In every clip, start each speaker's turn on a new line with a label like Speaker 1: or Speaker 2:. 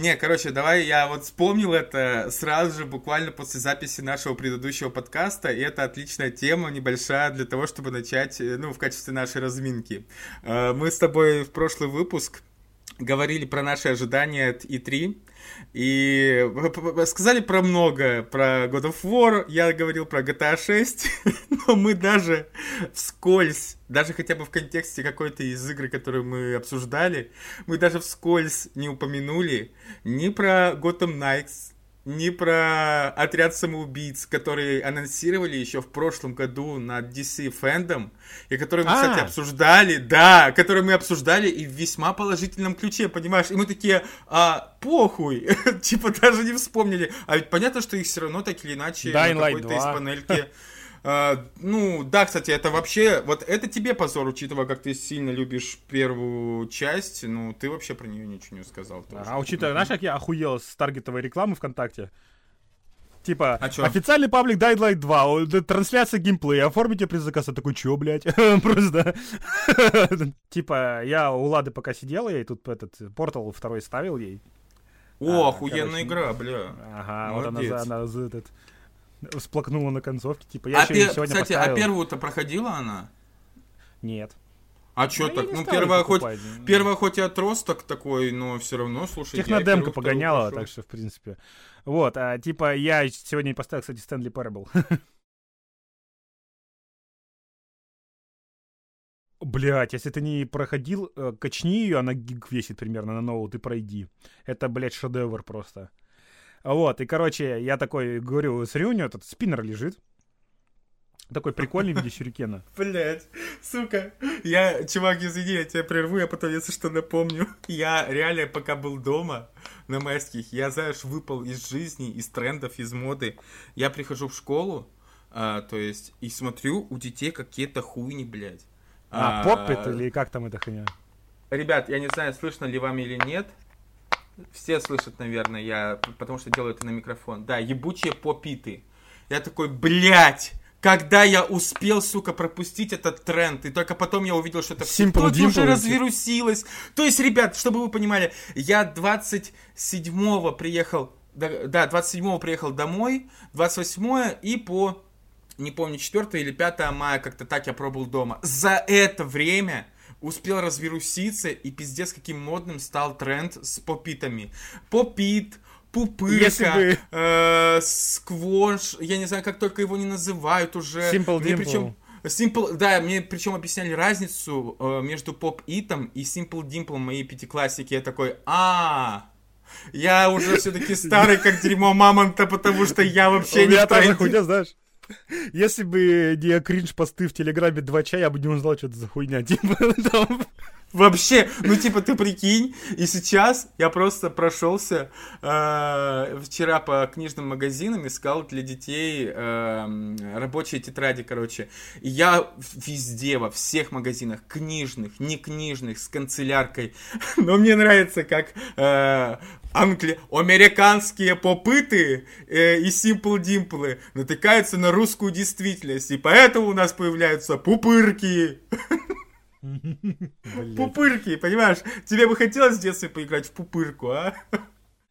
Speaker 1: Не, короче, давай я вот вспомнил это сразу же, буквально после записи нашего предыдущего подкаста, и это отличная тема, небольшая, для того, чтобы начать, э, ну, в качестве нашей разминки. Э, мы с тобой в прошлый выпуск говорили про наши ожидания от E3, и сказали про много, про God of War, я говорил про GTA 6, но мы даже вскользь, даже хотя бы в контексте какой-то из игр, которые мы обсуждали, мы даже вскользь не упомянули ни про Gotham Knights, не про отряд самоубийц, которые анонсировали еще в прошлом году на DC Fandom, и которые мы, а кстати, обсуждали, да, которые мы обсуждали и в весьма положительном ключе, понимаешь? И мы такие, а, похуй, типа даже не вспомнили. А ведь понятно, что их все равно так или иначе
Speaker 2: Dying на какой-то
Speaker 1: из панельки А, ну, да, кстати, это вообще, вот это тебе позор, учитывая, как ты сильно любишь первую часть, ну, ты вообще про нее ничего не сказал.
Speaker 2: Тоже. А учитывая, знаешь, как я охуел с таргетовой рекламы ВКонтакте? Типа, а официальный паблик Dying Light 2, трансляция геймплея, оформите предзаказ. Я такой, чё, блядь? Просто, Типа, я у Лады пока сидел, я и тут этот портал второй ставил ей.
Speaker 1: О, а, охуенная игра, бля.
Speaker 2: Ага, вот она, она, она этот, всплакнула на концовке. Типа, я а пер... сегодня
Speaker 1: Кстати,
Speaker 2: а поставил...
Speaker 1: а первую-то проходила она?
Speaker 2: Нет.
Speaker 1: А что ну, так? Ну, первая хоть, первая хоть и отросток такой, но все равно, слушай.
Speaker 2: Технодемка погоняла, так что, в принципе. Вот, а типа я сегодня поставил, кстати, Стэнли Парабл. Блять, если ты не проходил, э, качни ее, она гиг весит примерно на новую, ты пройди. Это, блядь, шедевр просто. Вот, и, короче, я такой говорю, смотри, у него этот спиннер лежит. Такой прикольный в виде сюрикена.
Speaker 1: Блять, сука. Я, чувак, извини, я тебя прерву, я потом, если что, напомню. Я реально, пока был дома на майских, я, знаешь, выпал из жизни, из трендов, из моды. Я прихожу в школу, а, то есть, и смотрю, у детей какие-то хуйни, блядь.
Speaker 2: А, а поппит или как там это хуйня?
Speaker 1: Ребят, я не знаю, слышно ли вам или нет, все слышат, наверное, я, потому что делаю это на микрофон. Да, ебучие попиты. Я такой, блядь, когда я успел, сука, пропустить этот тренд, и только потом я увидел, что это
Speaker 2: Simple
Speaker 1: уже развирусилось. То есть, ребят, чтобы вы понимали, я 27-го приехал, да, 27-го приехал домой, 28 и по, не помню, 4 или 5 мая, как-то так я пробыл дома. За это время успел развируситься, и пиздец каким модным стал тренд с попитами. Попит, пупырка, бы... э, сквош, я не знаю, как только его не называют уже.
Speaker 2: Simple Dimple. Причем,
Speaker 1: Simple, да, мне причем объясняли разницу э, между поп-итом и Simple Dimple моей пятиклассики. Я такой, а, я уже все-таки старый, как дерьмо мамонта, потому что я вообще не в
Speaker 2: тренде. знаешь. Если бы не кринж-посты в Телеграме 2 чая, я бы не узнал, что это за хуйня. Типа, там...
Speaker 1: Вообще, ну типа ты прикинь, и сейчас я просто прошелся э, вчера по книжным магазинам, искал для детей э, рабочие тетради, короче. И я везде, во всех магазинах, книжных, не книжных, с канцеляркой. Но мне нравится, как э, англи... американские попыты э, и Simple Dimple натыкаются на русскую действительность. И поэтому у нас появляются пупырки. Пупырки, понимаешь? Тебе бы хотелось в детстве поиграть в пупырку, а?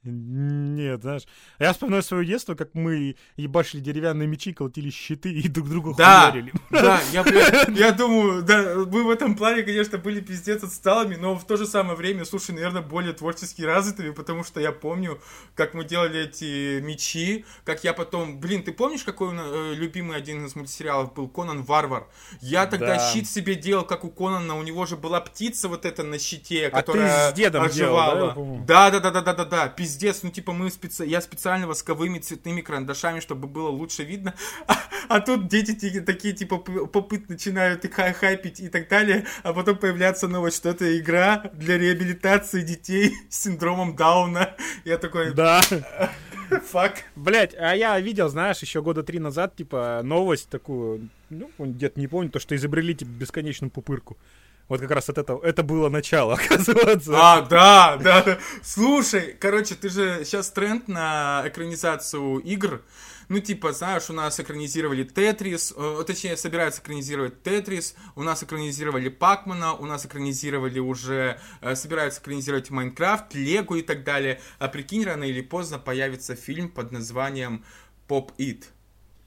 Speaker 2: Нет, знаешь. Я вспоминаю свое детство, как мы ебашили деревянные мечи, колотили щиты и друг друга
Speaker 1: да, хуярили. Да, я, я думаю, да, мы в этом плане, конечно, были пиздец отсталыми, но в то же самое время, слушай, наверное, более творчески развитыми, потому что я помню, как мы делали эти мечи, как я потом... Блин, ты помнишь, какой э, любимый один из мультсериалов был? Конан Варвар. Я тогда да. щит себе делал, как у Конана, у него же была птица вот эта на щите, которая
Speaker 2: а ты с дедом
Speaker 1: оживала.
Speaker 2: Делал,
Speaker 1: да, да, да, да, да, да, да, пиздец, ну типа мы специ... я специально восковыми цветными карандашами, чтобы было лучше видно, а, а тут дети такие типа попыт начинают их хай хайпить и так далее, а потом появляется новость, что это игра для реабилитации детей с синдромом Дауна. Я такой...
Speaker 2: Да. Фак. Блять, а я видел, знаешь, еще года три назад, типа, новость такую, ну, где-то не помню, то, что изобрели, типа, бесконечную пупырку. Вот как раз от этого, это было начало, оказывается.
Speaker 1: А, да, да, да. Слушай, короче, ты же сейчас тренд на экранизацию игр. Ну, типа, знаешь, у нас экранизировали Тетрис, э, точнее, собираются экранизировать Тетрис, у нас экранизировали Пакмана, у нас экранизировали уже, э, собираются экранизировать Майнкрафт, Лего и так далее. А прикинь, рано или поздно появится фильм под названием Pop It.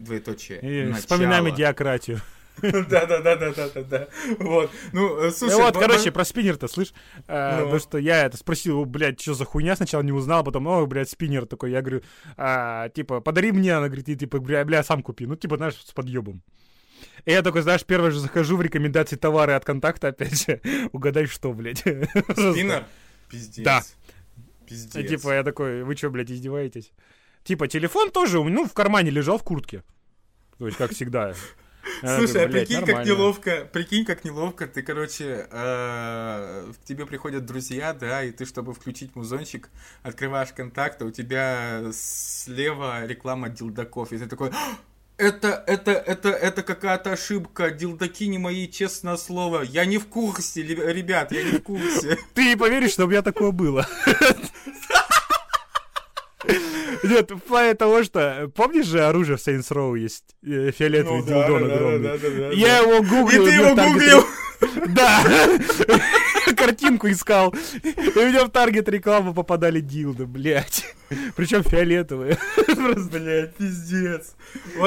Speaker 1: Двоеточие.
Speaker 2: И вспоминаем идиократию.
Speaker 1: Да, да, да, да, да, да, да. Вот. Ну, э, слушай.
Speaker 2: Ну вот, короче, про спиннер-то, слышь? А, ну. Потому что я это спросил, блядь, что за хуйня, сначала не узнал, потом, о, блядь, спиннер такой. Я говорю, а, типа, подари мне, она говорит, и типа, бля, бля, сам купи. Ну, типа, знаешь, с подъебом. И я такой, знаешь, первый же захожу в рекомендации товары от контакта, опять же, угадай, что, блядь.
Speaker 1: Спиннер? Пиздец.
Speaker 2: Да. Пиздец. Типа, я такой, вы что, блядь, издеваетесь? Типа, телефон тоже, ну, в кармане лежал в куртке. То есть, как всегда.
Speaker 1: Слушай, а прикинь, как неловко, прикинь, как неловко, ты, короче, э, к тебе приходят друзья, да, и ты, чтобы включить музончик, открываешь контакт, а у тебя слева реклама дилдаков, и ты такой, «А, это, это, это, это какая-то ошибка, дилдаки не мои, честное слово, я не в курсе, ребят, я не в курсе.
Speaker 2: Ты не поверишь, что у меня такое было. Нет, в плане того, что... Помнишь же оружие в Saints Row есть? Э, фиолетовый ну, дилдон огромный. Да, да, да, да,
Speaker 1: Я его гуглил.
Speaker 2: И ты его гуглил? Да. Картинку искал. И у меня в таргет рекламу попадали дилды, блядь. Причем фиолетовые.
Speaker 1: Просто, блядь, пиздец.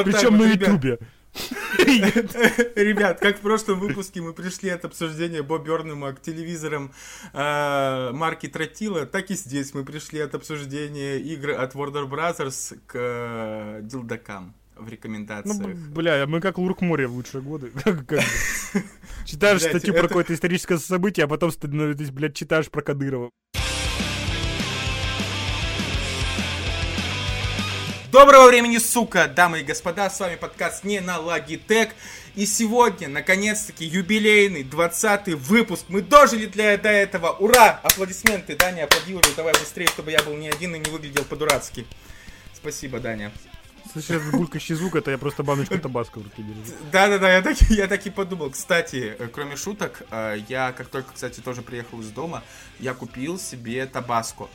Speaker 2: Причем на ютубе.
Speaker 1: Ребят, как в прошлом выпуске мы пришли от обсуждения Боб Бёрнема к телевизорам э, марки Тротила, так и здесь мы пришли от обсуждения игр от Warner Brothers к э, дилдакам в рекомендациях. Ну,
Speaker 2: бля, мы как Лурк море в лучшие годы. Читаешь статью про какое-то историческое событие, а потом, блядь, читаешь про Кадырова.
Speaker 1: Доброго времени, сука, дамы и господа, с вами подкаст не на Logitech. И сегодня, наконец-таки, юбилейный 20 выпуск. Мы дожили для до этого. Ура! Аплодисменты. Даня, аплодируй. Давай быстрее, чтобы я был не один и не выглядел по-дурацки. Спасибо, Даня.
Speaker 2: Слышишь, булькающий звук, это я просто баночку табаско в руке держу.
Speaker 1: Да-да-да, я так, я так и подумал. Кстати, э, кроме шуток, э, я, как только, кстати, тоже приехал из дома, я купил себе табаско.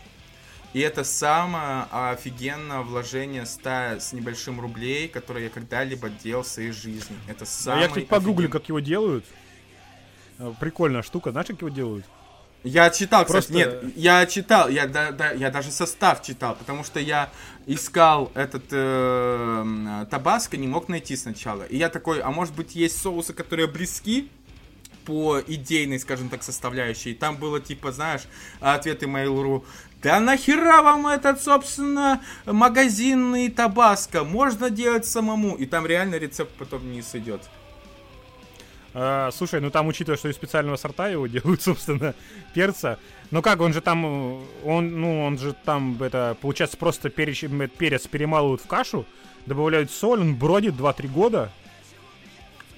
Speaker 1: И это самое офигенное вложение 100 с небольшим рублей, которое я когда-либо делал в своей жизни. Это самое.
Speaker 2: А я, кстати, погуглю, как его делают. Э, прикольная штука. Знаешь, как его делают?
Speaker 1: Я читал, Просто... нет, я читал, я, да, да, я даже состав читал, потому что я искал этот э, табаско, не мог найти сначала. И я такой, а может быть есть соусы, которые близки по идейной, скажем так, составляющей. Там было типа, знаешь, ответы Mail.ru. Да нахера вам этот, собственно, магазинный табаско? Можно делать самому. И там реально рецепт потом не сойдет.
Speaker 2: А, слушай, ну там, учитывая, что из специального сорта его делают, собственно, перца. Ну как, он же там, он, ну, он же там, это, получается, просто перец, перец перемалывают в кашу, добавляют соль, он бродит 2-3 года,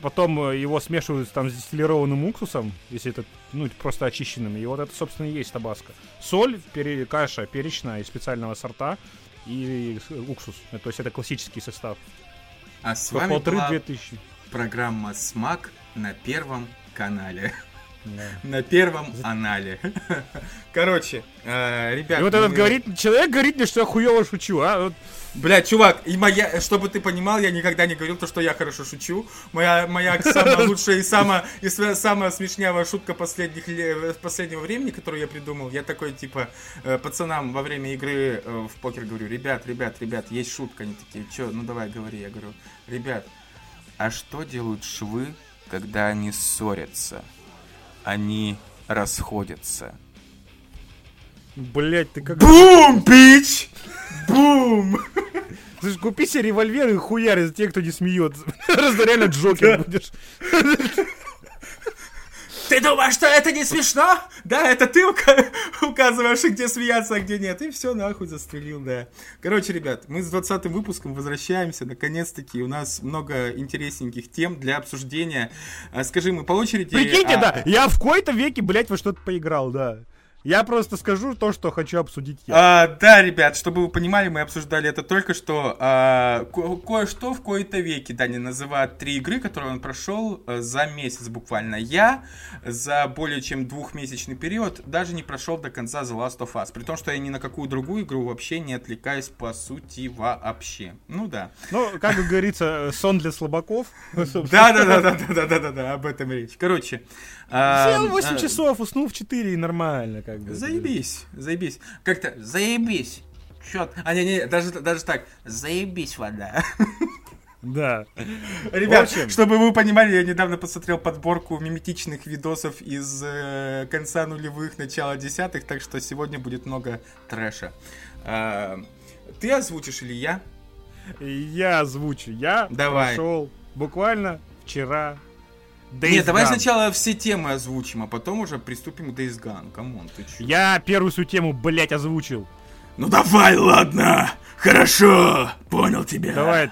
Speaker 2: потом э, его смешивают там с дистиллированным уксусом, если это, ну, просто очищенным, и вот это, собственно, и есть табаско. Соль, пере, каша перечная из специального сорта и уксус. Э, то есть это классический состав.
Speaker 1: А с вами полторы была тысячи. программа «Смак» на Первом канале. Да. На первом анале. Короче, э, ребят...
Speaker 2: И вот этот говорит, человек говорит мне, что я хуево шучу, а? Вот
Speaker 1: Бля, чувак, и моя, чтобы ты понимал, я никогда не говорил то, что я хорошо шучу. Моя, моя самая лучшая и самая, и самая смешнявая шутка последних, последнего времени, которую я придумал, я такой, типа, э, пацанам во время игры э, в покер говорю, ребят, ребят, ребят, есть шутка, они такие, чё, ну давай, говори, я говорю, ребят, а что делают швы, когда они ссорятся? Они расходятся.
Speaker 2: Блять, ты как...
Speaker 1: Бум, бич! Бум!
Speaker 2: Слушай, купи себе револьвер и хуярь за тех, кто не смеется. Просто реально Джокер будешь.
Speaker 1: Ты думаешь, что это не смешно? Да, это ты указываешь, где смеяться, а где нет. И все, нахуй застрелил, да. Короче, ребят, мы с 20 выпуском возвращаемся. Наконец-таки у нас много интересненьких тем для обсуждения. А, скажи, мы по очереди...
Speaker 2: Прикиньте, а... да, я в кои-то веке, блядь, во что-то поиграл, да. Я просто скажу то, что хочу обсудить
Speaker 1: я. А, да, ребят, чтобы вы понимали, мы обсуждали это только что. А, ко- кое-что в кои-то веки Даня называет три игры, которые он прошел э, за месяц буквально. Я за более чем двухмесячный период даже не прошел до конца The Last of Us. При том, что я ни на какую другую игру вообще не отвлекаюсь по сути вообще. Ну да.
Speaker 2: Ну, как говорится, сон для слабаков.
Speaker 1: Да, да, да, да, да, да, да, да, об этом речь. Короче.
Speaker 2: Сел 8 часов, уснул в 4 и нормально как бы.
Speaker 1: Заебись, заебись. Как-то заебись. Чё? А, не, не, даже, даже так. Заебись вода.
Speaker 2: Да.
Speaker 1: Ребят, общем... чтобы вы понимали, я недавно посмотрел подборку миметичных видосов из э, конца нулевых, начала десятых, так что сегодня будет много трэша. Э, ты озвучишь или я?
Speaker 2: Я озвучу. Я Давай. прошел буквально вчера
Speaker 1: Days Нет, давай сначала все темы озвучим, а потом уже приступим к Days Gone. Come on, ты
Speaker 2: чё? Я первую свою тему, блять, озвучил.
Speaker 1: Ну давай, ладно. Хорошо, понял тебя.
Speaker 2: Давай,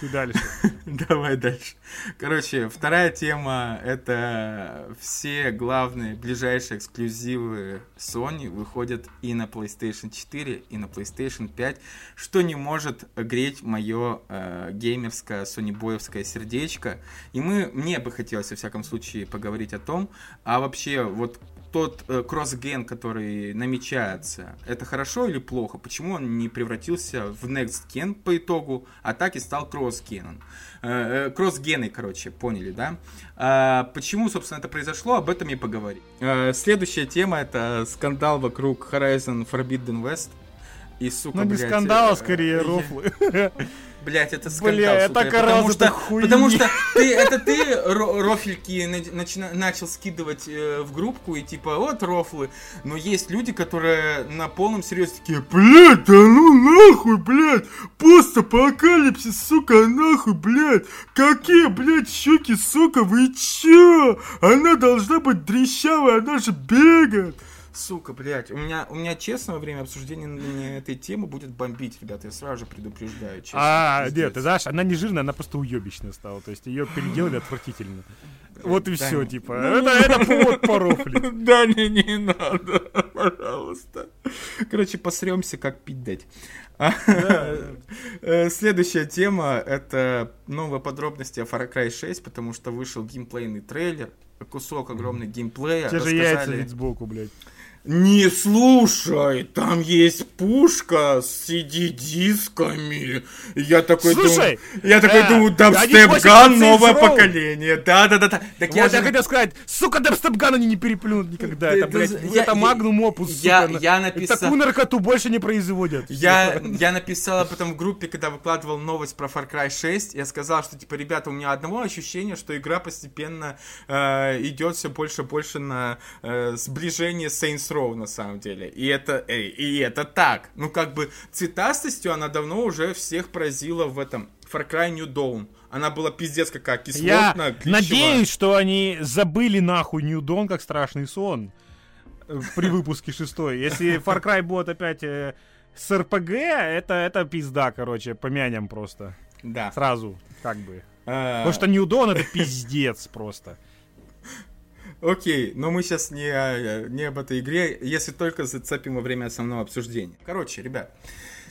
Speaker 2: ты дальше.
Speaker 1: Давай дальше. Короче, вторая тема — это все главные ближайшие эксклюзивы Sony выходят и на PlayStation 4, и на PlayStation 5, что не может греть мое э, геймерское, сонибоевское сердечко. И мы, мне бы хотелось, во всяком случае, поговорить о том, а вообще, вот тот э, кросс-ген, который намечается, это хорошо или плохо? Почему он не превратился в next gen по итогу, а так и стал кросс-геном? Э, э, кросс-гены, короче, поняли, да? А, почему, собственно, это произошло, об этом и поговорим. Э, следующая тема это скандал вокруг Horizon Forbidden West. И, сука,
Speaker 2: ну, не блядь, скандал, а скорее я... рофлы.
Speaker 1: Блять, это скандал, Бля, сука. это потому что, хуйни. потому что ты, это ты рофельки начи- начал скидывать э, в группку и типа, вот рофлы. Но есть люди, которые на полном серьезе такие, блядь, да ну нахуй, блядь, постапокалипсис, сука, нахуй, блядь, какие, блядь, щеки, сука, вы чё? Она должна быть дрещавая, она же бегает. Сука, блядь, у меня, у меня честно во время обсуждения этой темы будет бомбить, ребята, я сразу же предупреждаю.
Speaker 2: Честно, а, пиздец. нет, ты знаешь, она не жирная, она просто уебищная стала, то есть ее переделали отвратительно. Вот и все, типа, ну, это, это повод порофлить.
Speaker 1: Да, не, не надо, пожалуйста. Короче, посремся, как пить дать. Э, следующая тема — это новые подробности о Far Cry 6, потому что вышел геймплейный трейлер, кусок огромный геймплея.
Speaker 2: Те же яйца вид сбоку, блядь.
Speaker 1: Не слушай, там есть пушка с CD-дисками. Я такой
Speaker 2: слушай,
Speaker 1: думаю, я такой э, думаю, dubstep gun новое поколение. Да, да, да, да.
Speaker 2: Так вот я, же... хотел сказать, сука, dubstep gun они не переплюнут никогда. Это, блядь, я, это magnum opus,
Speaker 1: я, сука. Я написал...
Speaker 2: Такую наркоту больше не производят.
Speaker 1: Я, я написал об этом в группе, когда выкладывал новость про Far Cry 6. Я сказал, что, типа, ребята, у меня одного ощущения, что игра постепенно э, идет все больше и больше на э, сближение с Saints Row на самом деле. И это, эй, и это так. Ну, как бы цветастостью она давно уже всех поразила в этом Far Cry New Dawn. Она была пиздец какая кислотная,
Speaker 2: Я надеюсь, что они забыли нахуй New Dawn как страшный сон э, при выпуске шестой. Если Far Cry будет опять э, с РПГ, это, это пизда, короче, помянем просто.
Speaker 1: Да.
Speaker 2: Сразу, как бы. А... Потому что New Dawn это пиздец просто.
Speaker 1: Окей, но мы сейчас не, не об этой игре, если только зацепим во время основного обсуждения. Короче, ребят,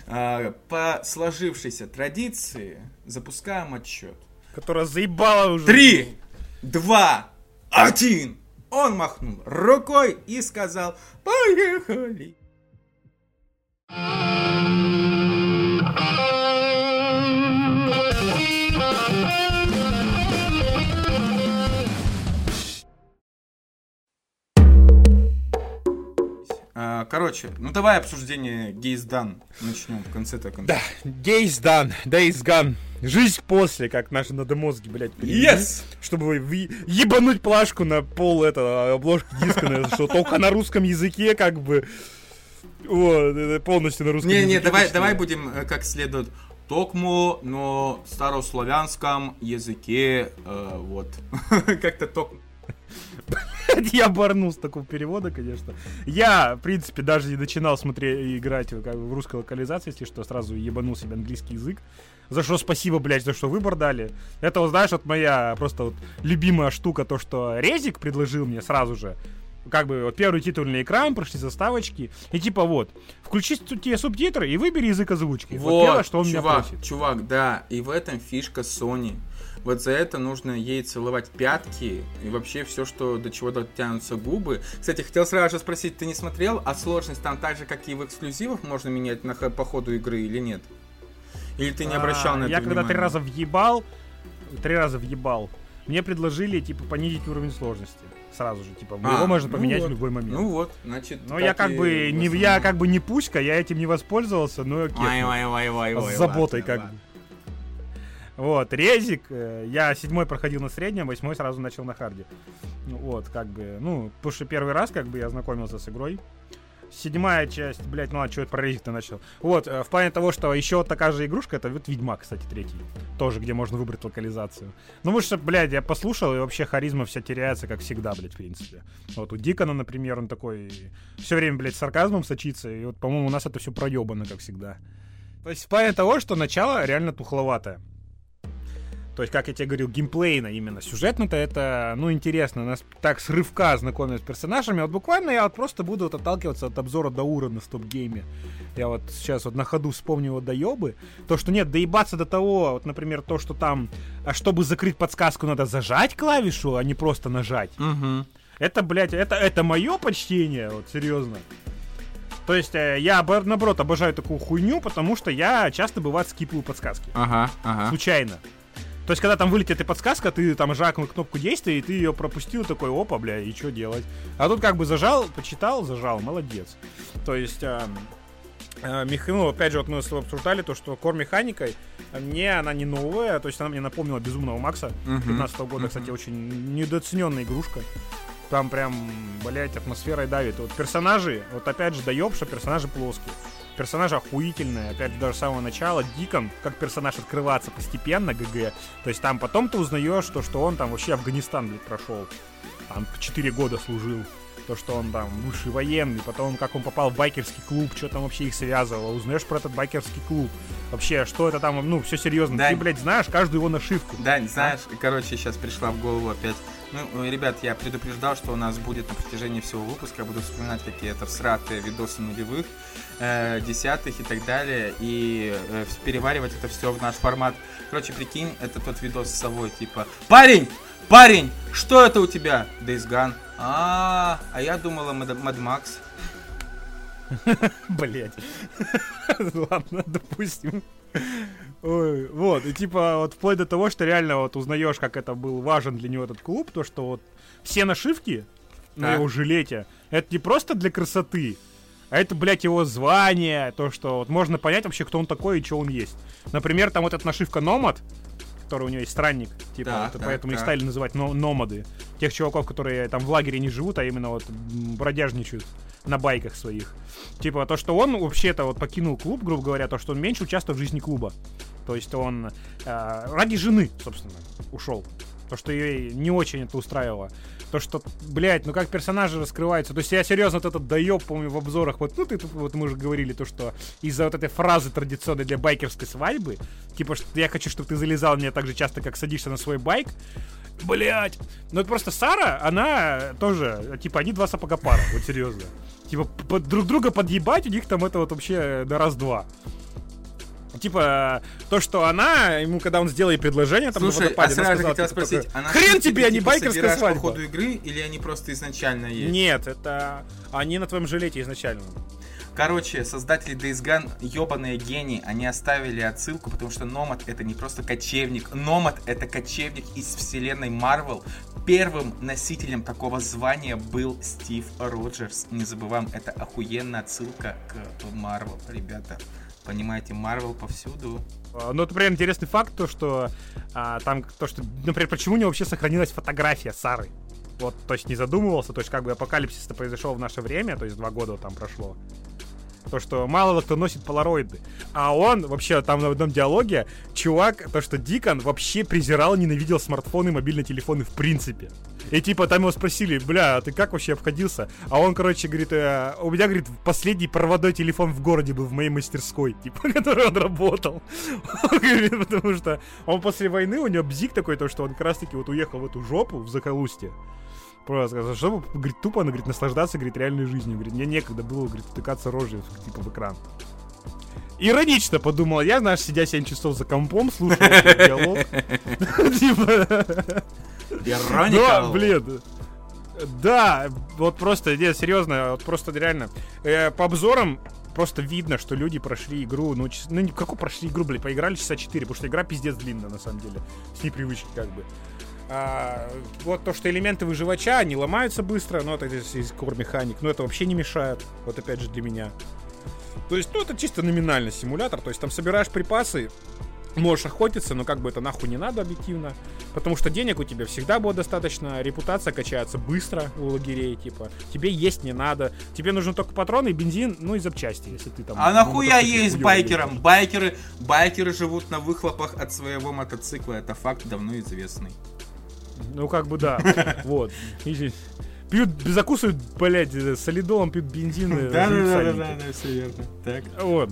Speaker 1: а, по сложившейся традиции запускаем отчет.
Speaker 2: Которая заебала уже.
Speaker 1: Три, два, один. Он махнул рукой и сказал «Поехали!» А, короче, ну давай обсуждение Days Done начнем в конце-то конца.
Speaker 2: Да, Days Done, Days Gone. Жизнь после, как наши надомозги, блядь,
Speaker 1: перевели. Yes!
Speaker 2: Чтобы ебануть плашку на пол этого обложки диска, что только на русском языке, как бы. Вот, полностью на русском
Speaker 1: не, языке. Не, не, давай, давай будем э, как следует. Токму, но старославянском языке, э, вот. Как-то ток.
Speaker 2: Я оборнул с такого перевода, конечно. Я, в принципе, даже не начинал смотреть играть как, в русской локализации, если что, сразу ебанул себе английский язык. За что спасибо, блядь, за что выбор дали. Это, вот, знаешь, вот моя просто вот любимая штука, то, что Резик предложил мне сразу же. как бы вот первый титульный экран, прошли заставочки, и типа вот, включи тебе субтитры и выбери язык озвучки.
Speaker 1: Вот, вот первое, что он чувак, меня просит. Чувак, да, и в этом фишка Sony. Вот за это нужно ей целовать пятки и вообще все, что до чего дотянутся губы. Кстати, хотел сразу же спросить, ты не смотрел, а сложность там так же, как и в эксклюзивах можно менять на, по ходу игры или нет? Или ты не обращал а, на это
Speaker 2: Я когда три раза въебал, три раза въебал, мне предложили, типа, понизить уровень сложности сразу же, типа, а, его можно ну поменять вот. в любой момент.
Speaker 1: Ну вот, значит.
Speaker 2: Но я как бы не, я как бы не пуська, я этим не воспользовался, но окей. Ой, ой, ой, ой, ой, с заботой как бы. Вот, резик, э, я седьмой проходил на среднем, восьмой сразу начал на харде. Вот, как бы, ну, потому что первый раз, как бы, я знакомился с игрой. Седьмая часть, блять, ну а что про резик-то начал? Вот, э, в плане того, что еще такая же игрушка, это вот Ведьмак, кстати, третий. Тоже, где можно выбрать локализацию. Ну, потому что, блядь, я послушал, и вообще харизма вся теряется, как всегда, блядь, в принципе. Вот у Дикона, например, он такой все время, блядь, сарказмом сочится, и вот, по-моему, у нас это все проебано, как всегда. То есть в плане того, что начало реально тухловатое. То есть, как я тебе говорил, геймплейно именно. Сюжетно-то это, ну, интересно. Нас так с рывка знакомят с персонажами. Вот буквально я вот просто буду вот отталкиваться от обзора Даура на стоп-гейме. Я вот сейчас вот на ходу вспомнил доебы. То, что нет, доебаться до того, вот, например, то, что там, а чтобы закрыть подсказку, надо зажать клавишу, а не просто нажать.
Speaker 1: Угу.
Speaker 2: Это, блядь, это, это мое почтение, вот, серьезно. То есть э, я, наоборот, обожаю такую хуйню, потому что я часто, бывает, скипаю подсказки.
Speaker 1: Ага, ага.
Speaker 2: Случайно. То есть, когда там вылетит и подсказка, ты там жакнул кнопку действия, и ты ее пропустил, такой, опа, бля, и что делать? А тут как бы зажал, почитал, зажал, молодец. То есть, э, э, мех... ну, опять же, вот мы обсуждали то, что кор механикой, мне она не новая, то есть она мне напомнила Безумного Макса uh-huh. 15 -го года, кстати, очень недооцененная игрушка. Там прям, блять, атмосферой давит. Вот персонажи, вот опять же, доеб, что персонажи плоские. Персонаж охуительный, опять же, даже с самого начала. Дикон, как персонаж открываться постепенно, ГГ. То есть там потом ты узнаешь, то, что он там вообще Афганистан, блядь, прошел. Там 4 года служил. То, что он там высший военный, потом как он попал в байкерский клуб, что там вообще их связывало. Узнаешь про этот байкерский клуб. Вообще, что это там, ну, все серьезно. Да. Ты, блядь, знаешь каждую его нашивку.
Speaker 1: Да, знаешь, а? короче, сейчас пришла в голову опять ну, ребят, я предупреждал, что у нас будет на протяжении всего выпуска. Я буду вспоминать какие-то всратые видосы нулевых, э, десятых и так далее. И э, переваривать это все в наш формат. Короче, прикинь, это тот видос с совой, типа «Парень! Парень! Что это у тебя?» Days Gone. А, а я думала Mad Max.
Speaker 2: Блять. Ладно, допустим. Ой, вот, и типа вот вплоть до того, что реально вот узнаешь, как это был важен для него этот клуб, то что вот все нашивки на его жилете, это не просто для красоты, а это, блядь, его звание, то, что вот можно понять вообще, кто он такой и что он есть. Например, там вот эта нашивка Номад, который у него есть странник, типа, да, вот, да, поэтому да. их стали называть но номады. Тех чуваков, которые там в лагере не живут, а именно вот бродяжничают на байках своих. Типа, то, что он вообще-то вот покинул клуб, грубо говоря, то, что он меньше участвует в жизни клуба. То есть он э, ради жены, собственно, ушел. То, что ее не очень это устраивало. То, что, блядь, ну как персонажи раскрываются. То есть я серьезно вот этот доеб, помню, в обзорах. Вот, ну, ты, вот мы уже говорили, то, что из-за вот этой фразы традиционной для байкерской свадьбы, типа, что я хочу, чтобы ты залезал мне так же часто, как садишься на свой байк. Блять. Ну это просто Сара, она тоже, типа, они два сапога пара, вот серьезно. Типа, под, друг друга подъебать, у них там это вот вообще на раз-два. Типа, то, что она, ему, когда он сделает предложение, там
Speaker 1: Слушай,
Speaker 2: водопаде,
Speaker 1: а сразу сказала, хотел типа, спросить,
Speaker 2: она хрен тебе, а не типа байкерская свадьба.
Speaker 1: по ходу игры, или они просто изначально есть?
Speaker 2: Нет, это они на твоем жилете изначально.
Speaker 1: Короче, создатели Days Gone, ебаные гении, они оставили отсылку, потому что Номад это не просто кочевник. Номад это кочевник из вселенной Marvel. Первым носителем такого звания был Стив Роджерс. Не забываем, это охуенная отсылка к Marvel, ребята. Понимаете, Marvel повсюду.
Speaker 2: А, ну, например, интересный факт, то, что а, там, то, что, например, почему не вообще сохранилась фотография Сары? Вот, то есть не задумывался, то есть как бы апокалипсис-то произошел в наше время, то есть два года там прошло. То, что мало кто носит полароиды. А он, вообще, там на одном диалоге, чувак, то, что Дикон вообще презирал, ненавидел смартфоны и мобильные телефоны в принципе. И типа там его спросили, бля, а ты как вообще обходился? А он, короче, говорит, э, у меня, говорит, последний проводной телефон в городе был в моей мастерской, типа, который он работал. потому что он после войны, у него бзик такой, то, что он как раз таки вот уехал в эту жопу, в Заколустье Просто, чтобы, говорит, тупо, она, говорит, наслаждаться, говорит, реальной жизнью. Говорит, мне некогда было, говорит, втыкаться рожей, типа, в экран. Иронично подумал я, знаешь, сидя 7 часов за компом, слушал диалог. Типа... Ироника. блин, да, вот просто, нет, серьезно, вот просто реально. Э, по обзорам просто видно, что люди прошли игру, ну, час, ну какую прошли игру, блядь, поиграли часа 4, потому что игра пиздец длинная, на самом деле, с непривычки как бы. А, вот то, что элементы выживача, они ломаются быстро, но это из core механик, но это вообще не мешает, вот опять же для меня. То есть, ну, это чисто номинальный симулятор, то есть там собираешь припасы, можешь охотиться, но как бы это нахуй не надо объективно. Потому что денег у тебя всегда будет достаточно, репутация качается быстро у лагерей, типа. Тебе есть не надо. Тебе нужны только патроны, бензин, ну и запчасти, если ты там...
Speaker 1: А нахуя есть байкерам? Байкеры, байкеры живут на выхлопах от своего мотоцикла, это факт давно известный.
Speaker 2: Ну, как бы да. Вот. Пьют, закусывают, блядь, солидолом, пьют бензин.
Speaker 1: Да, да, да, да, да, все верно. Так.
Speaker 2: Вот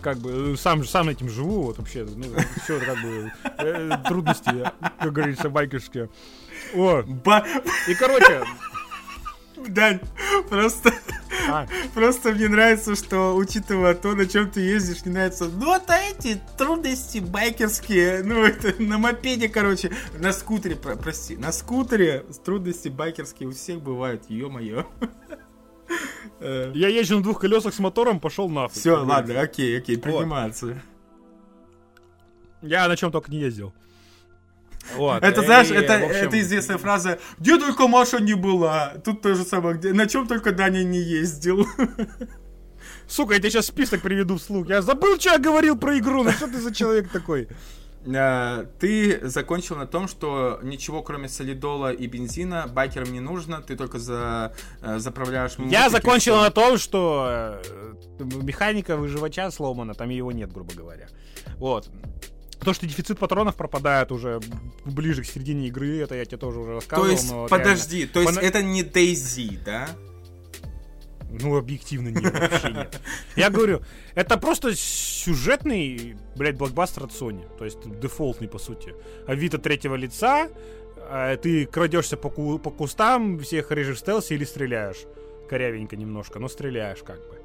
Speaker 2: как бы сам, сам этим живу, вот вообще, ну, все как бы э, трудности, как говорится, байкерские. О. Ба... И, короче...
Speaker 1: Дань, просто... Просто мне нравится, что, учитывая то, на чем ты ездишь, мне нравится, ну, вот эти трудности байкерские, ну, это на мопеде, короче, на скутере, про, прости, на скутере трудности байкерские у всех бывают, ё-моё.
Speaker 2: Я езжу на двух колесах с мотором, пошел нафиг.
Speaker 1: Все, ладно, окей, окей, принимается.
Speaker 2: Я на чем только не ездил.
Speaker 1: Вот. Это, знаешь, и, это, общем... это известная фраза «Где только Маша не была?» Тут то же самое, где, на чем только Даня не ездил.
Speaker 2: Сука, я тебе сейчас список приведу вслух. Я забыл, что я говорил про игру. Ну что ты за человек такой?
Speaker 1: Э, ты закончил на том, что ничего кроме солидола и бензина байкерам не нужно, ты только за, э, заправляешь...
Speaker 2: Я закончил на том, что э, механика выживача сломана, там его нет, грубо говоря. Вот. То, что дефицит патронов пропадает уже ближе к середине игры, это я тебе тоже уже рассказывал.
Speaker 1: То есть, подожди, реально... то есть Пона... это не DayZ, да?
Speaker 2: Ну, объективно нет, вообще нет. Я говорю, это просто сюжетный, блядь, блокбастер от Sony. То есть дефолтный, по сути. А вид от третьего лица, а ты крадешься по, ку- по кустам, всех режешь в стелсе или стреляешь. Корявенько немножко, но стреляешь как бы.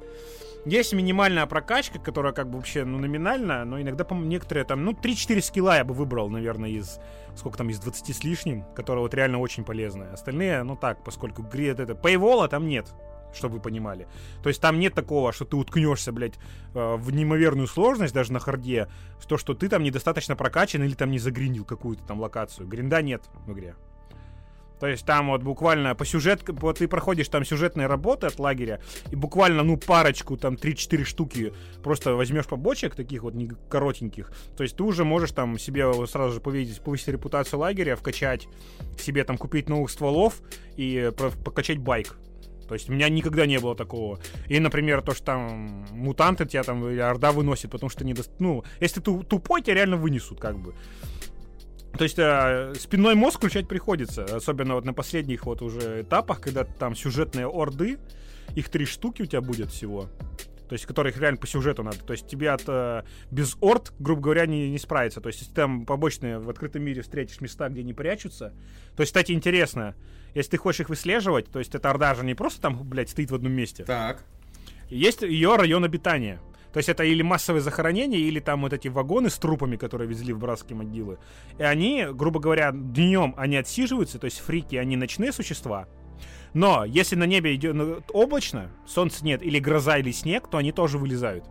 Speaker 2: Есть минимальная прокачка, которая как бы вообще, ну, номинальная, но иногда, по-моему, некоторые там, ну, 3-4 скилла я бы выбрал, наверное, из, сколько там, из 20 с лишним, которые вот реально очень полезные. Остальные, ну, так, поскольку гре это, пейвола там нет чтобы вы понимали. То есть там нет такого, что ты уткнешься, блядь, э, в неимоверную сложность даже на харде, то, что ты там недостаточно прокачан или там не загриндил какую-то там локацию. Гринда нет в игре. То есть там вот буквально по сюжет, вот ты проходишь там сюжетные работы от лагеря, и буквально, ну, парочку, там, 3-4 штуки просто возьмешь побочек, таких вот не коротеньких, то есть ты уже можешь там себе сразу же повесить, повысить репутацию лагеря, вкачать себе там, купить новых стволов и прокачать байк. То есть у меня никогда не было такого. И, например, то, что там мутанты тебя там орда выносит, потому что не... До... Ну, если ты тупой, тебя реально вынесут, как бы. То есть э, спинной мозг включать приходится, особенно вот на последних вот уже этапах, когда там сюжетные орды, их три штуки у тебя будет всего. То есть, которых реально по сюжету надо. То есть тебе от э, без орд, грубо говоря, не, не справиться. То есть, если там побочные в открытом мире встретишь места, где не прячутся. То есть, кстати, интересно, если ты хочешь их выслеживать, то есть эта орда же не просто там, блядь, стоит в одном месте.
Speaker 1: Так.
Speaker 2: Есть ее район обитания. То есть это или массовые захоронения, или там вот эти вагоны с трупами, которые везли в братские могилы. И они, грубо говоря, днем они отсиживаются, то есть фрики, они ночные существа. Но если на небе идет ну, облачно, солнца нет, или гроза, или снег, то они тоже вылезают.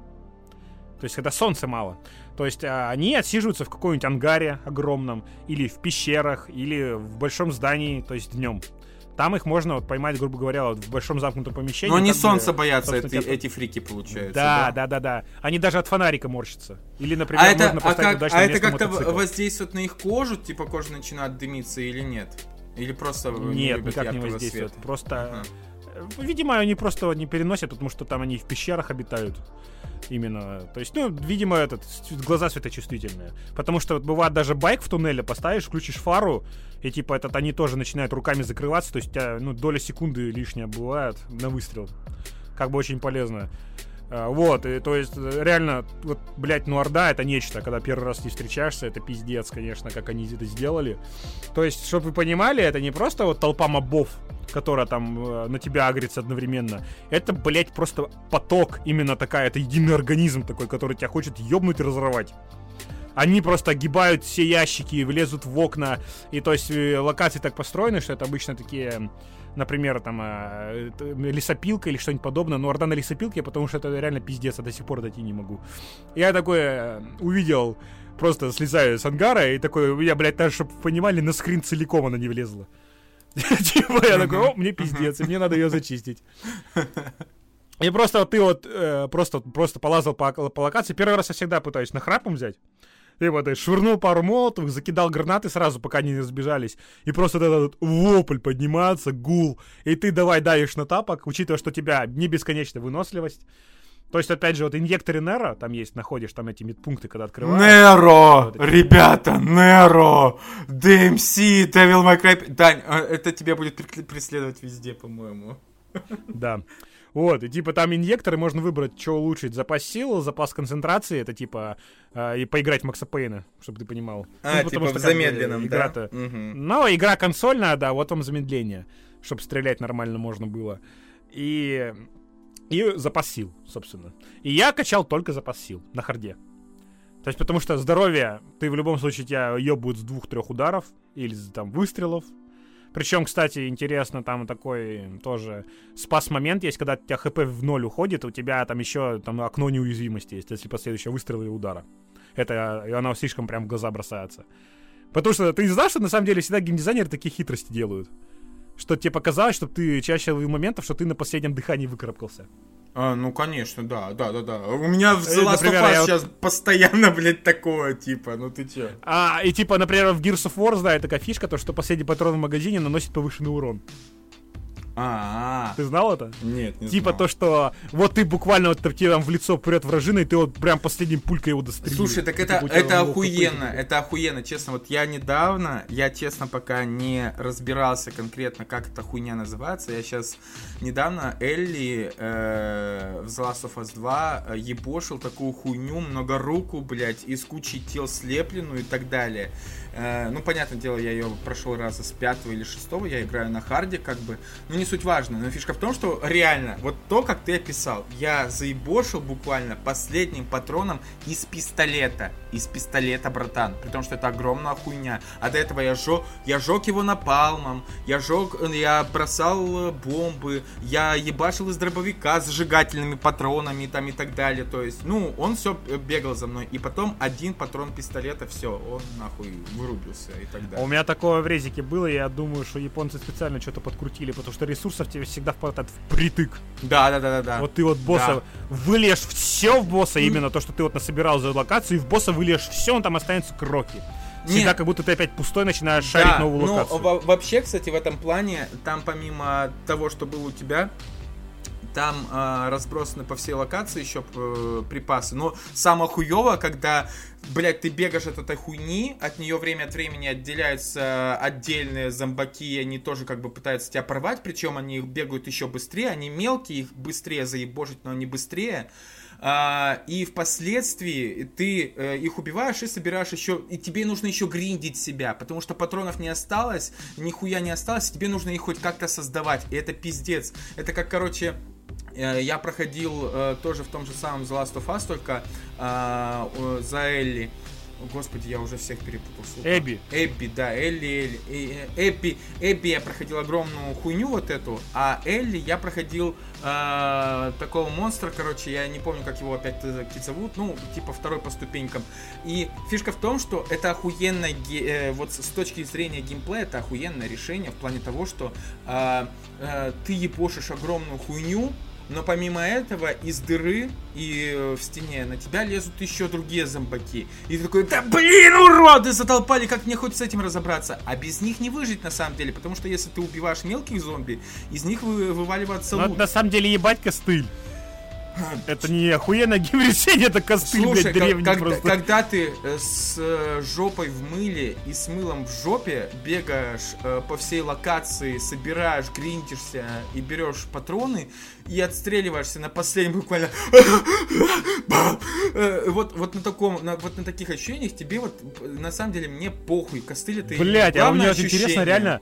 Speaker 2: То есть, когда солнца мало. То есть, а, они отсиживаются в каком-нибудь ангаре огромном, или в пещерах, или в большом здании, то есть днем. Там их можно вот поймать, грубо говоря, вот в большом замкнутом помещении. Но
Speaker 1: они солнца боятся, эти, тебя... эти фрики, получается.
Speaker 2: Да, да, да, да, Они даже от фонарика морщатся. Или, например, а
Speaker 1: это, можно а как, А это как-то воздействует на их кожу? Типа кожа начинает дымиться или нет? Или просто
Speaker 2: Нет, не никак не воздействует. Света? Просто... Ага. Видимо, они просто не переносят, потому что там они в пещерах обитают. Именно. То есть, ну, видимо, этот, глаза светочувствительные. Потому что вот, бывает даже байк в туннеле поставишь, включишь фару, и типа этот они тоже начинают руками закрываться. То есть у тебя, ну, доля секунды лишняя бывает на выстрел. Как бы очень полезно. А, вот, и то есть, э, реально, вот, блядь, ну Орда это нечто, когда первый раз не встречаешься, это пиздец, конечно, как они это сделали. То есть, чтобы вы понимали, это не просто вот толпа мобов, которая там э, на тебя агрится одновременно. Это, блядь, просто поток, именно такая, это единый организм такой, который тебя хочет ёбнуть и разорвать. Они просто огибают все ящики, влезут в окна, и то есть э, локации так построены, что это обычно такие например, там, э, лесопилка или что-нибудь подобное, но орда на лесопилке, потому что это реально пиздец, я до сих пор дойти не могу. Я такой э, увидел, просто слезаю с ангара, и такой, я, блядь, даже, чтобы понимали, на скрин целиком она не влезла. Типа я такой, о, мне пиздец, и мне надо ее зачистить. И просто ты вот э, просто, просто полазал по, по локации. Первый раз я всегда пытаюсь на храпом Ты вот швырнул пару молотов, закидал гранаты сразу, пока они не разбежались. И просто этот вопль поднимается, гул. И ты давай давишь на тапок, учитывая, что у тебя не бесконечная выносливость. То есть, опять же, вот инъекторы Неро, там есть, находишь там эти медпункты, когда открываешь.
Speaker 1: Неро! Вот Ребята, Неро! DMC, Devil May Cry... Дань, а, это тебя будет преследовать везде, по-моему.
Speaker 2: Да. Вот, и типа там инъекторы можно выбрать, что улучшить. Запас сил, запас концентрации, это типа э, и поиграть в Макса Пейна, чтобы ты понимал.
Speaker 1: А, ну, типа что, в замедленном, игра да?
Speaker 2: Угу. Ну, игра консольная, да, вот вам замедление, чтобы стрелять нормально можно было. И... И запас сил, собственно. И я качал только запас сил на харде. То есть, потому что здоровье, ты в любом случае тебя ебут с двух-трех ударов или там выстрелов, причем, кстати, интересно, там такой тоже спас-момент есть, когда у тебя хп в ноль уходит, у тебя там еще там окно неуязвимости есть, если последующего выстрела или удара. Это, и оно слишком прям в глаза бросается. Потому что ты не знаешь, что на самом деле всегда геймдизайнеры такие хитрости делают. Что тебе показалось, чтобы ты чаще ловил моментов, что ты на последнем дыхании выкарабкался.
Speaker 1: А, ну, конечно, да, да, да, да. У меня в The Last например, of Us сейчас вот... постоянно, блядь, такое, типа, ну ты че?
Speaker 2: А, и типа, например, в Gears of War, знаю, такая фишка, то, что последний патрон в магазине наносит повышенный урон.
Speaker 1: А,
Speaker 2: Ты знал это?
Speaker 1: Нет, не
Speaker 2: Типа
Speaker 1: знал.
Speaker 2: то, что вот ты буквально вот тебе там в лицо прет вражина, и ты вот прям последним пулькой его дострелил.
Speaker 1: Слушай, так это, типа, это охуенно, это охуенно, честно. Вот я недавно, я честно пока не разбирался конкретно, как эта хуйня называется. Я сейчас недавно Элли э, в The Last of Us 2 э, ебошил такую хуйню, многоруку, блядь, из кучи тел слепленную и так далее. Э, ну, понятное дело, я ее прошел раза с пятого или шестого, я играю на харде, как бы. Ну, не суть важно, но фишка в том, что реально, вот то, как ты описал, я заебошил буквально последним патроном из пистолета. Из пистолета, братан. При том, что это огромная хуйня. А до этого я жег, я жег его напалмом, я жег, я бросал бомбы, я ебашил из дробовика с сжигательными патронами там и так далее. То есть, ну, он все бегал за мной. И потом один патрон пистолета, все, он нахуй вырубился и так далее.
Speaker 2: У меня такое в резике было, я думаю, что японцы специально что-то подкрутили, потому что ресурсов тебе всегда хватает впритык.
Speaker 1: Да, да, да, да, да.
Speaker 2: Вот ты вот босса да. выльешь все в босса, именно то, что ты вот насобирал за локацию, и в босса выльешь все, он там останется кроки. Всегда Нет. как будто ты опять пустой начинаешь да, шарить новую ну, локацию.
Speaker 1: Ну, вообще, кстати, в этом плане, там помимо того, что было у тебя, там э, разбросаны по всей локации еще э, припасы. Но самое хуево, когда, блядь, ты бегаешь от этой хуйни, от нее время от времени отделяются отдельные зомбаки, и они тоже как бы пытаются тебя порвать, причем они бегают еще быстрее, они мелкие, их быстрее заебожить, но они быстрее. А, и впоследствии ты э, их убиваешь и собираешь еще, и тебе нужно еще гриндить себя, потому что патронов не осталось, нихуя не осталось, тебе нужно их хоть как-то создавать, и это пиздец. Это как, короче, я проходил э, тоже в том же самом The Last of Us, только э, за Элли. Господи, я уже всех перепутал.
Speaker 2: Сука. Эбби.
Speaker 1: Эбби, да, Элли, Элли. Э, э, Эбби, Эбби я проходил огромную хуйню вот эту, а Элли я проходил э, такого монстра, короче, я не помню, как его опять таки зовут, ну, типа второй по ступенькам. И фишка в том, что это охуенное, э, вот с точки зрения геймплея, это охуенное решение в плане того, что э, э, ты ебошишь огромную хуйню, но помимо этого из дыры и э, в стене на тебя лезут еще другие зомбаки. И ты такой, да блин, уроды затолпали, как мне хоть с этим разобраться? А без них не выжить на самом деле, потому что если ты убиваешь мелких зомби, из них вы, вываливается
Speaker 2: лут. на самом деле ебать костыль. Это не охуенное геймресение, это костыль,
Speaker 1: Слушай,
Speaker 2: блядь, древний
Speaker 1: как,
Speaker 2: просто.
Speaker 1: когда ты э, с э, жопой в мыле и с мылом в жопе бегаешь э, по всей локации, собираешь, гринтишься и берешь патроны и отстреливаешься на последнем буквально вот, вот на таком, на, вот на таких ощущениях тебе вот на самом деле мне похуй, костыль это
Speaker 2: Блять, а мне
Speaker 1: главное
Speaker 2: вот интересно, реально.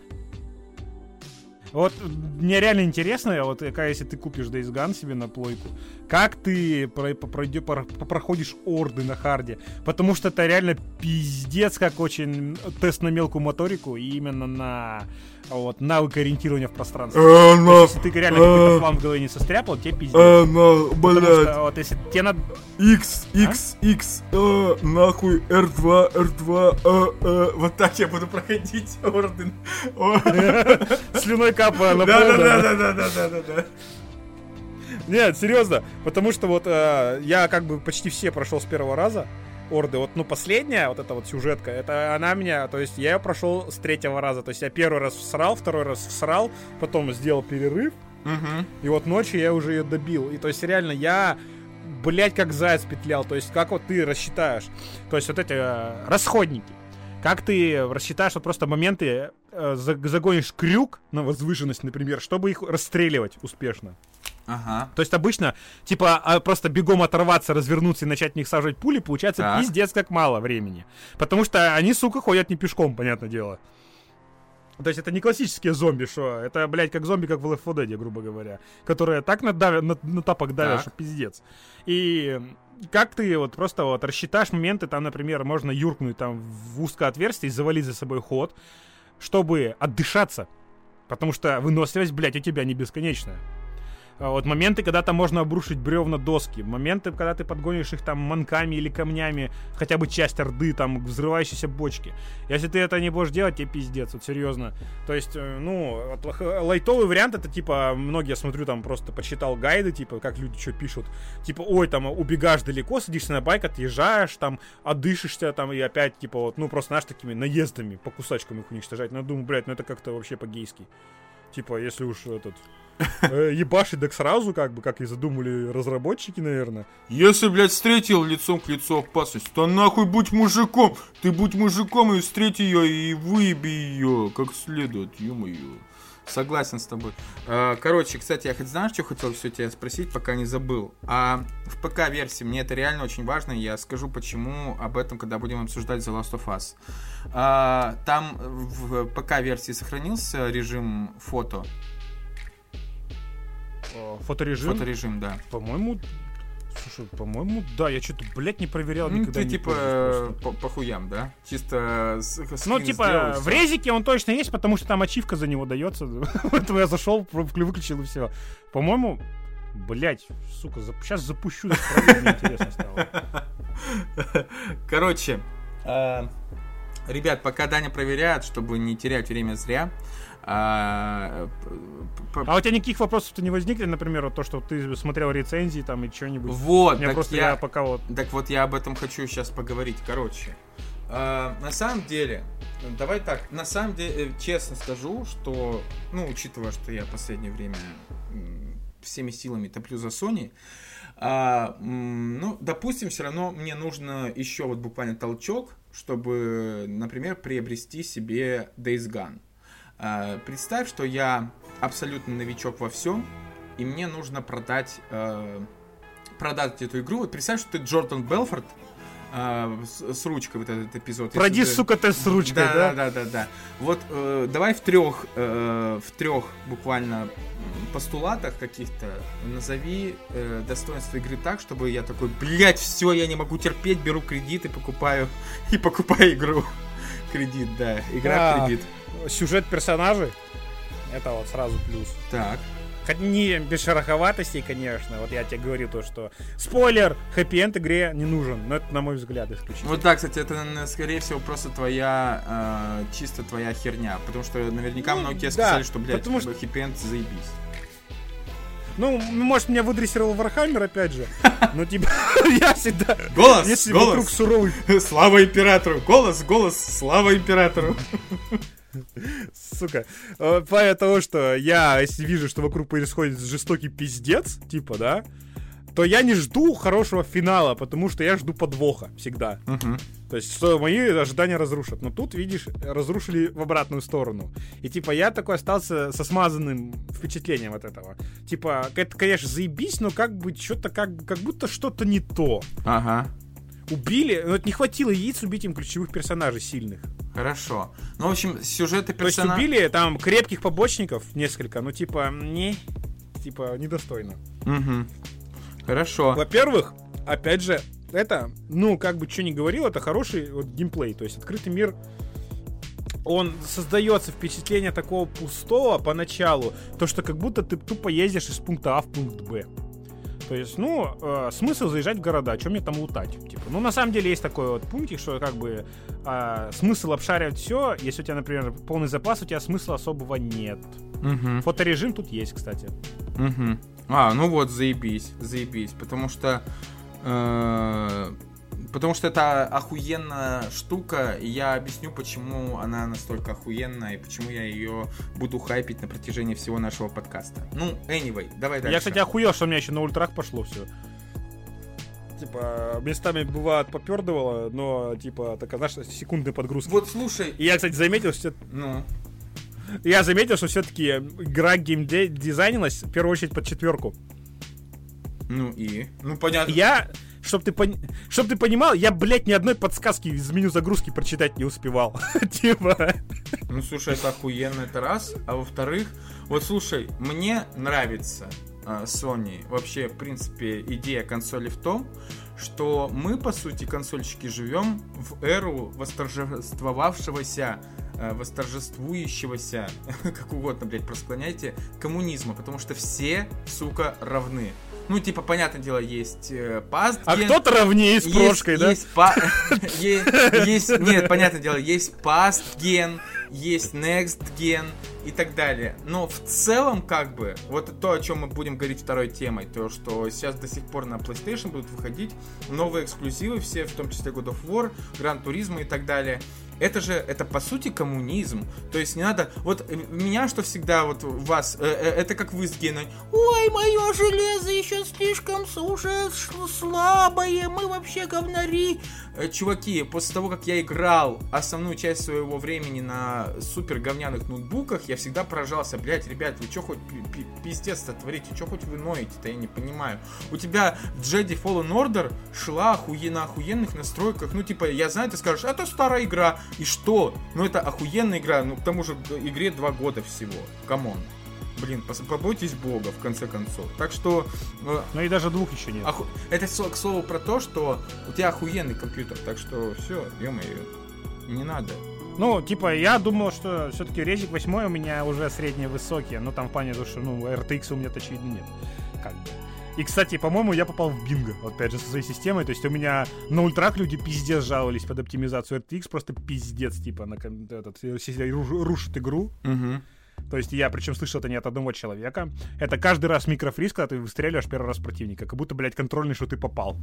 Speaker 2: Вот мне реально интересно, вот какая, если ты купишь Days Gone себе на плойку, как ты про- проходишь орды на харде. Потому что это реально пиздец, как очень тест на мелкую моторику и именно на вот, навык ориентирования в пространстве. Есть, если ты реально какой-то план в голове не состряпал, тебе пиздец. Что вот если тебе надо...
Speaker 3: X, X, X, а, нахуй, R2, R2, а, а.
Speaker 1: Вот так я буду проходить орден.
Speaker 2: Слюной капая на
Speaker 1: да. да,
Speaker 2: да,
Speaker 1: да, да, да, да.
Speaker 2: Нет, серьезно, потому что вот э, я как бы почти все прошел с первого раза. Орды, вот, ну, последняя, вот эта вот сюжетка, это она меня, то есть я ее прошел с третьего раза, то есть я первый раз всрал, второй раз всрал, потом сделал перерыв,
Speaker 1: Мгм.
Speaker 2: и вот ночью я уже ее добил. И то есть реально я, блять, как заяц петлял. То есть как вот ты рассчитаешь, то есть вот эти э, расходники. Как ты рассчитаешь вот просто моменты, э, за- загонишь крюк на возвышенность, например, чтобы их расстреливать успешно.
Speaker 1: Ага.
Speaker 2: То есть обычно, типа, а, просто бегом оторваться, развернуться и начать в них сажать пули, получается
Speaker 1: Так.
Speaker 2: пиздец как мало времени. Потому что они, сука, ходят не пешком, понятное дело. То есть это не классические зомби, что это, блядь, как зомби, как в Left 4 Dead, грубо говоря. Которые так надавят, на, на тапок давят,
Speaker 1: Так.
Speaker 2: что пиздец. И как ты вот просто вот рассчитаешь моменты, там, например, можно юркнуть там в узкое отверстие и завалить за собой ход, чтобы отдышаться. Потому что выносливость, блядь, у тебя не бесконечная. А Вот моменты, когда там можно обрушить бревна доски, моменты, когда ты подгонишь их там манками или камнями, хотя бы часть орды, там, взрывающиеся бочки. Если ты это не будешь делать, тебе пиздец, вот серьезно. То есть, э, ну, вот лох- лайтовый вариант это типа, многие, я смотрю, там просто почитал гайды, типа, как люди что пишут. Типа, ой, там, убегаешь далеко, садишься на байк, отъезжаешь, там, отдышишься, там, и опять, типа, вот, ну, просто, знаешь, такими наездами, по кусачкам их уничтожать. Ну, я думаю, блядь, ну это как-то вообще по-гейски. Типа, если уж этот... э, ебашить так сразу, как бы, как и задумали разработчики, наверное.
Speaker 3: Если, блядь, встретил лицом к лицу опасность, то нахуй будь мужиком. Ты будь мужиком и встрети ее и выеби ее как следует, ё-моё.
Speaker 1: Согласен с тобой. Э, Короче, кстати, я хоть знаешь, что хотел все тебя спросить, пока не забыл. А в ПК-версии мне это реально очень важно, я скажу почему об этом, когда будем обсуждать The Last of Us. А, Там в ПК-версии сохранился режим фото.
Speaker 2: Э, Фоторежим,
Speaker 1: Фоторежим, да.
Speaker 2: по-моему... Слушай, по-моему, да, я что-то, блядь, не проверял
Speaker 1: Ну,
Speaker 2: никогда.
Speaker 1: ты
Speaker 2: не
Speaker 1: типа э, по, по хуям, да? Чисто с,
Speaker 2: Ну, типа,
Speaker 1: сделал, и
Speaker 2: в резике он точно есть, потому что там ачивка за него дается. Поэтому я зашел, выключил и все. По-моему, блять, сука, сейчас запущу, мне интересно стало.
Speaker 1: Короче, э, ребят, пока Даня проверяет, чтобы не терять время зря. А,
Speaker 2: А у тебя никаких вопросов-то не возникли, например, вот то, что ты смотрел рецензии там и что-нибудь?
Speaker 1: Вот, так
Speaker 2: просто
Speaker 1: я,
Speaker 2: я пока вот...
Speaker 1: так вот я об этом хочу сейчас поговорить. Короче, э, на самом деле, давай так, на самом деле, э, честно скажу, что, ну, учитывая, что я последнее время всеми силами топлю за Sony, а, ну, допустим, все равно мне нужно еще вот буквально толчок, чтобы, например, приобрести себе Days Gone. А, представь, что я абсолютно новичок во всем, и мне нужно продать, э, продать эту игру. Вот представь, что ты Джордан Белфорд э, с, с ручкой вот этот эпизод. Если
Speaker 2: Пройди,
Speaker 1: ты-
Speaker 2: сука, тест с ручкой,
Speaker 1: да,
Speaker 2: да?
Speaker 1: да, да, да, да. Вот э, давай в трех, э, в трех буквально постулатах каких-то назови э, достоинства игры так, чтобы я такой, блять, все, я не могу терпеть, беру кредит и покупаю и покупаю игру. Кредит, да, игра в
Speaker 2: А.
Speaker 1: кредит.
Speaker 2: Сюжет персонажей, это вот сразу плюс.
Speaker 1: Так.
Speaker 2: Хоть не без шероховатостей, конечно. Вот я тебе говорю то, что спойлер, хэппи-энд игре не нужен. Но это, на мой взгляд, исключительно.
Speaker 1: Вот да, кстати, это, скорее всего, просто твоя, э, чисто твоя херня. Потому что наверняка
Speaker 2: Ну,
Speaker 1: многие
Speaker 2: да,
Speaker 1: сказали, что, блядь,
Speaker 2: потому что-
Speaker 1: хэппи-энд заебись.
Speaker 2: Ну, может, меня выдрессировал Warhammer, опять же. Но типа, я всегда...
Speaker 1: Голос,
Speaker 2: Если
Speaker 1: голос.
Speaker 2: вокруг суровый...
Speaker 1: Слава императору! Голос, голос, слава императору!
Speaker 2: Сука. Э, того, что я, если вижу, что вокруг происходит жестокий пиздец, типа, да, то я не жду хорошего финала, потому что я жду подвоха всегда. Угу. То есть, что мои ожидания разрушат. Но тут, видишь, разрушили в обратную сторону. И типа я такой остался со смазанным впечатлением от этого. Типа, это, конечно, заебись, но как бы что-то как, как будто что-то не то.
Speaker 1: Ага.
Speaker 2: Убили, но это не хватило яиц убить им ключевых персонажей сильных.
Speaker 1: Хорошо. Ну, в общем, сюжеты
Speaker 2: персонажей... То есть убили там крепких побочников несколько, ну типа, не, типа, недостойно.
Speaker 1: Угу. Хорошо.
Speaker 2: Во-первых, опять же, это, ну, как бы что ни говорил, это хороший вот, геймплей. То есть открытый мир он создается впечатление такого пустого поначалу, то что как будто ты тупо ездишь из пункта А в пункт Б. То есть, ну, э, смысл заезжать в города, чем мне там лутать? Типа, ну, на самом деле есть такой вот пунктик, что как бы э, смысл обшаривать все, если у тебя, например, полный запас, у тебя смысла особого нет. Угу. Фоторежим тут есть, кстати.
Speaker 1: Угу. А, ну вот, заебись, заебись, потому что... Э, потому что это охуенная штука, и я объясню, почему она настолько охуенная, и почему я ее буду хайпить на протяжении всего нашего подкаста. Ну, anyway, давай дальше.
Speaker 2: Я, кстати, охуел, что у меня еще на ультрах пошло все. Типа, местами бывает попердывало, но, типа, такая, знаешь, секундная подгрузка.
Speaker 1: Вот, слушай...
Speaker 2: И я, кстати, заметил, что...
Speaker 1: Ну...
Speaker 2: Я заметил, что все-таки игра геймдизайнилась в первую очередь под четверку.
Speaker 1: Ну и? Ну понятно.
Speaker 2: Я, чтоб ты, пон... чтоб ты понимал, я, блядь, ни одной подсказки из меню загрузки прочитать не успевал. типа.
Speaker 1: Ну слушай, это охуенно, это раз. А во-вторых, вот слушай, мне нравится а, Sony. Вообще, в принципе, идея консоли в том, что мы, по сути, консольщики, живем в эру восторжествовавшегося Э, восторжествующегося, как угодно, блядь, просклоняйте, коммунизма, потому что все, сука, равны. Ну, типа, понятное дело, есть э, past
Speaker 2: А кто-то равнее с прошкой, да?
Speaker 1: Есть, па... есть, нет, понятное дело, есть past ген, есть next ген и так далее. Но в целом, как бы, вот то, о чем мы будем говорить второй темой, то, что сейчас до сих пор на PlayStation будут выходить новые эксклюзивы все, в том числе God of War, Gran Turismo и так далее это же, это по сути коммунизм. То есть не надо, вот меня что всегда вот вас, э, э, это как вы с Геной, ой, мое железо еще слишком уже слабое, мы вообще говнари. Э, чуваки, после того, как я играл основную часть своего времени на супер говняных ноутбуках, я всегда поражался, блять, ребят, вы что хоть пиздец-то творите, что хоть вы ноете-то, я не понимаю. У тебя Jedi Fallen Order шла охуенно охуенных настройках, ну типа, я знаю, ты скажешь, это старая игра, и что? Ну это охуенная игра, ну к тому же игре два года всего. Come on. Блин, побойтесь бога, в конце концов. Так что...
Speaker 2: Э, ну и даже двух еще нет.
Speaker 1: Оху... Это к слову про то, что у тебя охуенный компьютер, так что все, ё-моё, не надо.
Speaker 2: Ну, типа, я думал, что все-таки резик 8 у меня уже средние высокие, но там в плане, что, ну, RTX у меня-то очевидно нет. Как бы. И, кстати, по-моему, я попал в бинго, опять же, со своей системой. То есть у меня на ультрах люди пиздец жаловались под оптимизацию RTX, просто пиздец, типа, на этот, рушит игру.
Speaker 1: Угу.
Speaker 2: То есть я, причем слышал это не от одного человека. Это каждый раз микрофриз, когда ты выстреливаешь первый раз противника. Как будто, блядь, контрольный, что ты попал.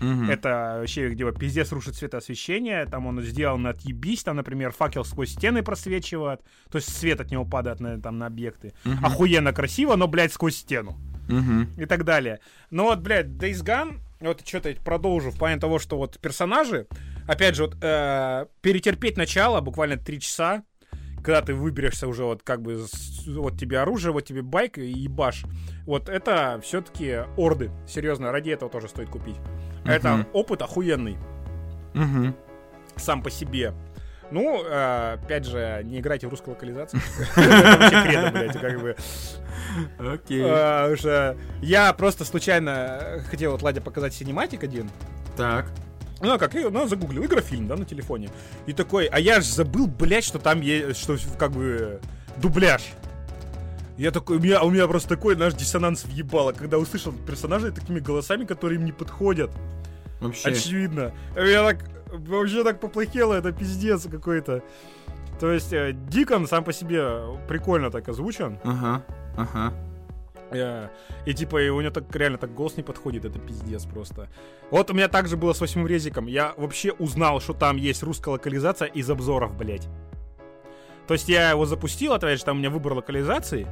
Speaker 2: Угу. Это вообще, где пиздец рушит светоосвещение. Там он сделан отъебись. Там, например, факел сквозь стены просвечивает. То есть свет от него падает на, там, на объекты. Угу. Охуенно красиво, но, блядь, сквозь стену.
Speaker 1: Угу.
Speaker 2: И так далее. Но вот, блядь, Days Gone, вот что-то продолжу в плане того, что вот персонажи, опять же, вот э, перетерпеть начало, буквально три часа, когда ты выберешься уже вот как бы вот тебе оружие, вот тебе байк и ебаш. Вот это все-таки орды. Серьезно, ради этого тоже стоит купить. Uh-huh. Это опыт охуенный.
Speaker 1: Uh-huh.
Speaker 2: Сам по себе. Ну, э, опять же, не играйте в русской локализации. Это блядь, как бы.
Speaker 1: Окей.
Speaker 2: А, я просто случайно хотел вот Ладя показать синематик один.
Speaker 1: Так.
Speaker 2: Ну, а как, ну, загуглил, игрофильм, да, на телефоне. И такой, а я же забыл, блядь, что там есть, что, как бы, дубляж. Я такой, у меня, у меня просто такой наш диссонанс въебало, когда услышал персонажей такими голосами, которые им не подходят.
Speaker 1: Вообще.
Speaker 2: Очевидно. Я так, вообще так поплохело, это пиздец какой-то. То есть, э, Дикон сам по себе прикольно так озвучен.
Speaker 1: Ага, ага.
Speaker 2: Yeah. И типа, и у него так реально так голос не подходит, это пиздец просто. Вот у меня также было с восьмым резиком. Я вообще узнал, что там есть русская локализация из обзоров, блять. То есть я его запустил, опять же, там у меня выбор локализации.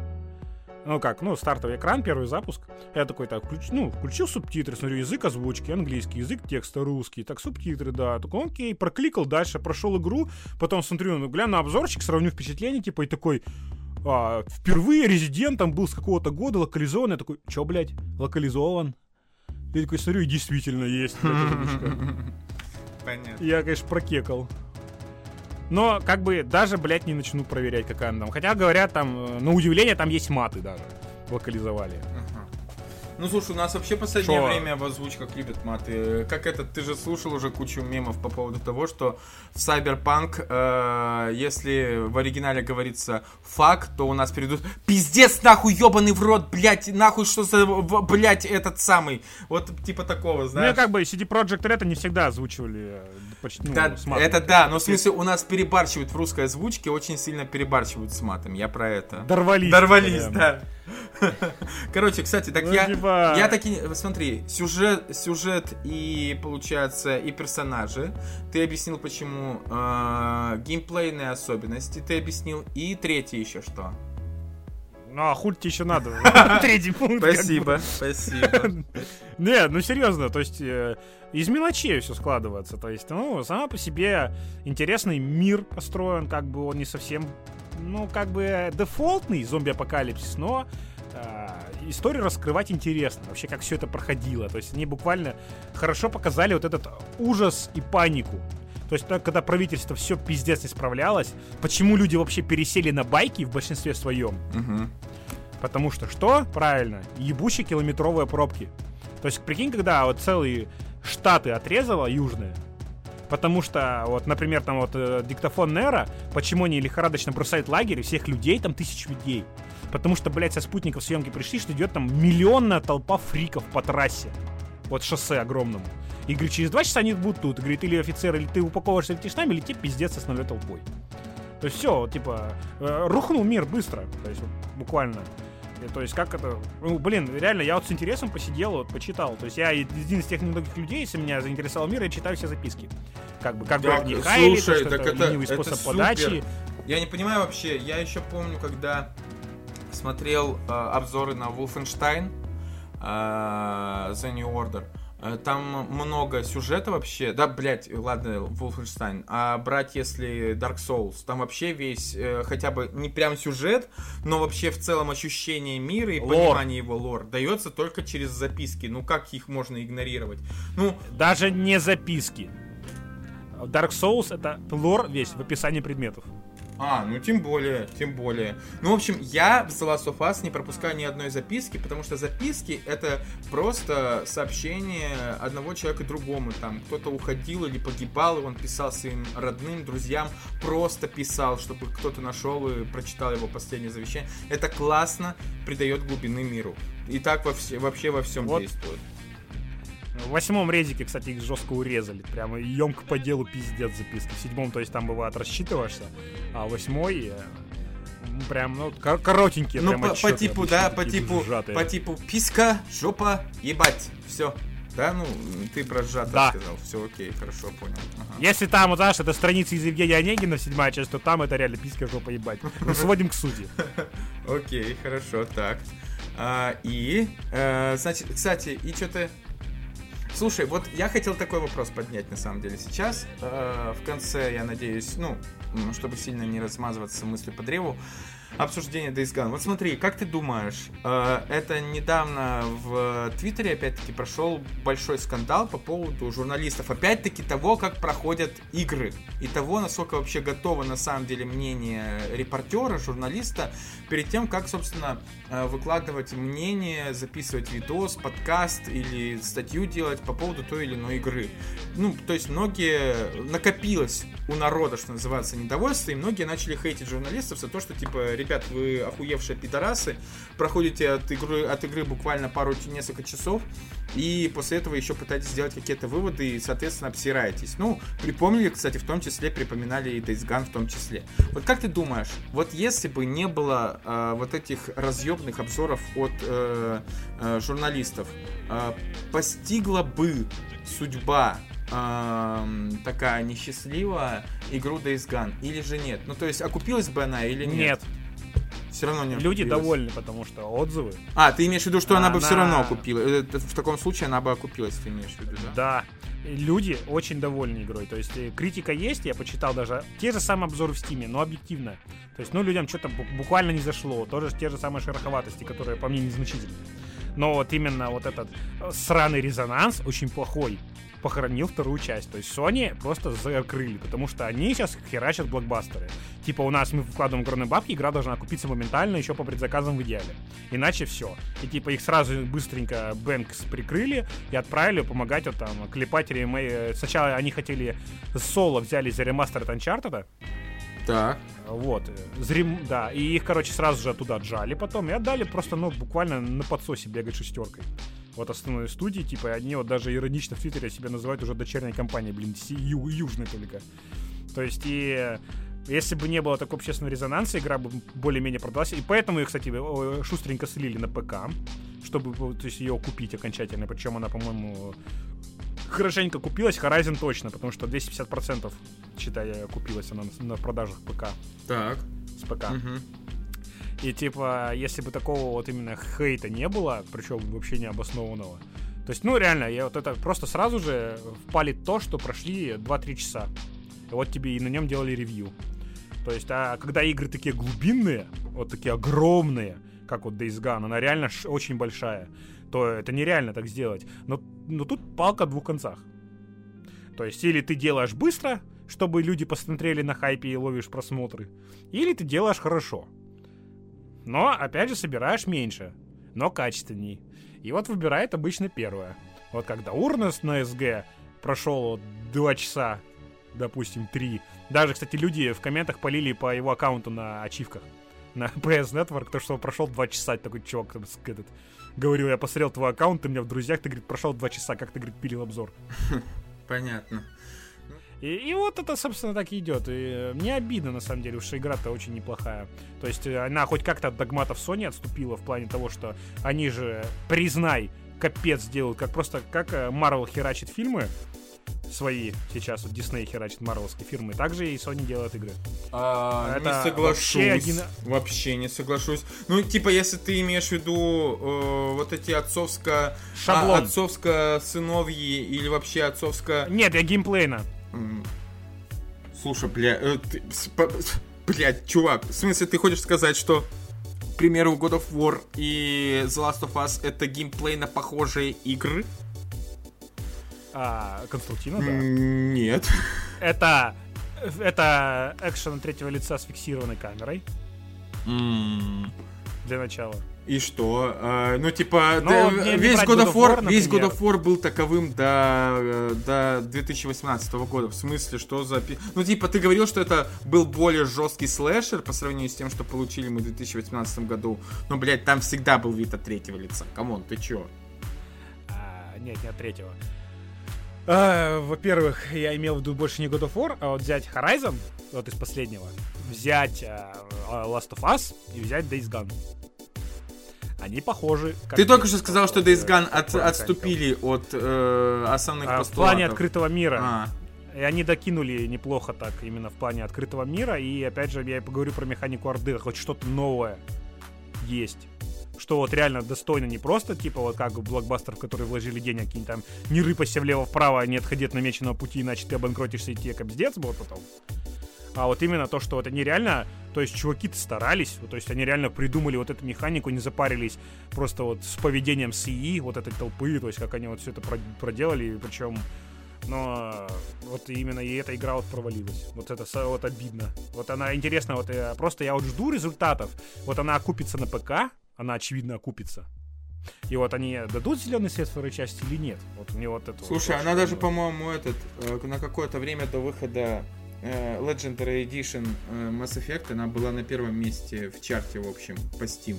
Speaker 2: Ну как, ну, стартовый экран, первый запуск. Я такой, так, включ, ну, включил субтитры, смотрю, язык озвучки, английский, язык текста, русский, так, субтитры, да. Такой, окей, прокликал дальше, прошел игру, потом смотрю, ну, гляну на обзорчик, сравню впечатление, типа, и такой, а, впервые резидентом был с какого-то года локализован. Я такой, чё, блядь, локализован? Я такой смотрю, и действительно есть. Понятно. Я, конечно, прокекал. Но, как бы, даже, блядь, не начну проверять, какая она там. Хотя, говорят, там, э, на удивление, там есть маты даже. Локализовали.
Speaker 1: Ну, слушай, у нас вообще последнее Шо? время в озвучках любят маты. Как это, ты же слушал уже кучу мемов по поводу того, что в Cyberpunk, э, если в оригинале говорится факт, то у нас перейдут пиздец нахуй, ебаный в рот, блядь, нахуй, что за, блядь, этот самый. Вот типа такого, знаешь.
Speaker 2: Ну, как бы CD Projekt Red не всегда озвучивали э,
Speaker 1: почти, ну, да, с матом. Это да, но в смысле у нас перебарщивают в русской озвучке, очень сильно перебарщивают с матом, я про это.
Speaker 2: Дорвались.
Speaker 1: Дорвались, да. Короче, кстати, так ну, я, типа... я таки, смотри, сюжет, сюжет и, получается, и персонажи, ты объяснил, почему э, геймплейные особенности, ты объяснил, и третье еще что?
Speaker 2: Ну, а хуль тебе еще надо? Третий пункт.
Speaker 1: Спасибо, спасибо.
Speaker 2: Не, ну серьезно, то есть э, из мелочей все складывается. То есть, ну, сама по себе интересный мир построен, как бы он не совсем ну, как бы дефолтный зомби-апокалипсис, но э, историю раскрывать интересно. Вообще, как все это проходило. То есть они буквально хорошо показали вот этот ужас и панику. То есть, когда правительство все пиздец не справлялось, почему люди вообще пересели на байки в большинстве своем? Угу. Потому что что? Правильно, ебучие километровые пробки. То есть, прикинь, когда вот целые штаты отрезало южные, Потому что, вот, например, там вот э, диктофон Нера, почему они лихорадочно бросают лагерь, всех людей, там тысяч людей. Потому что, блядь, со спутников съемки пришли, что идет там миллионная толпа фриков по трассе. Вот шоссе огромному. И говорит, через два часа они будут тут. И говорит, или офицер, или ты упаковываешься, летишь с или тебе пиздец основной толпой. То есть все, типа, э, рухнул мир быстро. То есть, вот, буквально. То есть как это... Ну, блин, реально, я вот с интересом посидел, вот, почитал. То есть я один из тех немногих людей, если меня заинтересовал мир, я читаю все записки. Как бы, как да, бы не хайли, слушай, то, так это, это способ супер. подачи.
Speaker 1: Я не понимаю вообще, я еще помню, когда смотрел э, обзоры на Wolfenstein э, The New Order, Э, там много сюжета вообще. Да, блядь, ладно, Wolfenstein. А брать, если Dark Souls, там вообще весь, э, хотя бы не прям сюжет, но вообще в целом ощущение мира и лор. понимание его лор дается только через записки. Ну как их можно игнорировать? Ну,
Speaker 2: даже не записки. Dark Souls это лор весь в описании предметов.
Speaker 1: А, ну тем более, тем более. Ну, в общем, я в The Last of Us не пропускаю ни одной записки, потому что записки это просто сообщение одного человека другому. Там кто-то уходил или погибал, и он писал своим родным, друзьям, просто писал, чтобы кто-то нашел и прочитал его последнее завещание. Это классно, придает глубины миру. И так во все, вообще во всем вот. действует.
Speaker 2: В восьмом редике, кстати, их жестко урезали. Прямо емко по делу пиздец записки. В седьмом, то есть там бывает рассчитываешься, а восьмой э, прям, ну, кор- коротенькие.
Speaker 1: Ну, по, по типу, да, по типу, сжатые. по типу писка, жопа, ебать. Все. Да, ну, ты про сжато да. сказал. Все окей, хорошо, понял.
Speaker 2: Ага. Если там, вот, знаешь, это страница из Евгения Онегина, седьмая часть, то там это реально писка, жопа, ебать. Ну, сводим к сути.
Speaker 1: Окей, хорошо, так. А, и, э, значит, кстати, и что-то Слушай, вот я хотел такой вопрос поднять на самом деле сейчас. Э, в конце, я надеюсь, ну, чтобы сильно не размазываться мысли по древу обсуждение Days Gone. Вот смотри, как ты думаешь, э, это недавно в Твиттере опять-таки прошел большой скандал по поводу журналистов, опять-таки того, как проходят игры и того, насколько вообще готово на самом деле мнение репортера, журналиста перед тем, как, собственно, э, выкладывать мнение, записывать видос, подкаст или статью делать по поводу той или иной игры. Ну, то есть многие накопилось у народа, что называется, недовольство, и многие начали хейтить журналистов за то, что типа ребят, вы охуевшие пидорасы, проходите от игры, от игры буквально пару, несколько часов, и после этого еще пытаетесь сделать какие-то выводы и, соответственно, обсираетесь. Ну, припомнили, кстати, в том числе, припоминали и Days Gone в том числе. Вот как ты думаешь, вот если бы не было э, вот этих разъемных обзоров от э, э, журналистов, э, постигла бы судьба э, такая несчастливая игру Days Gone или же нет? Ну, то есть, окупилась бы она или нет?
Speaker 2: Нет.
Speaker 1: Все равно не
Speaker 2: Люди довольны, потому что отзывы.
Speaker 1: А, ты имеешь в виду, что она, она бы все равно окупила? Э, в таком случае она бы окупилась, ты имеешь в виду, да?
Speaker 2: Да. Люди очень довольны игрой. То есть э, критика есть, я почитал даже те же самые обзоры в Стиме, но объективно. То есть, ну, людям что-то буквально не зашло. Тоже те же самые шероховатости, которые по мне незначительны. Но вот именно вот этот э, сраный резонанс очень плохой похоронил вторую часть. То есть Sony просто закрыли, потому что они сейчас херачат блокбастеры. Типа у нас мы вкладываем огромные бабки, игра должна купиться моментально, еще по предзаказам в идеале. Иначе все. И типа их сразу быстренько Бэнкс прикрыли и отправили помогать вот там клепать ремей. Сначала они хотели соло взяли за ремастер Uncharted,
Speaker 1: так.
Speaker 2: Вот. Зрим, да. И их, короче, сразу же оттуда отжали потом и отдали просто, ну, буквально на подсосе бегать шестеркой вот основной студии, типа, они вот даже иронично в Твиттере себя называют уже дочерней компанией, блин, ю- южной только. То есть и если бы не было такого общественного резонанса, игра бы более-менее продалась. И поэтому ее, кстати, шустренько слили на ПК, чтобы то есть, ее купить окончательно. Причем она, по-моему, хорошенько купилась. Horizon точно, потому что 250%, считай, купилась она на продажах ПК.
Speaker 1: Так.
Speaker 2: С ПК. Угу. И типа, если бы такого вот именно хейта не было, причем вообще необоснованного, то есть, ну, реально, я вот это просто сразу же впалит то, что прошли 2-3 часа. И вот тебе и на нем делали ревью. То есть, а когда игры такие глубинные, вот такие огромные, как вот Days Gone, она реально очень большая, то это нереально так сделать. Но, но тут палка в двух концах. То есть, или ты делаешь быстро, чтобы люди посмотрели на хайпе и ловишь просмотры, или ты делаешь хорошо. Но, опять же, собираешь меньше, но качественней. И вот выбирает обычно первое. Вот когда Урнес на СГ прошел 2 часа, допустим, 3. Даже, кстати, люди в комментах полили по его аккаунту на ачивках. На PS Network, то, что он прошел 2 часа. Такой чувак этот, говорил, я посмотрел твой аккаунт, ты меня в друзьях, ты, говорит, прошел 2 часа, как ты, говорит, пилил обзор.
Speaker 1: Понятно.
Speaker 2: И, и вот это, собственно, так и идет. И мне обидно, на самом деле, что игра-то очень неплохая. То есть э, она хоть как-то от догматов Sony отступила в плане того, что они же, признай, капец делают, как просто, как э, Marvel херачит фильмы, свои сейчас, вот Disney херачит марвелские фирмы, также и Sony делает игры.
Speaker 1: А, Это не соглашусь. Вообще, один... вообще не соглашусь. Ну, типа, если ты имеешь в виду э, вот эти отцовско... Шаблон. А, отцовско-сыновьи или вообще отцовско...
Speaker 2: Нет, я геймплейно.
Speaker 1: Слушай, бля, э, ты, блядь, чувак, в смысле ты хочешь сказать, что, к примеру, God of War и The Last of Us это геймплейно похожие игры?
Speaker 2: А, конструктивно, да?
Speaker 1: Нет.
Speaker 2: Это, это экшен третьего лица с фиксированной камерой.
Speaker 1: Mm.
Speaker 2: Для начала.
Speaker 1: И что? А, ну, типа, Но да, весь God of War, War весь God of War был таковым до, до 2018 года. В смысле, что за... Ну, типа, ты говорил, что это был более жесткий слэшер по сравнению с тем, что получили мы в 2018 году. Но, блядь, там всегда был вид от третьего лица. Come on, ты чё?
Speaker 2: А, нет, не от третьего. А, во-первых, я имел в виду больше не God of War, а вот взять Horizon, вот из последнего, взять uh, Last of Us и взять Days Gone они похожи.
Speaker 1: Ты только что сказал, что Days Gone от, отступили от э, основных а,
Speaker 2: постулатов. В плане открытого мира. А. И они докинули неплохо так именно в плане открытого мира. И опять же, я поговорю про механику Орды, хоть что-то новое есть что вот реально достойно не просто, типа вот как блокбастер, в который вложили денег, какие-нибудь там не рыпайся влево-вправо, не отходи от намеченного пути, иначе ты обанкротишься и тебе капздец будет потом. А вот именно то, что вот они реально то есть чуваки-то старались, то есть они реально придумали вот эту механику, не запарились просто вот с поведением СИИ, вот этой толпы, то есть как они вот все это проделали, причем но вот именно и эта игра вот провалилась. Вот это вот обидно. Вот она интересна, вот я, просто я вот жду результатов. Вот она окупится на ПК, она очевидно окупится. И вот они дадут зеленый свет второй части или нет? Вот мне вот это.
Speaker 1: Слушай, вот она даже, по-моему, этот э, на какое-то время до выхода Legendary Edition э, Mass Effect, она была на первом месте в чарте, в общем, по Steam.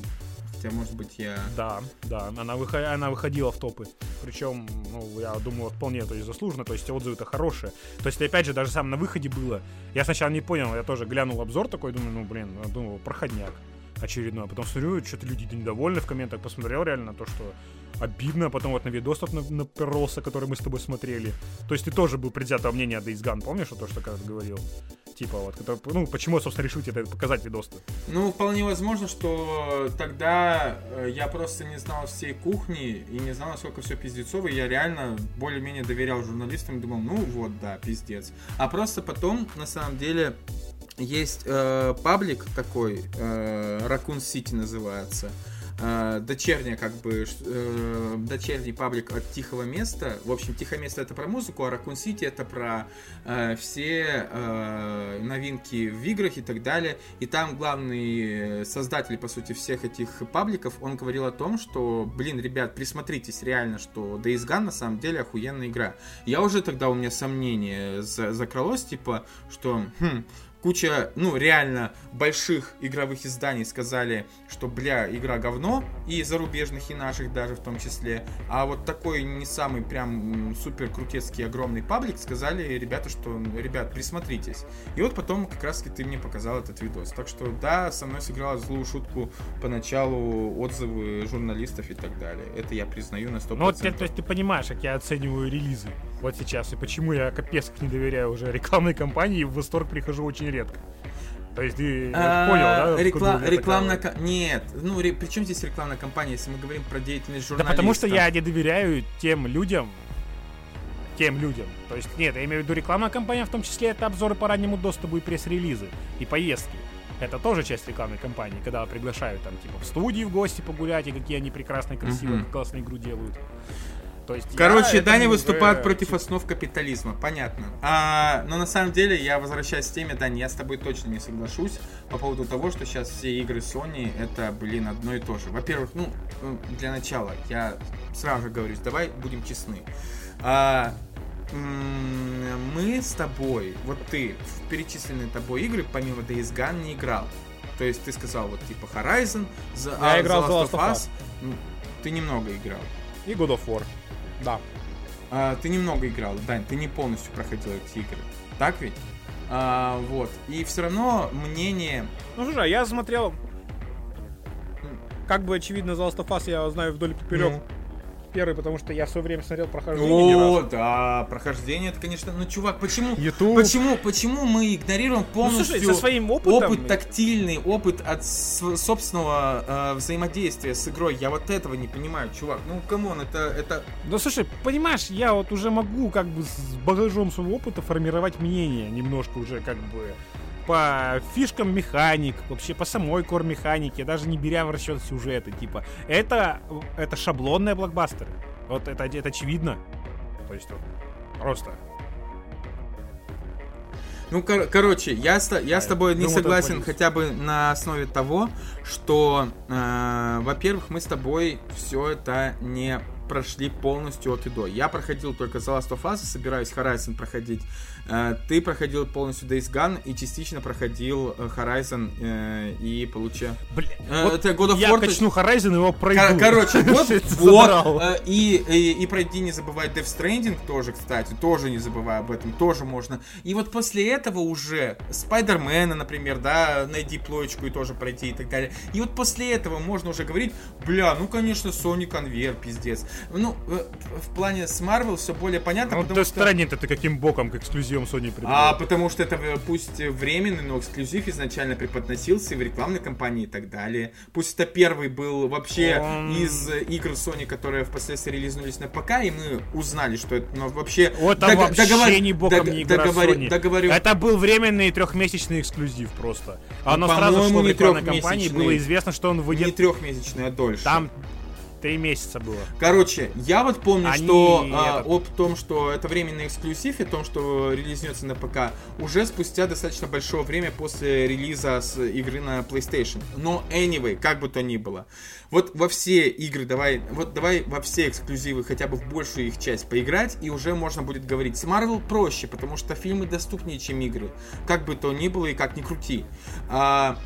Speaker 1: Хотя, может быть, я...
Speaker 2: Да, да, она, выход... она выходила в топы. Причем, ну, я думаю, вполне то есть заслуженно, то есть отзывы-то хорошие. То есть, опять же, даже сам на выходе было. Я сначала не понял, я тоже глянул обзор такой, думаю, ну, блин, думал, проходняк очередной. А потом смотрю, что-то люди недовольны в комментах, посмотрел реально то, что обидно, а потом вот на видос на, напирался, который мы с тобой смотрели. То есть ты тоже был предвзятого мнения Days Gone, помнишь, то, что когда говорил? типа, вот, который, ну, почему, собственно, решил тебе показать видос -то?
Speaker 1: Ну, вполне возможно, что тогда э, я просто не знал всей кухни и не знал, насколько все пиздецово, и я реально более-менее доверял журналистам и думал, ну вот, да, пиздец. А просто потом, на самом деле, есть э, паблик такой, э, City называется, э, дочерняя, как бы, э, дочерний паблик от Тихого Места. В общем, Тихое Место это про музыку, а Raccoon City это про э, все э, новинки в играх и так далее. И там главный создатель, по сути, всех этих пабликов, он говорил о том, что, блин, ребят, присмотритесь реально, что Days Gone на самом деле охуенная игра. Я уже тогда у меня сомнение закралось, типа, что, хм, куча, ну, реально больших игровых изданий сказали, что, бля, игра говно, и зарубежных, и наших даже в том числе. А вот такой не самый прям супер крутецкий огромный паблик сказали ребята, что, ребят, присмотритесь. И вот потом как раз ты мне показал этот видос. Так что, да, со мной сыграла злую шутку поначалу отзывы журналистов и так далее. Это я признаю на 100%. Ну, вот,
Speaker 2: то есть ты понимаешь, как я оцениваю релизы вот сейчас, и почему я капец не доверяю уже рекламной кампании и в восторг прихожу очень редко. То есть ты а, понял, да?
Speaker 1: Рекла- рекламная... Такая... Нет, ну при чем здесь рекламная кампания, если мы говорим про деятельность журналиста?
Speaker 2: Да потому что я не доверяю тем людям, тем людям. То есть, нет, я имею в виду рекламная кампания, в том числе это обзоры по раннему доступу и пресс-релизы, и поездки. Это тоже часть рекламной кампании, когда приглашают там, типа, в студии в гости погулять, и какие они прекрасные, красивые, mm-hmm. классную игру делают.
Speaker 1: То есть Короче, Даня выступает против основ капитализма, понятно. А, но на самом деле, я возвращаюсь к теме, Даня, я с тобой точно не соглашусь по поводу того, что сейчас все игры Sony это, блин, одно и то же. Во-первых, ну, для начала, я сразу же говорю, давай будем честны. А, мы с тобой, вот ты в перечисленные тобой игры, помимо Days Gone, не играл. То есть ты сказал, вот типа Horizon,
Speaker 2: The, я uh, играл The Last of Us.
Speaker 1: Ты немного играл.
Speaker 2: И God of War. Да.
Speaker 1: А, ты немного играл, Дань, ты не полностью проходил эти игры. Так ведь? А, вот. И все равно мнение...
Speaker 2: Ну слушай, а я смотрел... Как бы очевидно, The Last of Us я знаю вдоль и поперек. Ну первый, потому что я в свое время смотрел прохождение.
Speaker 1: О, да, прохождение, это, конечно, ну, чувак, почему, YouTube. почему, почему мы игнорируем полностью ну, слушай,
Speaker 2: со своим опытом...
Speaker 1: опыт тактильный, опыт от собственного э, взаимодействия с игрой? Я вот этого не понимаю, чувак. Ну, come on, это, это...
Speaker 2: Ну, слушай, понимаешь, я вот уже могу как бы с багажом своего опыта формировать мнение немножко уже как бы по фишкам механик, вообще по самой кор механике, даже не беря в расчет сюжеты, типа, это, это шаблонные блокбастеры. Вот это, это очевидно. То есть вот, просто.
Speaker 1: Ну, кор- короче, я, с, я с тобой не согласен хотя бы на основе того, что, э, во-первых, мы с тобой все это не прошли полностью от и до. Я проходил только The Last of Us, собираюсь Horizon проходить Э, ты проходил полностью Days Gone и частично проходил э, Horizon э, и получил...
Speaker 2: Блин, вот это God of я War... качну Horizon, его пройду. Кор-
Speaker 1: короче, вот, вот и, и, и пройди, не забывай Death Stranding тоже, кстати, тоже не забывай об этом, тоже можно. И вот после этого уже Спайдермена, например, да, найди плоечку и тоже пройти и так далее. И вот после этого можно уже говорить, бля, ну, конечно, Sony конвейер, пиздец. Ну, в плане с Marvel все более понятно,
Speaker 2: ну, потому что... Stranding это каким боком к эксклюзиву прием Sony
Speaker 1: придумал. А потому что это э, пусть временный, но эксклюзив изначально преподносился и в рекламной кампании и так далее. Пусть это первый был вообще Он... из игр Sony, которые впоследствии релизнулись на ПК, и мы узнали, что это ну, вообще...
Speaker 2: Вот там дог- вообще договор... не боком дог- не игра договор... Sony. Договорю... Это был временный трехмесячный эксклюзив просто. А ну, оно сразу шло в рекламной кампании, было известно, что он выйдет...
Speaker 1: Не трехмесячный, а дольше.
Speaker 2: Там Три месяца было.
Speaker 1: Короче, я вот помню, Они что а, об том, что это временный эксклюзив и том, что релизнется на ПК, уже спустя достаточно большое время после релиза с игры на PlayStation. Но anyway, как бы то ни было. Вот во все игры давай, вот давай во все эксклюзивы хотя бы в большую их часть поиграть, и уже можно будет говорить. С Marvel проще, потому что фильмы доступнее, чем игры. Как бы то ни было и как ни крути. А,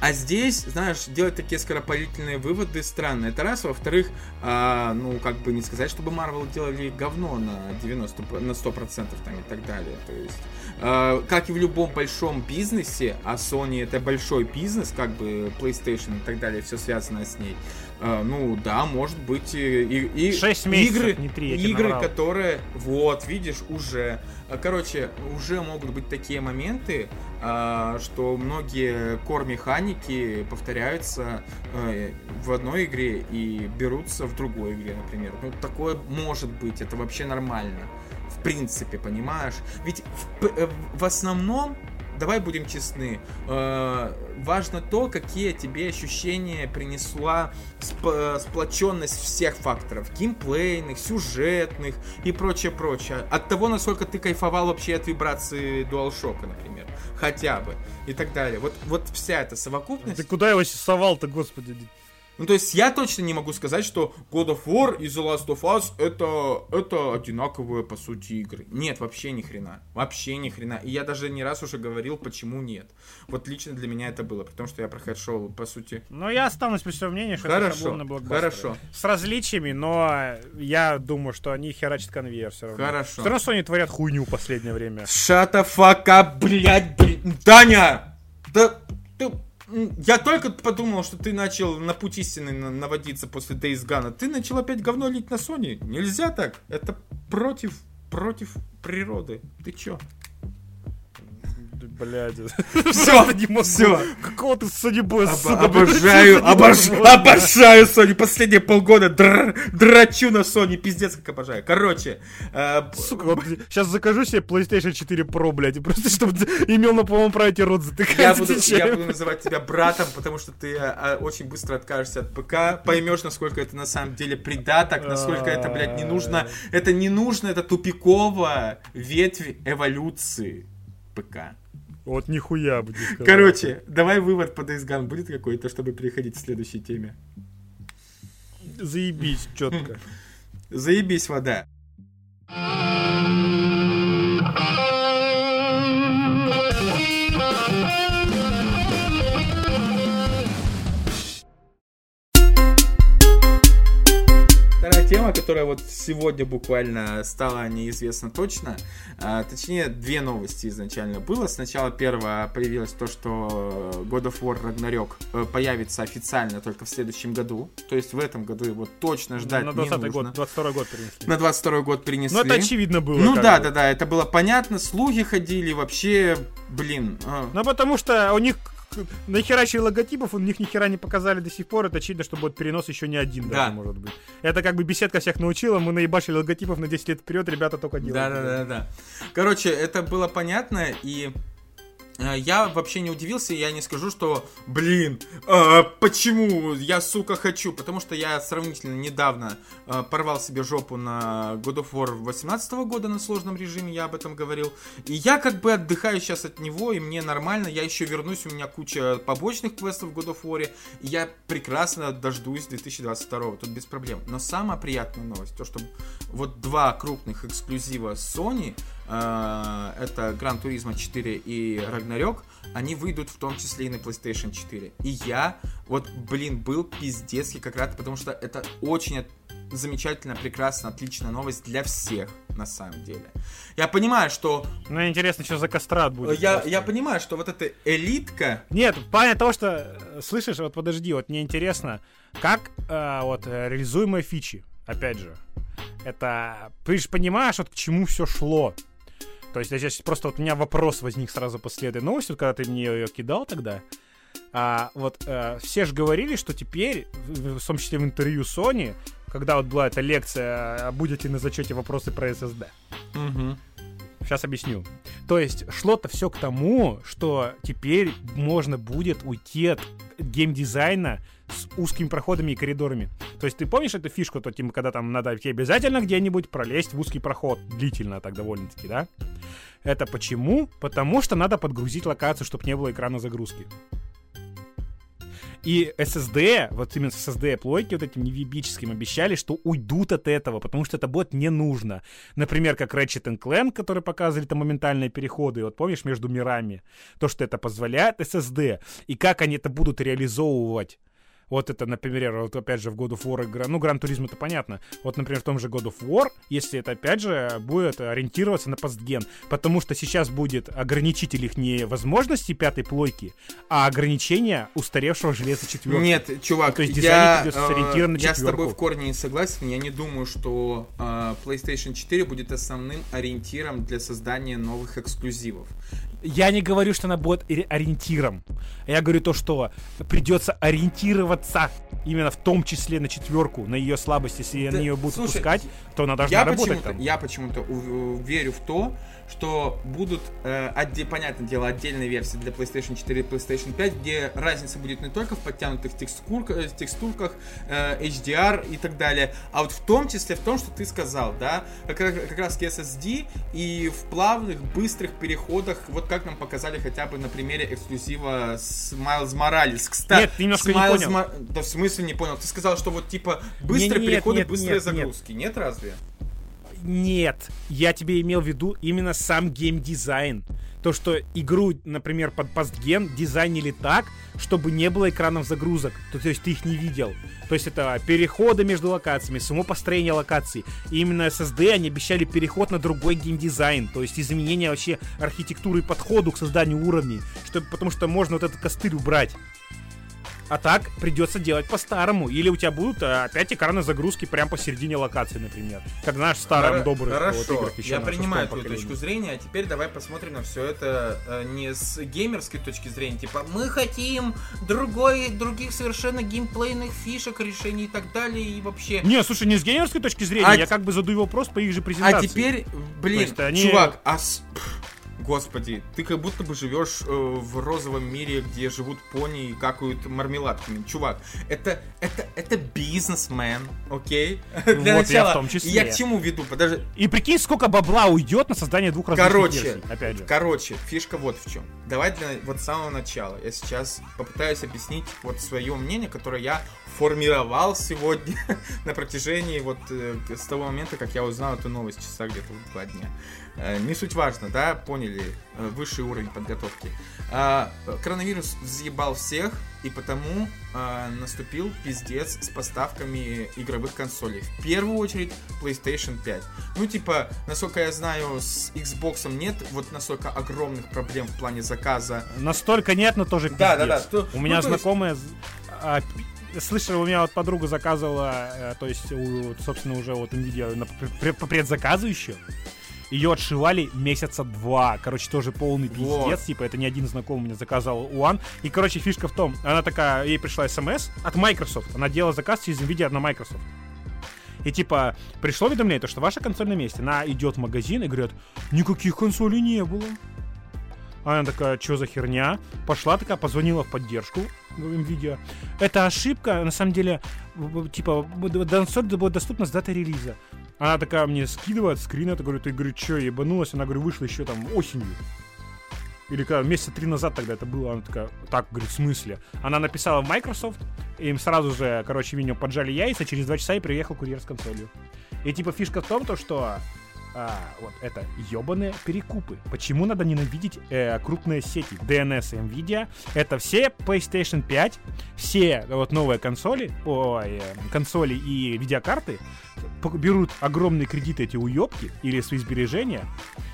Speaker 1: а здесь, знаешь, делать такие скоропалительные выводы странно. Это раз. Во-вторых, а, ну, как бы не сказать, чтобы Marvel делали говно на 90, на 100% там и так далее. То есть, а, как и в любом большом бизнесе, а Sony это большой бизнес, как бы PlayStation и так далее, все связано с ней, э, ну да, может быть и, и,
Speaker 2: 6 месяцев,
Speaker 1: игры,
Speaker 2: не 3,
Speaker 1: игры, которые, вот, видишь, уже, короче, уже могут быть такие моменты, э, что многие кор-механики повторяются э, в одной игре и берутся в другой игре, например. Ну, такое может быть, это вообще нормально. В принципе, понимаешь? Ведь в, э, в основном давай будем честны, э, важно то, какие тебе ощущения принесла сп- сплоченность всех факторов, геймплейных, сюжетных и прочее, прочее. От того, насколько ты кайфовал вообще от вибрации DualShock, например, хотя бы, и так далее. Вот, вот вся эта совокупность...
Speaker 2: Ты куда его совал-то, господи?
Speaker 1: Ну, то есть я точно не могу сказать, что God of War и The Last of Us это, это одинаковые, по сути, игры. Нет, вообще ни хрена. Вообще ни хрена. И я даже не раз уже говорил, почему нет. Вот лично для меня это было, потому что я прошел, по сути...
Speaker 2: Ну, я останусь при своем мнении, что
Speaker 1: хорошо,
Speaker 2: это шаблонный блокбастер.
Speaker 1: Хорошо.
Speaker 2: С различиями, но я думаю, что они херачат конвейер все равно.
Speaker 1: Хорошо.
Speaker 2: Все равно Sony творят хуйню в последнее время.
Speaker 1: Up, блядь, блядь. Таня! Да ты я только подумал, что ты начал на путь истины наводиться после Days Gone. Ты начал опять говно лить на Sony. Нельзя так. Это против, против природы. Ты чё?
Speaker 2: Блядь.
Speaker 1: Все, не могу. Все.
Speaker 2: Какого ты Sony Boy,
Speaker 1: Об, Обожаю, обожаю, обожаю Sony. Последние полгода др, драчу на Sony. Пиздец, как обожаю. Короче. Э,
Speaker 2: Сука, сейчас закажу себе PlayStation 4 Pro, блядь. Просто чтобы имел на полном праве эти рот затыкать.
Speaker 1: Я буду, я буду называть тебя братом, потому что ты а, очень быстро откажешься от ПК. Поймешь, насколько это на самом деле придаток, насколько это, блядь, не нужно. Это не нужно, это тупиковая ветвь эволюции ПК.
Speaker 2: Вот нихуя бы не
Speaker 1: Короче, давай вывод по Days Gone будет какой-то, чтобы переходить к следующей теме.
Speaker 2: Заебись, четко.
Speaker 1: Заебись, вода. Тема, которая вот сегодня буквально стала неизвестна точно. А, точнее, две новости изначально было. Сначала первая появилась то, что God of War Ragnarok э, появится официально только в следующем году. То есть в этом году его точно ждать
Speaker 2: На
Speaker 1: 20
Speaker 2: не нужно. год, 22 год перенесли.
Speaker 1: На 22 год перенесли.
Speaker 2: Ну это очевидно было.
Speaker 1: Ну да, да, да, это было понятно. Слуги ходили, вообще, блин.
Speaker 2: А. Ну потому что у них нахерачили логотипов, у них ни хера не показали до сих пор. Это очевидно, что будет перенос еще не один да. даже, может быть. Это как бы беседка всех научила, мы наебашили логотипов на 10 лет вперед, ребята только делают.
Speaker 1: Да, да, да, да. Короче, это было понятно, и я вообще не удивился, я не скажу, что, блин, э, почему? Я, сука, хочу, потому что я сравнительно недавно э, порвал себе жопу на God of War 18 года на сложном режиме, я об этом говорил, и я как бы отдыхаю сейчас от него, и мне нормально, я еще вернусь, у меня куча побочных квестов в God of War, и я прекрасно дождусь 2022, тут без проблем. Но самая приятная новость, то, что вот два крупных эксклюзива Sony, э, это Gran Turismo 4 и Ragnarok, они выйдут в том числе и на PlayStation 4. И я, вот, блин, был пиздецкий как раз, потому что это очень замечательная, прекрасная, отличная новость для всех, на самом деле. Я понимаю, что...
Speaker 2: Ну, интересно, что за кастрат будет.
Speaker 1: Я, я понимаю, что вот эта элитка...
Speaker 2: Нет, понятно того, что... Э, слышишь, вот подожди, вот мне интересно, как э, вот реализуемые фичи, опять же, это... Ты же понимаешь, вот к чему все шло. То есть здесь просто вот у меня вопрос возник сразу после этой новости, когда ты мне ее кидал тогда. А, вот э, все же говорили, что теперь, в, в том числе в интервью Sony, когда вот была эта лекция, а будете на зачете вопросы про SSD.
Speaker 1: Угу.
Speaker 2: Сейчас объясню. То есть шло-то все к тому, что теперь можно будет уйти от геймдизайна с узкими проходами и коридорами. То есть ты помнишь эту фишку, то, типа, когда там надо тебе обязательно где-нибудь пролезть в узкий проход, длительно так довольно-таки, да? Это почему? Потому что надо подгрузить локацию, чтобы не было экрана загрузки. И SSD, вот именно SSD плойки вот этим невибическим обещали, что уйдут от этого, потому что это будет не нужно. Например, как Ratchet Clank, который показывали там моментальные переходы, вот помнишь, между мирами. То, что это позволяет SSD. И как они это будут реализовывать Вот это, например, вот опять же в God of War игра, ну, Гран Туризм это понятно. Вот, например, в том же God of War, если это опять же будет ориентироваться на постген, потому что сейчас будет ограничитель их не возможности пятой плойки, а ограничение устаревшего железа четверки.
Speaker 1: Нет, чувак,
Speaker 2: то есть
Speaker 1: я,
Speaker 2: э, на
Speaker 1: я с тобой в корне не согласен. Я не думаю, что э, PlayStation 4 будет основным ориентиром для создания новых эксклюзивов.
Speaker 2: Я не говорю, что она будет ориентиром. Я говорю то, что придется ориентироваться именно в том числе на четверку, на ее слабости. Если да, на нее будут слушай, пускать, то она должна
Speaker 1: я
Speaker 2: работать
Speaker 1: почему-то, Я почему-то верю в то, что будут, э, отде- понятное дело, отдельные версии для PlayStation 4 и PlayStation 5, где разница будет не только в подтянутых текстур, э, текстурках, э, HDR и так далее, а вот в том числе в том, что ты сказал, да, как, как раз SSD и в плавных, быстрых переходах, вот как нам показали хотя бы на примере эксклюзива с Майлз Моралес.
Speaker 2: Кстати, нет, немножко не понял. Ма...
Speaker 1: Да в смысле не понял? Ты сказал, что вот типа быстрые нет, переходы, нет, быстрые нет, загрузки. Нет. нет разве?
Speaker 2: Нет, я тебе имел в виду именно сам геймдизайн. То, что игру, например, под постген дизайнили так, чтобы не было экранов загрузок. То, то есть ты их не видел. То есть это переходы между локациями, само построение локаций. И именно SSD они обещали переход на другой геймдизайн. То есть изменение вообще архитектуры и подходу к созданию уровней. Чтобы, потому что можно вот этот костыль убрать. А так придется делать по-старому. Или у тебя будут а, опять экраны загрузки прямо посередине локации, например. Как знаешь, старым Хор- добрым
Speaker 1: Хорошо, вот, играх еще я принимаю твою точку зрения, а теперь давай посмотрим на все это э, не с геймерской точки зрения. Типа, мы хотим другой, других совершенно геймплейных фишек, решений и так далее, и вообще...
Speaker 2: Не, слушай, не с геймерской точки зрения, а я как бы задаю вопрос по их же презентации.
Speaker 1: А теперь, блин, они... чувак, а... С... Господи, ты как будто бы живешь э, в розовом мире, где живут пони и какают мармеладками. Чувак, это, это, это бизнесмен, окей?
Speaker 2: Для вот начала, я в том числе.
Speaker 1: Я к чему веду? Подожди.
Speaker 2: И прикинь, сколько бабла уйдет на создание двух разных
Speaker 1: короче,
Speaker 2: версий, опять же.
Speaker 1: Короче, фишка вот в чем. Давай для вот самого начала. Я сейчас попытаюсь объяснить вот свое мнение, которое я формировал сегодня на протяжении вот э, с того момента, как я узнал эту новость часа где-то два дня. Э, не суть важно, да, поняли, э, высший уровень подготовки. А, коронавирус взъебал всех, и потому а, наступил пиздец с поставками игровых консолей. В первую очередь PlayStation 5. Ну, типа, насколько я знаю, с Xbox нет вот настолько огромных проблем в плане заказа.
Speaker 2: Настолько нет, но тоже пиздец. Да, да, да. То, у меня ну, знакомые... Есть... А, слышал, у меня вот подруга заказывала, э, то есть, собственно, уже вот Nvidia по предзаказу еще ее отшивали месяца два. Короче, тоже полный пиздец. Вот. Типа, это не один знакомый мне заказал One. И, короче, фишка в том, она такая, ей пришла смс от Microsoft. Она делала заказ через NVIDIA на Microsoft. И типа, пришло уведомление, то, что ваша консоль на месте. Она идет в магазин и говорит, никаких консолей не было. Она такая, что за херня? Пошла такая, позвонила в поддержку NVIDIA. Это ошибка, на самом деле, типа, консоль будет доступна с даты релиза. Она такая мне скидывает скрин, это говорю, ты, говорю, что, ебанулась? Она, говорю, вышла еще там осенью. Или когда месяца три назад тогда это было, она такая, так, говорит, в смысле? Она написала в Microsoft, им сразу же, короче, видимо, поджали яйца, через два часа и приехал курьер с консолью. И типа фишка в том, то, что а, вот это ебаные перекупы. Почему надо ненавидеть э, крупные сети? DNS Nvidia. Это все PlayStation 5, все вот новые консоли, ой, э, консоли и видеокарты берут огромные кредиты эти уебки или свои сбережения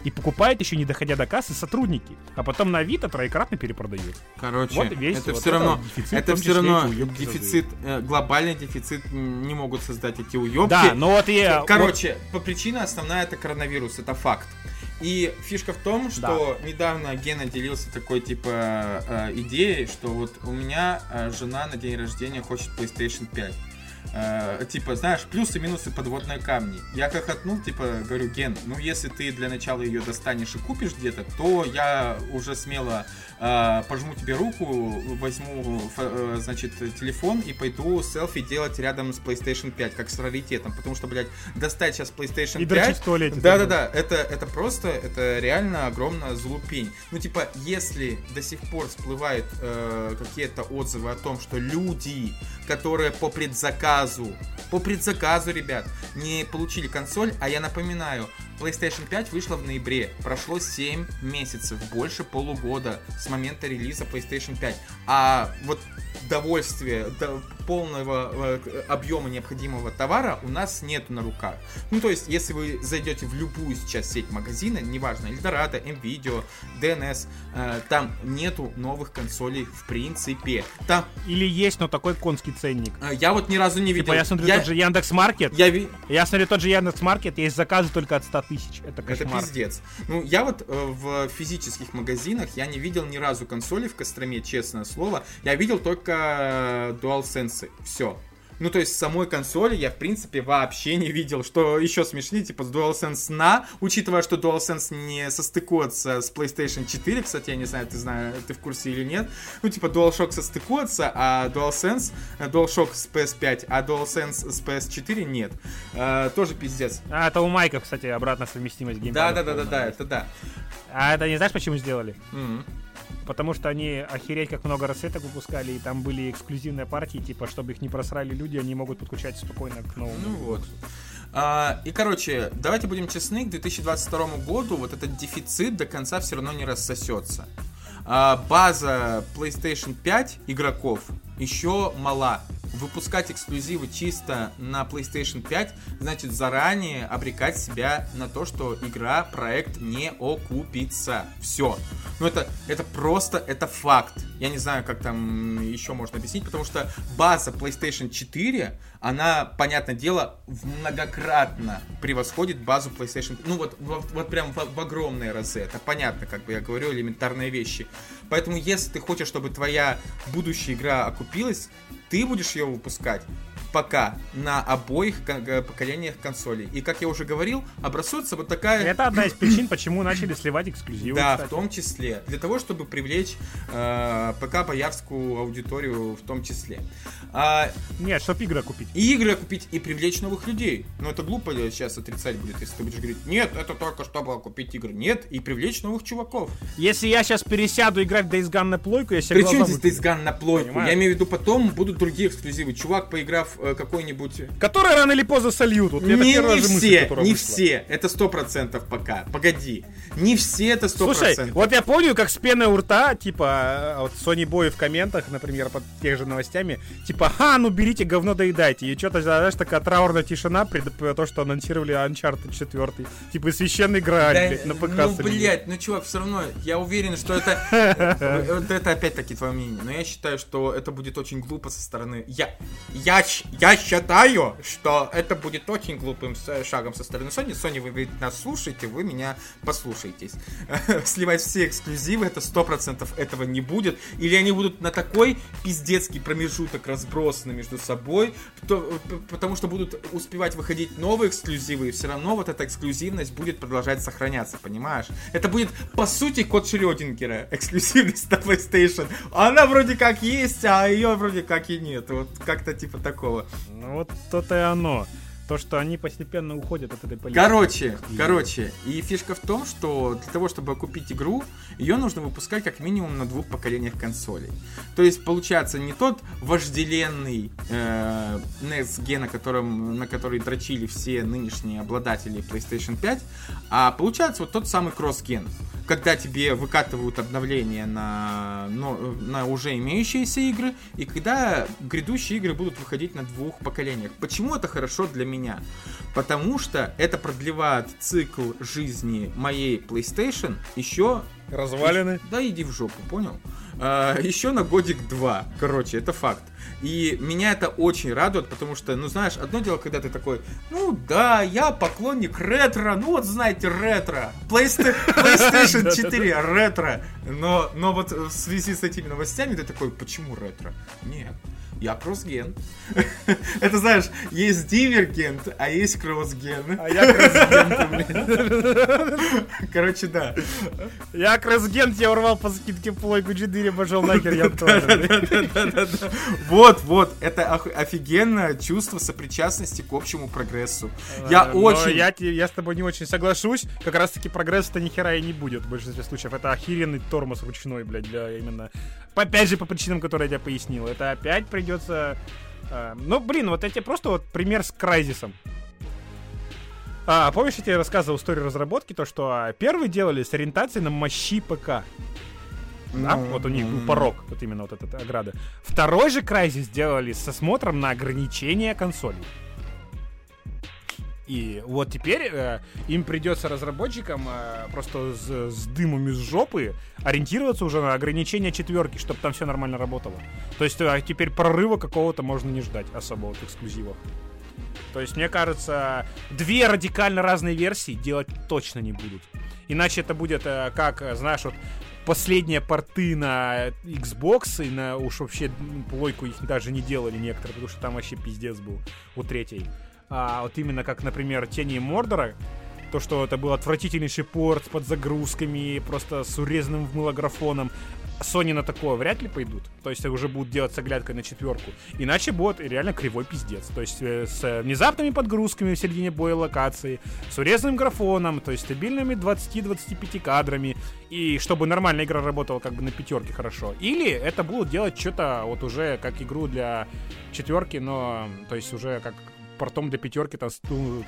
Speaker 2: и покупают еще не доходя до кассы сотрудники, а потом на Авито троекратно перепродают.
Speaker 1: Короче, вот весь, это вот все равно, дефицит, это все равно дефицит, э, глобальный дефицит не могут создать эти уебки.
Speaker 2: Да, но вот я...
Speaker 1: Короче, вот... по причине основная это коронавирус, это факт. И фишка в том, что да. недавно Гена делился такой типа э, идеей, что вот у меня э, жена на день рождения хочет PlayStation 5 э, типа, знаешь, плюсы минусы подводные камни. Я хохотнул, типа, говорю, Ген, ну если ты для начала ее достанешь и купишь где-то, то я уже смело пожму тебе руку, возьму, э, значит, телефон и пойду селфи делать рядом с PlayStation 5, как с раритетом, потому что, блядь, достать сейчас PlayStation и 5... в туалете. Да-да-да, это, это просто, это реально огромная злупень. Ну, типа, если до сих пор всплывают э, какие-то отзывы о том, что люди, которые по предзаказу, по предзаказу, ребят, не получили консоль, а я напоминаю, PlayStation 5 вышла в ноябре. Прошло 7 месяцев, больше полугода с момента релиза PlayStation 5. А вот довольствие, полного э, объема необходимого товара у нас нету на руках. Ну, то есть, если вы зайдете в любую сейчас сеть магазина, неважно, Эльдорадо, NVIDIA, DNS, э, там нету новых консолей в принципе. Там...
Speaker 2: Или есть, но такой конский ценник.
Speaker 1: Э, я вот ни разу не типа, видел. Типа
Speaker 2: я смотрю я... тот же Яндекс.Маркет. Я, ви... я смотрю тот же Яндекс.Маркет, есть заказы только от 100 тысяч. Это кошмар.
Speaker 1: Это пиздец. Ну, я вот в физических магазинах, я не видел ни разу консоли в Костроме, честное слово. Я видел только э, DualSense. Все. Ну, то есть самой консоли я, в принципе, вообще не видел. Что еще смешнее, типа с DualSense на, учитывая, что DualSense не состыкуется с PlayStation 4, кстати, я не знаю, ты знаешь, ты в курсе или нет. Ну, типа DualShock состыкуется, а DualSense, э, DualShock с PS5, а DualSense с PS4 нет. А, тоже пиздец.
Speaker 2: А, это у Майка, кстати, обратная совместимость геймпада.
Speaker 1: Да, да, да, да, да, это да.
Speaker 2: А это не знаешь, почему сделали? Mm-hmm потому что они охереть как много рассветок выпускали, и там были эксклюзивные партии, типа, чтобы их не просрали люди, они могут подключать спокойно к новому.
Speaker 1: Ну вот. А, и, короче, давайте будем честны, к 2022 году вот этот дефицит до конца все равно не рассосется. А, база PlayStation 5 игроков еще мала выпускать эксклюзивы чисто на PlayStation 5, значит заранее обрекать себя на то, что игра, проект не окупится. Все. Ну это, это просто, это факт. Я не знаю, как там еще можно объяснить, потому что база PlayStation 4, она, понятное дело, многократно превосходит базу PlayStation. Ну вот, вот, вот прям в, в огромные разы. Это понятно, как бы я говорю, элементарные вещи. Поэтому если ты хочешь, чтобы твоя будущая игра окупилась, ты будешь ее выпускать пока на обоих э, поколениях консолей. И, как я уже говорил, образуется вот такая...
Speaker 2: Это одна из причин, почему начали сливать эксклюзивы.
Speaker 1: Да, кстати. в том числе. Для того, чтобы привлечь э, ПК-боярскую аудиторию в том числе.
Speaker 2: А, Нет, чтобы игры купить.
Speaker 1: И игры купить, и привлечь новых людей. Но это глупо сейчас отрицать будет, если ты будешь говорить, нет, это только чтобы купить игры. Нет, и привлечь новых чуваков.
Speaker 2: Если я сейчас пересяду играть в Days Gone на плойку, я
Speaker 1: себе Причем здесь Days Gone на плойку? Понимаешь? Я имею в виду, потом будут другие эксклюзивы. Чувак, поиграв какой-нибудь...
Speaker 2: Который рано или поздно сольют.
Speaker 1: Вот не, не все, мысль, не вышла. все. Это сто процентов пока. Погоди. Не все это сто процентов.
Speaker 2: Слушай, вот я помню, как с пеной у рта, типа, а, вот Sony Boy в комментах, например, под тех же новостями, типа, ха, ну берите говно доедайте. И что-то, знаешь, такая траурная тишина при то, что анонсировали Uncharted 4. Типа, священный грааль, да, блядь, на ПК.
Speaker 1: Ну, блядь, ну, чувак, все равно, я уверен, что это... Это опять-таки твое мнение. Но я считаю, что это будет очень глупо со стороны... Я, я, я считаю, что это будет очень глупым шагом со стороны Sony. Sony, вы ведь нас слушаете, вы меня послушаетесь. Сливать все эксклюзивы, это сто процентов этого не будет. Или они будут на такой пиздецкий промежуток разбросаны между собой, потому что будут успевать выходить новые эксклюзивы, и все равно вот эта эксклюзивность будет продолжать сохраняться, понимаешь? Это будет, по сути, код Шрёдингера, эксклюзивность на PlayStation. Она вроде как есть, а ее вроде как и нет. Вот как-то типа такого.
Speaker 2: Ну вот то-то и оно. То, что они постепенно уходят от этой
Speaker 1: политики. Короче, и... короче, и фишка в том, что для того, чтобы купить игру, ее нужно выпускать как минимум на двух поколениях консолей. То есть, получается, не тот вожделенный э, Next Gen, на, котором, на который дрочили все нынешние обладатели PlayStation 5, а получается вот тот самый кросс-ген когда тебе выкатывают обновления на, но, на уже имеющиеся игры, и когда грядущие игры будут выходить на двух поколениях. Почему это хорошо для меня? Потому что это продлевает цикл жизни моей PlayStation еще...
Speaker 2: Развалины?
Speaker 1: Да иди в жопу, понял? А, еще на годик два. Короче, это факт. И меня это очень радует, потому что, ну знаешь, одно дело, когда ты такой, ну да, я поклонник ретро, ну вот знаете, ретро. PlayStation 4 ретро. Но, но вот в связи с этими новостями ты такой, почему ретро? Нет, я кроссген. Это знаешь, есть дивергент, а есть кроссген.
Speaker 2: А я кроссген,
Speaker 1: Короче, да.
Speaker 2: Я кроссген, я урвал по скидке плойку 4, пошел нахер, я тоже.
Speaker 1: Вот, вот, это офигенное чувство сопричастности к общему прогрессу. Я очень...
Speaker 2: Я с тобой не очень соглашусь. Как раз таки прогресса-то ни хера и не будет в большинстве случаев. Это охеренный тормоз ручной, блядь, для именно... Опять же, по причинам, которые я тебе пояснил. Это опять придется... Э, ну, блин, вот тебе просто вот пример с Крайзисом. А, помнишь, я тебе рассказывал историю разработки, то, что первые делали с ориентацией на мощи ПК. Да? Ну, вот у них был порог, вот именно вот эта ограда. Второй же Crysis сделали со смотром на ограничение консолей. И вот теперь э, им придется разработчикам э, просто с, с дымом из жопы ориентироваться уже на ограничение четверки, чтобы там все нормально работало. То есть э, теперь прорыва какого-то можно не ждать особо от эксклюзива. То есть, мне кажется, две радикально разные версии делать точно не будут. Иначе это будет э, как, знаешь, вот последние порты на Xbox, и на уж вообще плойку их даже не делали некоторые, потому что там вообще пиздец был у третьей. А вот именно как, например, Тени Мордора, то, что это был отвратительнейший порт под загрузками, просто с урезанным мылографоном. Sony на такое вряд ли пойдут. То есть уже будут делать с оглядкой на четверку. Иначе будет реально кривой пиздец. То есть э, с внезапными подгрузками в середине боя локации, с урезанным графоном, то есть стабильными 20-25 кадрами. И чтобы нормальная игра работала как бы на пятерке хорошо. Или это будут делать что-то вот уже как игру для четверки, но то есть уже как портом для пятерки там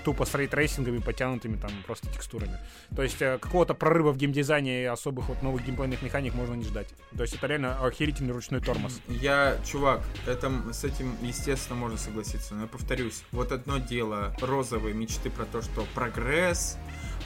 Speaker 2: тупо с рейтрейсингами, потянутыми там просто текстурами. То есть э, какого-то прорыва в геймдизайне и особых вот новых геймплейных механик можно не ждать. То есть это реально охерительный ручной тормоз.
Speaker 1: Я, чувак, это, с этим, естественно, можно согласиться. Но я повторюсь, вот одно дело розовые мечты про то, что прогресс,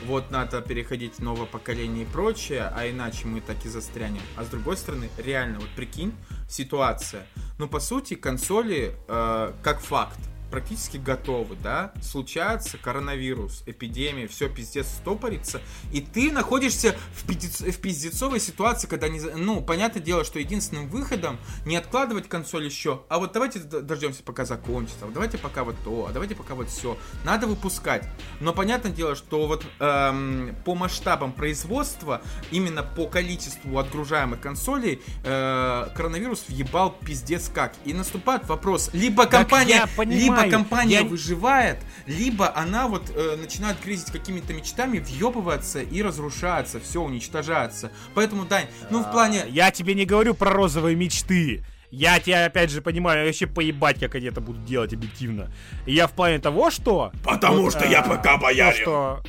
Speaker 1: вот надо переходить в новое поколение и прочее, а иначе мы так и застрянем. А с другой стороны, реально, вот прикинь, ситуация. Ну, по сути, консоли э, как факт практически готовы, да, случается коронавирус, эпидемия, все пиздец стопорится, и ты находишься в, пиздец, в пиздецовой ситуации, когда, не, ну, понятное дело, что единственным выходом не откладывать консоль еще, а вот давайте дождемся, пока закончится, а давайте пока вот то, а давайте пока вот все. Надо выпускать. Но понятное дело, что вот эм, по масштабам производства, именно по количеству отгружаемых консолей, э, коронавирус въебал пиздец как. И наступает вопрос, либо компания, либо либо компания я... выживает, либо она вот э, начинает кризить какими-то мечтами, въебываться и разрушаться, все уничтожается. Поэтому, Дань, ну в плане...
Speaker 2: Я тебе не говорю про розовые мечты. Я тебя, опять же, понимаю, вообще поебать, как они это будут делать объективно. И я в плане того, что...
Speaker 3: Потому вот, что а, я пока боярин.
Speaker 2: что...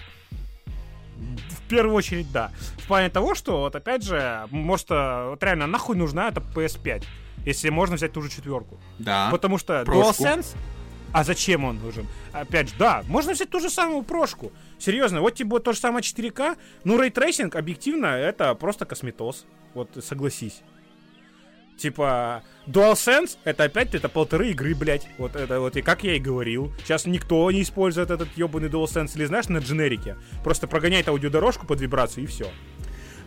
Speaker 2: В первую очередь, да. В плане того, что, вот опять же, может, э, вот реально, нахуй нужна эта PS5, если можно взять ту же четверку.
Speaker 1: Да.
Speaker 2: Потому что Прошку. DualSense а зачем он нужен? Опять же, да, можно взять ту же самую прошку. Серьезно, вот тебе то же самое 4К. Ну, рейтрейсинг, объективно, это просто косметоз. Вот согласись. Типа, DualSense, это опять это полторы игры, блядь. Вот это вот, и как я и говорил. Сейчас никто не использует этот ебаный DualSense, или знаешь, на дженерике. Просто прогоняет аудиодорожку под вибрацию и все.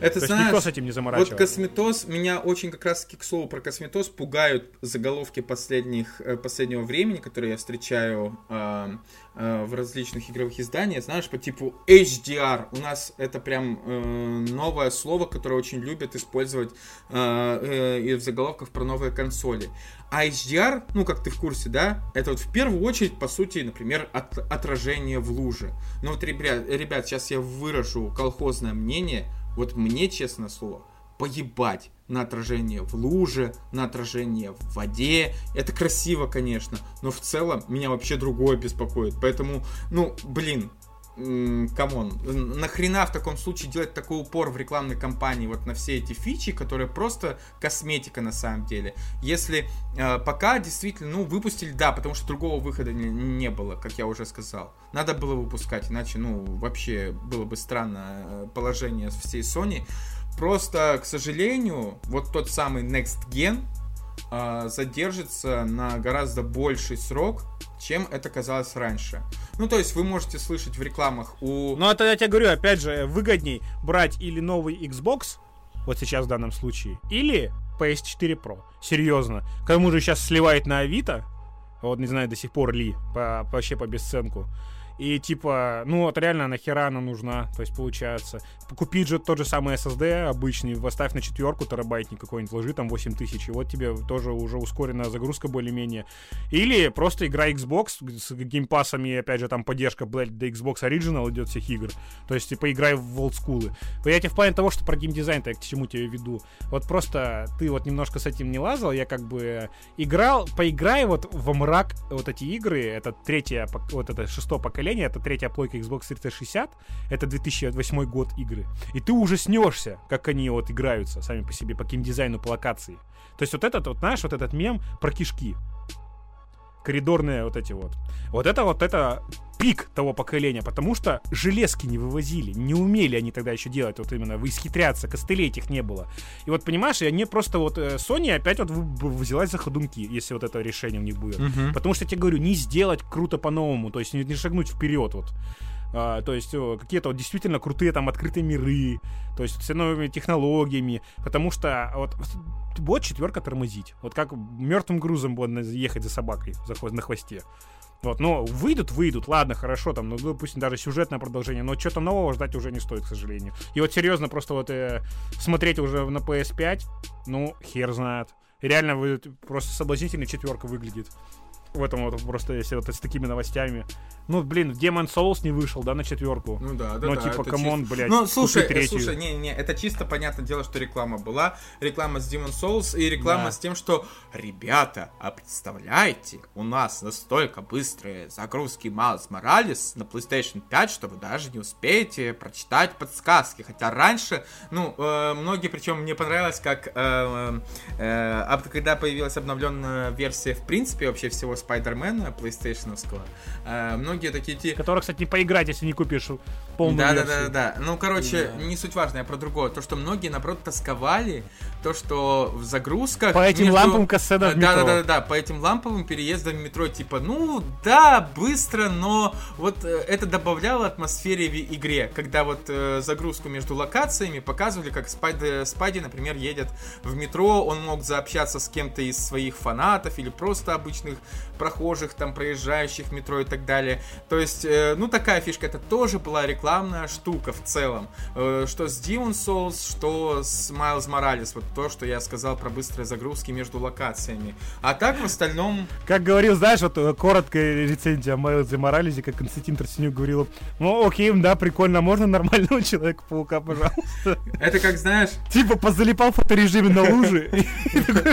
Speaker 1: Это, То знаешь, никто
Speaker 2: с этим не заморачивается.
Speaker 1: Вот косметоз, меня очень как раз к слову про косметоз пугают заголовки последних, э, последнего времени, которые я встречаю э, э, в различных игровых изданиях, знаешь, по типу HDR. У нас это прям э, новое слово, которое очень любят использовать э, э, и в заголовках про новые консоли. А HDR, ну, как ты в курсе, да, это вот в первую очередь, по сути, например, от, отражение в луже. Ну вот, ребят, ребят, сейчас я выражу колхозное мнение, вот мне, честно слово, поебать на отражение в луже, на отражение в воде. Это красиво, конечно, но в целом меня вообще другое беспокоит. Поэтому, ну, блин, come on, нахрена в таком случае делать такой упор в рекламной кампании вот на все эти фичи, которые просто косметика на самом деле. Если э, пока действительно, ну, выпустили, да, потому что другого выхода не, не было, как я уже сказал. Надо было выпускать, иначе, ну, вообще было бы странное э, положение всей Sony. Просто, к сожалению, вот тот самый Next Gen э, задержится на гораздо больший срок, чем это казалось раньше. Ну, то есть вы можете слышать в рекламах у...
Speaker 2: Ну, это я тебе говорю, опять же, выгодней брать или новый Xbox, вот сейчас в данном случае, или PS4 Pro. Серьезно. Кому же сейчас сливает на Авито, вот не знаю до сих пор ли, по, вообще по бесценку, и типа, ну вот реально нахера она нужна, то есть получается. Купить же тот же самый SSD обычный, поставь на четверку терабайтник какой-нибудь, ложи там 8000, и вот тебе тоже уже ускоренная загрузка более-менее. Или просто играй Xbox с геймпасами, опять же там поддержка, блядь, до Xbox Original идет всех игр. То есть типа играй в олдскулы. Я тебе в плане того, что про геймдизайн-то я к чему тебе веду. Вот просто ты вот немножко с этим не лазал, я как бы играл, поиграй вот во мрак вот эти игры, это третье, вот это шестое поколение, поколения, это третья плойка Xbox 360, это 2008 год игры. И ты уже снешься, как они вот играются сами по себе, по геймдизайну, по локации. То есть вот этот вот, знаешь, вот этот мем про кишки коридорные вот эти вот. Вот это вот это пик того поколения, потому что железки не вывозили, не умели они тогда еще делать, вот именно исхитряться, костылей этих не было. И вот понимаешь, и они просто вот э, Sony опять вот взялась за ходунки, если вот это решение у них будет. Uh-huh. Потому что я тебе говорю, не сделать круто по-новому, то есть не, не шагнуть вперед вот. А, то есть какие-то вот действительно крутые там открытые миры, то есть с новыми технологиями, потому что вот будет четверка тормозить. Вот как мертвым грузом будет ехать за собакой за хвост, на хвосте. Вот, но выйдут, выйдут, ладно, хорошо, там, ну, допустим, даже сюжетное продолжение, но что-то нового ждать уже не стоит, к сожалению. И вот серьезно, просто вот э, смотреть уже на PS5, ну, хер знает. реально вы, просто соблазнительная четверка выглядит в этом вот просто, если вот с такими новостями. Ну, блин, Demon Souls не вышел, да, на четверку.
Speaker 1: Ну да, да,
Speaker 2: Ну,
Speaker 1: да,
Speaker 2: типа, come on,
Speaker 1: чисто...
Speaker 2: блядь,
Speaker 1: Ну, слушай, э, слушай, не, не, это чисто понятное дело, что реклама была. Реклама с Demon Souls и реклама да. с тем, что, ребята, а представляете, у нас настолько быстрые загрузки Miles Morales на PlayStation 5, что вы даже не успеете прочитать подсказки. Хотя раньше, ну, э, многие, причем мне понравилось, как э, э, когда появилась обновленная версия, в принципе, вообще всего Спайдермена PlayStation, э, многие такие... Те...
Speaker 2: Который, кстати, не поиграть, если не купишь полную
Speaker 1: да,
Speaker 2: версию.
Speaker 1: Да, да, да, Ну, короче, да. не суть важно, я про другое. То, что многие, наоборот, тосковали, то, что в загрузках...
Speaker 2: По этим между... лампам кассета в
Speaker 1: метро. Да, да, да, да, по этим ламповым переездам в метро, типа, ну, да, быстро, но вот э, это добавляло атмосфере в игре, когда вот э, загрузку между локациями показывали, как Спайди, Спайди, например, едет в метро, он мог заобщаться с кем-то из своих фанатов или просто обычных прохожих, там, проезжающих в метро и так далее. То есть, э, ну, такая фишка, это тоже была рекламная штука в целом. Э, что с Demon Souls, что с Miles Morales. Вот то, что я сказал про быстрые загрузки между локациями. А так в остальном...
Speaker 2: Как говорил, знаешь, вот э, короткая рецензия о Майлзе Моралезе, как Константин Тростенюк говорил, ну окей, да, прикольно, а можно нормального Человека-паука, пожалуйста.
Speaker 1: Это как, знаешь...
Speaker 2: Типа позалипал в фоторежиме на луже.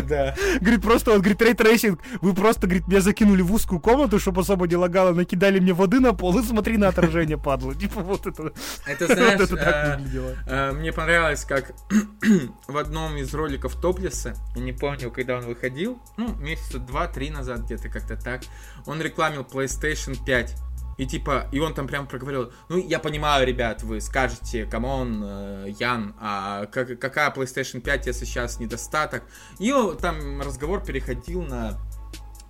Speaker 2: Да. Говорит, просто вот, говорит, рейтрейсинг, вы просто, говорит, меня закинули в узкую комнату, чтобы особо не лагало, накидали мне воды на пол и смотри на отражение, падло. Типа вот это.
Speaker 1: Это, знаешь, э, э, мне понравилось, как в одном из роликов Топлиса, я не помню, когда он выходил, ну, месяца два-три назад где-то как-то так, он рекламил PlayStation 5. И типа, и он там прям проговорил, ну, я понимаю, ребят, вы скажете, come on, э, Ян, а как, какая PlayStation 5, если сейчас недостаток? И там разговор переходил на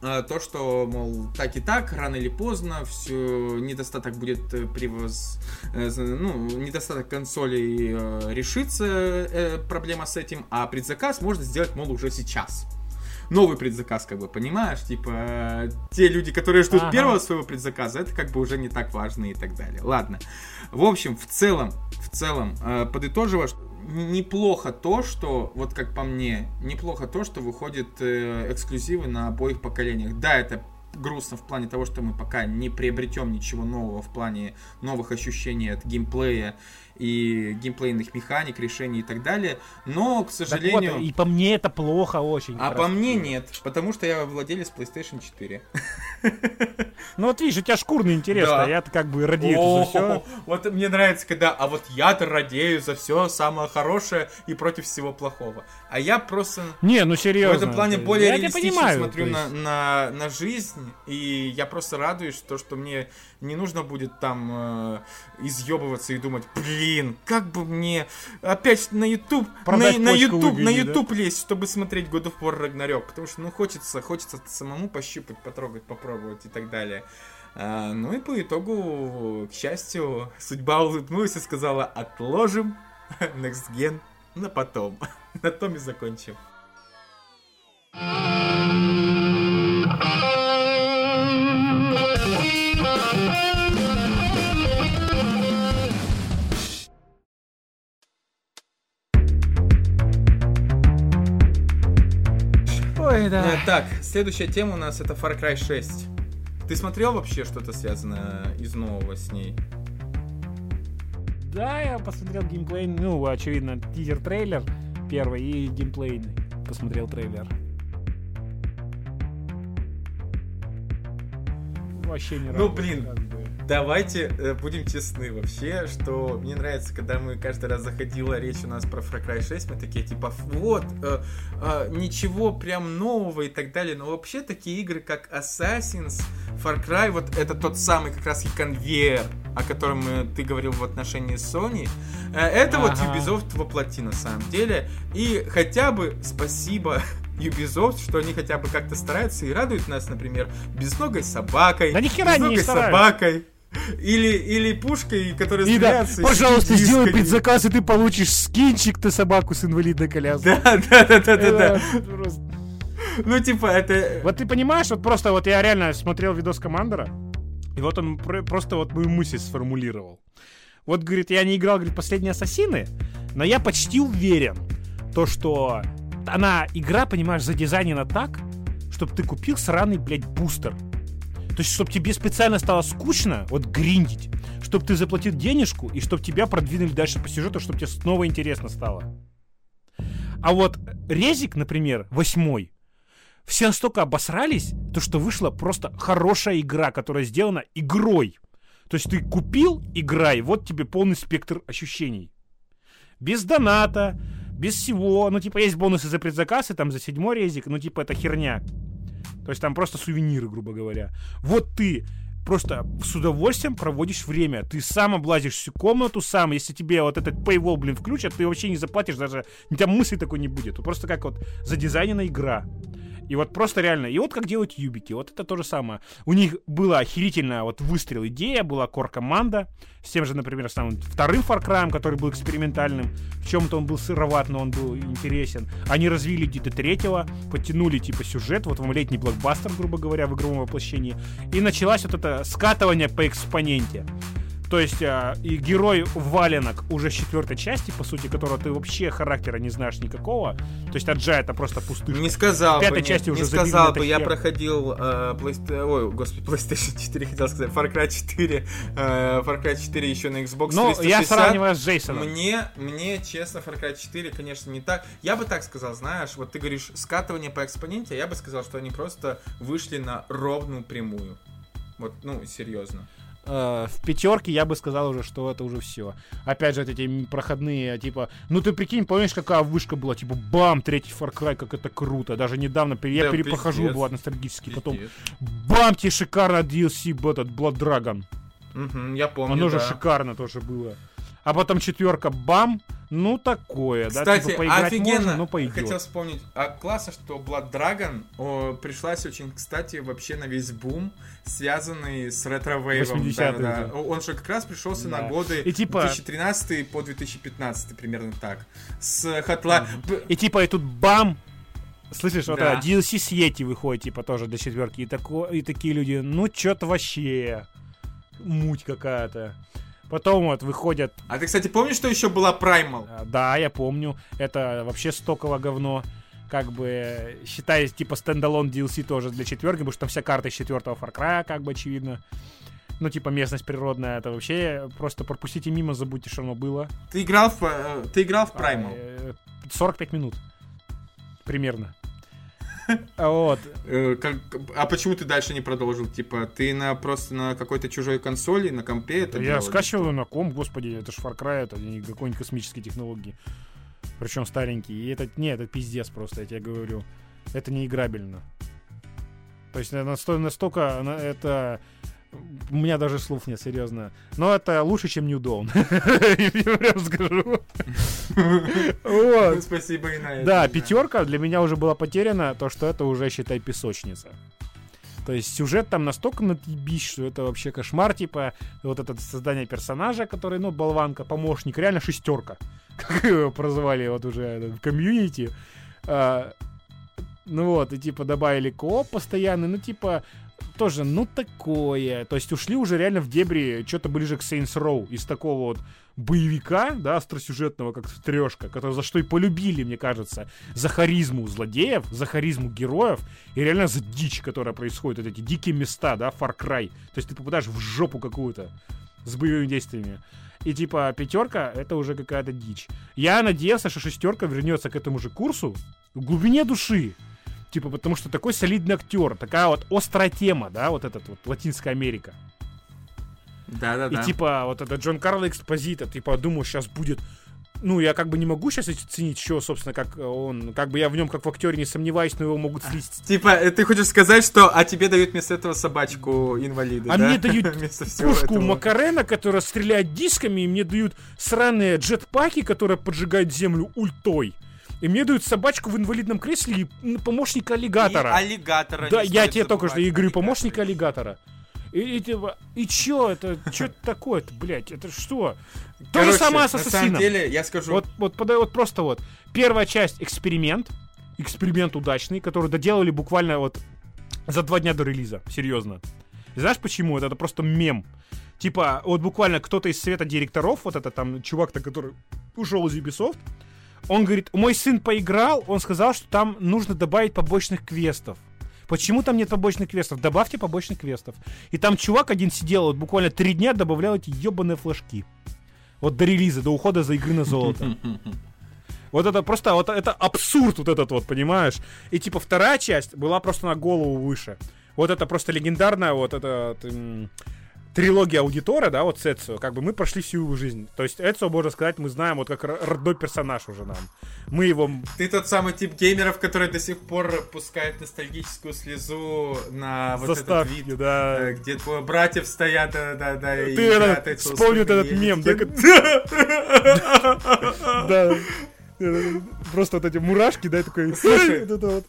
Speaker 1: то, что, мол, так и так, рано или поздно, все недостаток будет э, привоз, э, ну, недостаток консолей э, решится, проблема с этим, а предзаказ можно сделать, мол, уже сейчас новый предзаказ, как бы, понимаешь? Типа, те люди, которые ждут ага. первого своего предзаказа, это как бы уже не так важно и так далее. Ладно. В общем, в целом, в целом, подытоживая, неплохо то, что, вот как по мне, неплохо то, что выходит э, эксклюзивы на обоих поколениях. Да, это грустно в плане того, что мы пока не приобретем ничего нового в плане новых ощущений от геймплея и геймплейных механик, решений и так далее. Но, к сожалению...
Speaker 2: вот, и по мне это плохо очень.
Speaker 1: А по мне нет, потому что я владелец PlayStation 4.
Speaker 2: Ну вот видишь, у тебя шкурный интерес, да. а я-то как бы радею за все.
Speaker 1: Вот мне нравится, когда, а вот я-то радею за все самое хорошее и против всего плохого. А я просто...
Speaker 2: Не, ну серьезно.
Speaker 1: В этом плане более реалистично смотрю на, на жизнь, и я просто радуюсь, что, что мне не нужно будет там э, изъебываться и думать, блин, как бы мне опять на YouTube, на, на YouTube, на YouTube да? лезть, чтобы смотреть God of War Ragnarok, потому что, ну, хочется, хочется самому пощупать, потрогать, попробовать и так далее. А, ну и по итогу, к счастью, судьба улыбнулась и сказала, отложим Next Gen на потом. на том и закончим.
Speaker 2: Ой, да.
Speaker 1: Э, так, следующая тема у нас это Far Cry 6. Ты смотрел вообще что-то связанное из нового с ней?
Speaker 2: Да, я посмотрел геймплей, ну, очевидно, тизер-трейлер первый и геймплей посмотрел трейлер. Вообще не
Speaker 1: Ну, блин. Давайте э, будем честны вообще, что мне нравится, когда мы каждый раз заходила речь у нас про Far Cry 6, мы такие типа, вот, э, э, ничего прям нового и так далее, но вообще такие игры, как Assassin's, Far Cry, вот это тот самый как раз и конвейер, о котором э, ты говорил в отношении Sony, э, это ага. вот Ubisoft воплоти на самом деле, и хотя бы спасибо Ubisoft, что они хотя бы как-то стараются и радуют нас, например, безногой собакой.
Speaker 2: Да ни хера не
Speaker 1: собакой. Или, или пушкой, которая
Speaker 2: и. Да, пожалуйста, сделай предзаказ, и ты получишь скинчик ты собаку с инвалидной коляской.
Speaker 1: Да, да, да, да, да, да. Ну, типа, это...
Speaker 2: Вот ты понимаешь, вот просто вот я реально смотрел видос Командора, и вот он просто вот мою мысль сформулировал. Вот, говорит, я не играл, говорит, последние Ассасины, но я почти уверен, то, что она, игра, понимаешь, задизайнена так, чтобы ты купил сраный, блядь, бустер. То есть, чтобы тебе специально стало скучно, вот гриндить, чтобы ты заплатил денежку, и чтобы тебя продвинули дальше по сюжету, чтобы тебе снова интересно стало. А вот Резик, например, восьмой, все настолько обосрались, то что вышла просто хорошая игра, которая сделана игрой. То есть ты купил, играй, вот тебе полный спектр ощущений. Без доната, без всего. Ну, типа, есть бонусы за предзаказ, и там за седьмой резик, ну, типа, это херня. То есть там просто сувениры, грубо говоря. Вот ты просто с удовольствием проводишь время. Ты сам облазишь всю комнату, сам. Если тебе вот этот paywall, блин, включат, ты вообще не заплатишь, даже у тебя мысли такой не будет. Просто как вот задизайнена игра. И вот просто реально, и вот как делают юбики, вот это то же самое. У них была охерительная вот выстрел идея, была кор-команда, с тем же, например, самым вторым Far Cry, который был экспериментальным, в чем-то он был сыроват, но он был интересен. Они развили где-то третьего, подтянули типа сюжет, вот вам летний блокбастер, грубо говоря, в игровом воплощении, и началось вот это скатывание по экспоненте. То есть э, и герой валенок уже с четвертой части, по сути, которого ты вообще характера не знаешь никакого. То есть Аджа это просто пустышка.
Speaker 1: Не сказал Пятой бы, части не, уже не сказал бы, я проходил э, Playsta... Ой, господи, PlayStation 4 хотел сказать, Far Cry 4, э, Far Cry 4 еще на Xbox
Speaker 2: ну, 360. я сравниваю с Джейсоном.
Speaker 1: Мне, мне, честно, Far Cry 4, конечно, не так. Я бы так сказал, знаешь, вот ты говоришь скатывание по экспоненте, а я бы сказал, что они просто вышли на ровную прямую. Вот, ну, серьезно.
Speaker 2: Э, в пятерке я бы сказал уже, что это уже все. Опять же, эти проходные, типа, ну ты прикинь, помнишь, какая вышка была, типа, бам, третий Far Cry, как это круто. Даже недавно я да, перепрохожу, пиздец. была ностальгически, потом бам, тебе шикарно DLC, этот Blood Dragon.
Speaker 1: Угу, я помню,
Speaker 2: Оно да. же шикарно тоже было. А потом четверка, бам, ну такое,
Speaker 1: Кстати,
Speaker 2: да,
Speaker 1: типа поиграть офигенно. можно, но пойдет. Хотел вспомнить, а классно, что Blood Dragon о, пришлась очень, кстати, вообще на весь бум, связанный с ретро-вейвом. Да, да. Он же как раз пришелся да. на годы и, типа... 2013 по 2015, примерно так. С Hotline...
Speaker 2: И типа и тут бам, Слышишь, да. вот это DLC с Yeti выходит, типа, тоже для четверки. И, тако, и такие люди, ну, что-то вообще муть какая-то. Потом вот выходят...
Speaker 1: А ты, кстати, помнишь, что еще была Primal?
Speaker 2: А, да, я помню. Это вообще стоковое говно. Как бы, считаясь, типа, стендалон DLC тоже для четверки, потому что там вся карта из четвертого Far Cry, как бы, очевидно. Ну, типа, местность природная, это вообще просто пропустите мимо, забудьте, что оно было.
Speaker 1: Ты играл в, э, ты играл в Primal?
Speaker 2: 45 а, э, минут. Примерно. Вот.
Speaker 1: Э, а почему ты дальше не продолжил? Типа, ты на просто на какой-то чужой консоли, на компе это
Speaker 2: Я скачиваю на ком, господи, это ж Far Cry, это не какой-нибудь космической технологии. Причем старенький. И это, не, это пиздец просто, я тебе говорю. Это не играбельно. То есть настолько, настолько это у меня даже слов нет, серьезно. Но это лучше, чем New Dawn. Я прям скажу.
Speaker 1: Спасибо и на это.
Speaker 2: Да, пятерка для меня уже была потеряна, то что это уже, считай, песочница. То есть сюжет там настолько натебись, что это вообще кошмар, типа вот это создание персонажа, который, ну, болванка, помощник, реально шестерка, как его прозвали вот уже в комьюнити. А, ну вот, и типа добавили кооп постоянный, ну типа тоже, ну такое. То есть ушли уже реально в дебри, что-то ближе к Saints Row из такого вот боевика, да, остросюжетного, как трешка, который за что и полюбили, мне кажется, за харизму злодеев, за харизму героев и реально за дичь, которая происходит, вот эти дикие места, да, Far Cry. То есть ты попадаешь в жопу какую-то с боевыми действиями. И типа пятерка это уже какая-то дичь. Я надеялся, что шестерка вернется к этому же курсу в глубине души. Типа, потому что такой солидный актер, такая вот острая тема, да, вот этот вот Латинская Америка.
Speaker 1: Да, да,
Speaker 2: да. И типа вот это Джон Карл экспозита, типа думал, сейчас будет ну, я как бы не могу сейчас оценить, что, собственно, как он, как бы я в нем как в актере не сомневаюсь, но его могут слить.
Speaker 1: Типа, э, ты хочешь сказать, что, а тебе дают вместо этого собачку инвалида,
Speaker 2: А
Speaker 1: да?
Speaker 2: мне дают пушку Макарена, которая стреляет дисками, и мне дают сраные джетпаки, которые поджигают землю ультой. И мне дают собачку в инвалидном кресле и помощника аллигатора.
Speaker 1: И аллигатора.
Speaker 2: Да, я тебе только что и говорю, помощника аллигатора. И, и, типа, и чё это? Чё это такое-то, блядь? Это что? То же самое с Ассасином. На самом
Speaker 1: деле, я скажу...
Speaker 2: Вот, вот, вот просто вот. Первая часть эксперимент. Эксперимент удачный, который доделали буквально вот за два дня до релиза. Серьезно. знаешь почему? Это, это просто мем. Типа, вот буквально кто-то из совета директоров, вот это там чувак-то, который ушел из Ubisoft, он говорит, мой сын поиграл, он сказал, что там нужно добавить побочных квестов. Почему там нет побочных квестов? Добавьте побочных квестов. И там чувак один сидел, вот буквально три дня добавлял эти ебаные флажки. Вот до релиза, до ухода за игры на золото. Вот это просто, вот это абсурд вот этот вот, понимаешь? И типа вторая часть была просто на голову выше. Вот это просто легендарная вот это трилогия аудитора, да, вот с Эцио, как бы мы прошли всю его жизнь. То есть Эцио, можно сказать, мы знаем вот как родной персонаж уже нам. Мы его...
Speaker 1: Ты тот самый тип геймеров, который до сих пор пускает ностальгическую слезу на вот Заставки, этот вид,
Speaker 2: да.
Speaker 1: Э, где твои братьев стоят, да, да, да.
Speaker 2: Ты это, вспомнил этот мем, да? Да. Просто вот эти мурашки, да, такой... Слушай, вот это вот.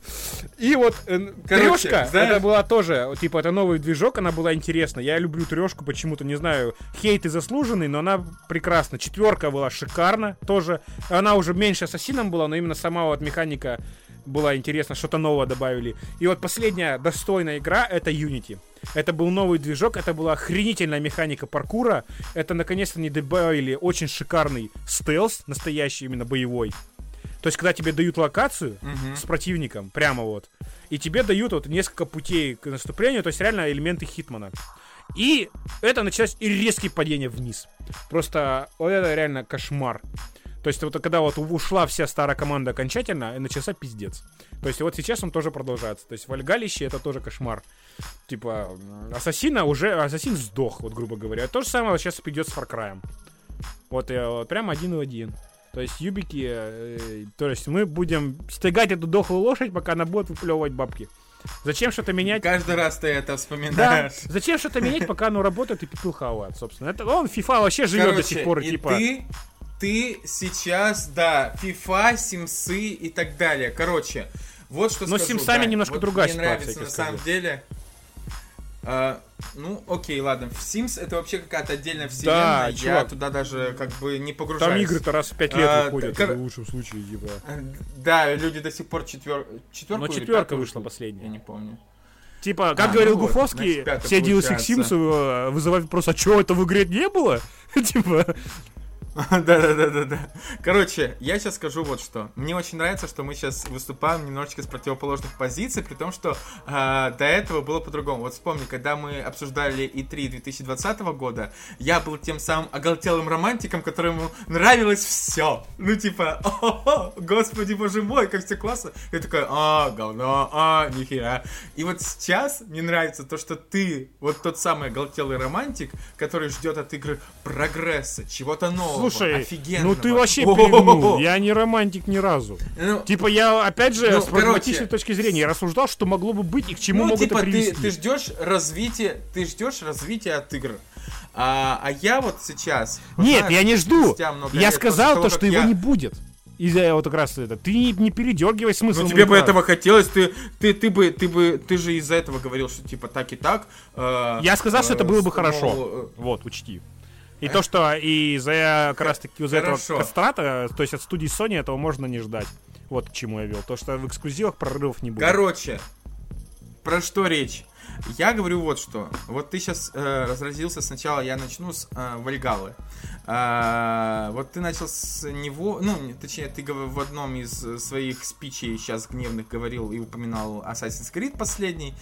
Speaker 2: И вот э, трешка, это была тоже, типа, это новый движок, она была интересна. Я люблю трешку почему-то, не знаю, хейт и заслуженный, но она прекрасна. Четверка была шикарна тоже. Она уже меньше ассасином была, но именно сама вот механика была интересна, что-то новое добавили. И вот последняя достойная игра это Unity. Это был новый движок, это была охренительная механика паркура. Это наконец-то не добавили очень шикарный стелс, настоящий именно боевой. То есть, когда тебе дают локацию uh-huh. с противником, прямо вот, и тебе дают вот несколько путей к наступлению, то есть реально элементы Хитмана. И это началось и резкие падения вниз. Просто вот это реально кошмар. То есть вот когда вот ушла вся старая команда окончательно, начался пиздец. То есть вот сейчас он тоже продолжается. То есть вальгалище это тоже кошмар. Типа, Ассасина уже, Ассасин сдох, вот грубо говоря. То же самое вот сейчас придет с Far Cry. Вот, и, вот прям один в один. То есть юбики, э, то есть мы будем стегать эту дохлую лошадь, пока она будет выплевывать бабки. Зачем что-то менять?
Speaker 1: Каждый раз ты это вспоминаешь.
Speaker 2: Да. Зачем что-то менять, пока оно работает и пепел хавает, собственно. Это он FIFA вообще живет Короче, до сих пор, и типа.
Speaker 1: Ты ты сейчас, да, FIFA, Симсы и так далее. Короче, вот что
Speaker 2: Но
Speaker 1: скажу.
Speaker 2: с Симсами
Speaker 1: да,
Speaker 2: немножко
Speaker 1: вот
Speaker 2: другая
Speaker 1: мне
Speaker 2: ситуация.
Speaker 1: нравится на самом деле. А, ну, окей, ладно. В Sims это вообще какая-то отдельная вселенная. Да, я чувак, туда даже как бы не погружаюсь.
Speaker 2: Там игры-то раз в пять лет а, выходят, кор... в лучшем случае, типа.
Speaker 1: Да, люди до сих пор четвер...
Speaker 2: четверку. Но четверка вышла последняя.
Speaker 1: Я не помню.
Speaker 2: Типа, как а, говорил ну Гуфовский, вот, все DLC Sims э, вызывают вопрос, а чего это в игре не было? типа,
Speaker 1: Да-да-да-да-да. Короче, я сейчас скажу вот что. Мне очень нравится, что мы сейчас выступаем немножечко с противоположных позиций, при том, что э, до этого было по-другому. Вот вспомни, когда мы обсуждали E3 2020 года, я был тем самым оголтелым романтиком, которому нравилось все. Ну, типа, о, господи, боже мой, как все классно. Я такой, а, говно, а, нихера. И вот сейчас мне нравится то, что ты вот тот самый оголтелый романтик, который ждет от игры прогресса, чего-то нового
Speaker 2: Слушай, ну ты вообще перегнул. Я не романтик ни разу. Ну, типа я, опять же, ну, с прагматичной точки зрения, рассуждал, что могло бы быть и к чему ну, могут типа, это привести.
Speaker 1: Ты, ты ждешь развития, ты ждешь развития от игр. А, а я вот сейчас...
Speaker 2: Нет, знаешь, я не жду. Я сказал того, то, что я... его не будет. Из-за вот как раз это. Ты не, не передергивай смысл.
Speaker 1: Ну тебе бы этого хотелось, ты, ты, ты бы, ты бы, ты же из-за этого говорил, что типа так и так.
Speaker 2: Э, я сказал, э, что это было бы хорошо. Э, вот, учти. И то, что из-за как раз таки из-за этого кастрата, то есть от студии Sony этого можно не ждать. Вот к чему я вел. То, что в эксклюзивах прорывов не будет.
Speaker 1: Короче, про что речь? Я говорю вот что. Вот ты сейчас э, разразился сначала, я начну с э, Вальгалы. Э, вот ты начал с него, ну, точнее, ты в одном из своих спичей сейчас гневных говорил и упоминал Assassin's Creed последний.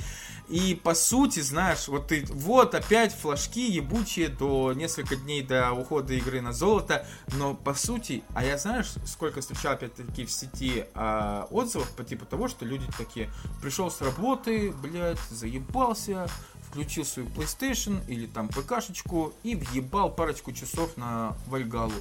Speaker 1: И по сути, знаешь, вот ты, вот опять флажки ебучие до несколько дней до ухода игры на золото, но по сути, а я знаешь, сколько встречал опять-таки в сети а, отзывов по типу того, что люди такие, пришел с работы, блядь, заебался, включил свою PlayStation или там ПКшечку и въебал парочку часов на Вальгалу.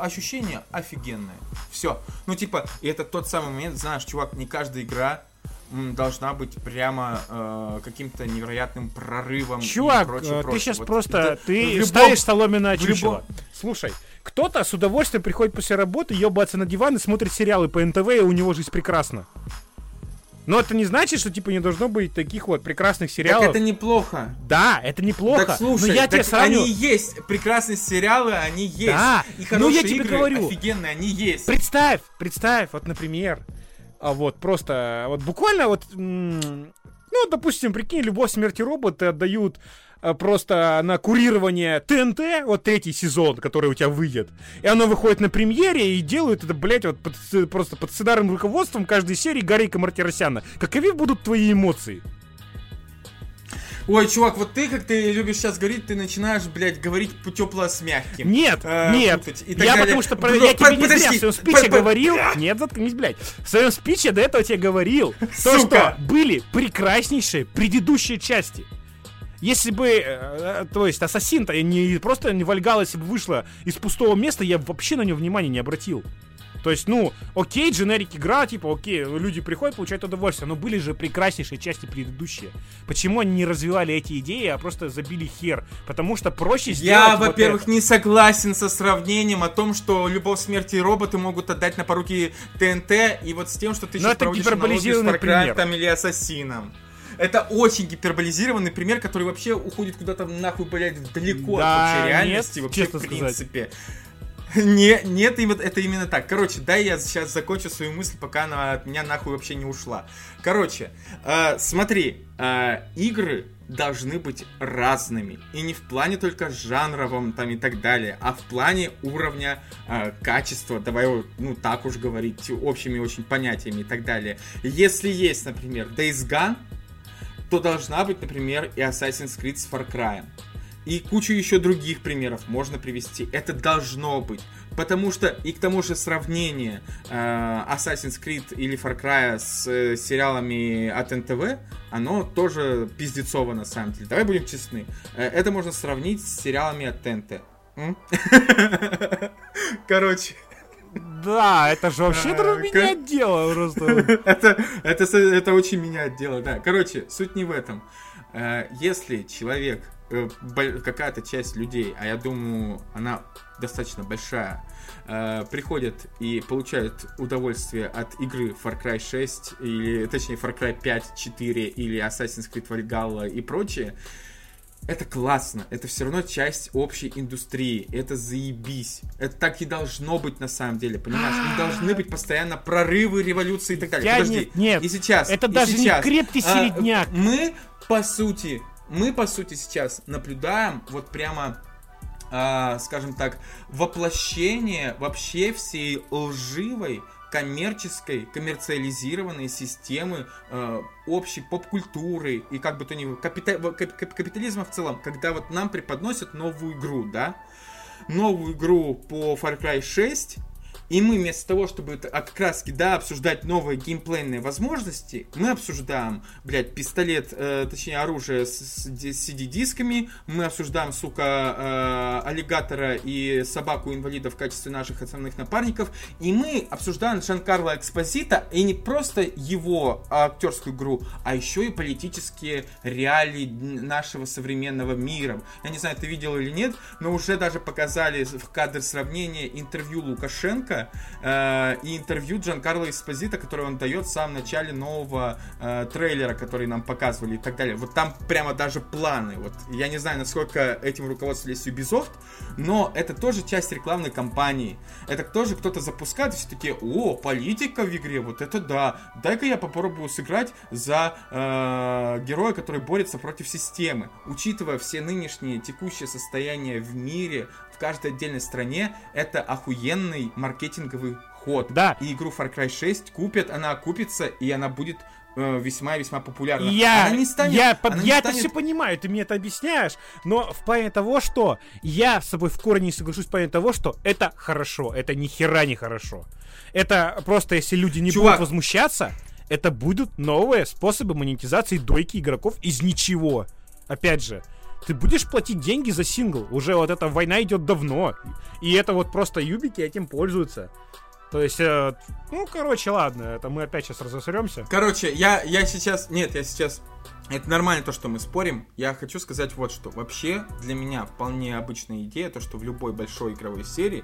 Speaker 1: Ощущение офигенное. Все. Ну, типа, и это тот самый момент, знаешь, чувак, не каждая игра должна быть прямо э, каким-то невероятным прорывом.
Speaker 2: Чувак, прочее, э, ты прочее. сейчас вот просто это, ты любом, ставишь соломенное чучело. Слушай, кто-то с удовольствием приходит после работы, ебаться на диван и смотрит сериалы по НТВ, и у него жизнь прекрасна. Но это не значит, что типа не должно быть таких вот прекрасных сериалов.
Speaker 1: Так это неплохо.
Speaker 2: Да, это неплохо.
Speaker 1: Так слушай, но я так тебе сравню... они есть. Прекрасные сериалы, они есть. Да. И хорошие ну, я тебе игры говорю. офигенные, они есть.
Speaker 2: Представь, представь, вот, например, а вот просто, вот буквально вот, ну, допустим, прикинь, любовь смерти роботы отдают просто на курирование ТНТ, вот третий сезон, который у тебя выйдет. И оно выходит на премьере и делают это, блядь, вот под, просто под сценарным руководством каждой серии Гарика Мартиросяна. Каковы будут твои эмоции?
Speaker 1: Ой, чувак, вот ты, как ты любишь сейчас говорить, ты начинаешь, блядь, говорить тепло с мягким.
Speaker 2: Нет, э, нет. я далее. потому что про, я тебе не зря в своем спиче говорил. Нет, заткнись, блядь. В своем спиче до этого тебе говорил. То, что были прекраснейшие предыдущие части. Если бы, э, э, то есть, Ассасин-то не просто не вальгал, если бы вышла из пустого места, я вообще на него внимания не обратил. То есть, ну, окей, дженерик игра, типа, окей, люди приходят, получают удовольствие, но были же прекраснейшие части предыдущие. Почему они не развивали эти идеи, а просто забили хер? Потому что проще сделать
Speaker 1: Я, вот во-первых, это. не согласен со сравнением о том, что «Любовь, смерти и роботы» могут отдать на поруки ТНТ, и вот с тем, что ты
Speaker 2: но сейчас проводишь аналогию с Фаркрафтом
Speaker 1: или Ассасином. Это очень гиперболизированный пример, который вообще уходит куда-то нахуй, блядь, далеко да, от вообще реальности, нет, вообще в принципе. Сказать. Не, нет, это именно так. Короче, дай я сейчас закончу свою мысль, пока она от меня нахуй вообще не ушла. Короче, э, смотри, э, игры должны быть разными. И не в плане только жанровом там и так далее, а в плане уровня э, качества, давай ну так уж говорить, общими очень понятиями и так далее. Если есть, например, Days Gone, то должна быть, например, и Assassin's Creed с Far Cry. И кучу еще других примеров можно привести. Это должно быть. Потому что, и к тому же сравнение э, Assassin's Creed или Far Cry с э, сериалами от НТВ, оно тоже пиздецово на самом деле. Давай будем честны. Э, это можно сравнить с сериалами от ТНТ. Короче.
Speaker 2: Да, это же вообще а, меняет дело просто.
Speaker 1: это, это, это очень меняет дело, да. Короче, суть не в этом. Э, если человек Э, какая-то часть людей, а я думаю, она достаточно большая, э, приходят и получают удовольствие от игры Far Cry 6, или, точнее, Far Cry 5, 4, или Assassin's Creed Valhalla и прочее, это классно, это все равно часть общей индустрии, это заебись. Это так и должно быть на самом деле, понимаешь? Не должны быть постоянно прорывы, революции и так далее.
Speaker 2: Я Подожди, нет, нет.
Speaker 1: И сейчас,
Speaker 2: это
Speaker 1: и
Speaker 2: даже
Speaker 1: сейчас,
Speaker 2: не крепкий а, середняк.
Speaker 1: А, мы, по сути, мы, по сути, сейчас наблюдаем вот прямо э, скажем так, воплощение вообще всей лживой коммерческой, коммерциализированной системы э, общей поп-культуры и как бы то ни было, капита капитализма в целом, когда вот нам преподносят новую игру, да, новую игру по Far Cry 6, и мы вместо того, чтобы от краски, да, обсуждать новые геймплейные возможности, мы обсуждаем, блядь, пистолет, э, точнее оружие с, с CD-дисками, мы обсуждаем, сука, э, аллигатора и собаку-инвалида в качестве наших основных напарников, и мы обсуждаем Жан-Карло Экспозита, и не просто его актерскую игру, а еще и политические реалии нашего современного мира. Я не знаю, ты видел или нет, но уже даже показали в кадр сравнения интервью Лукашенко, э, и интервью Джан Карло Эспозита, которое он дает в самом начале нового э, трейлера, который нам показывали и так далее. Вот там прямо даже планы. Вот я не знаю, насколько этим руководствовались Ubisoft, но это тоже часть рекламной кампании. Это тоже кто-то запускает, и все такие, о, политика в игре, вот это да. Дай-ка я попробую сыграть за э, героя, который борется против системы. Учитывая все нынешние текущее состояние в мире, каждой отдельной стране это охуенный маркетинговый ход.
Speaker 2: Да.
Speaker 1: И игру Far Cry 6 купят, она окупится, и она будет э, весьма-весьма популярна.
Speaker 2: Я, она не станет, я, она я не это станет... все понимаю, ты мне это объясняешь, но в плане того, что я с собой в корне не соглашусь в плане того, что это хорошо, это ни хера не хорошо. Это просто, если люди не Чувак, будут возмущаться, это будут новые способы монетизации дойки игроков из ничего. опять же, ты будешь платить деньги за сингл. Уже вот эта война идет давно. И это вот просто юбики этим пользуются. То есть, э, ну, короче, ладно, это мы опять сейчас разосремся.
Speaker 1: Короче, я, я сейчас, нет, я сейчас, это нормально то, что мы спорим. Я хочу сказать вот что. Вообще, для меня вполне обычная идея, то, что в любой большой игровой серии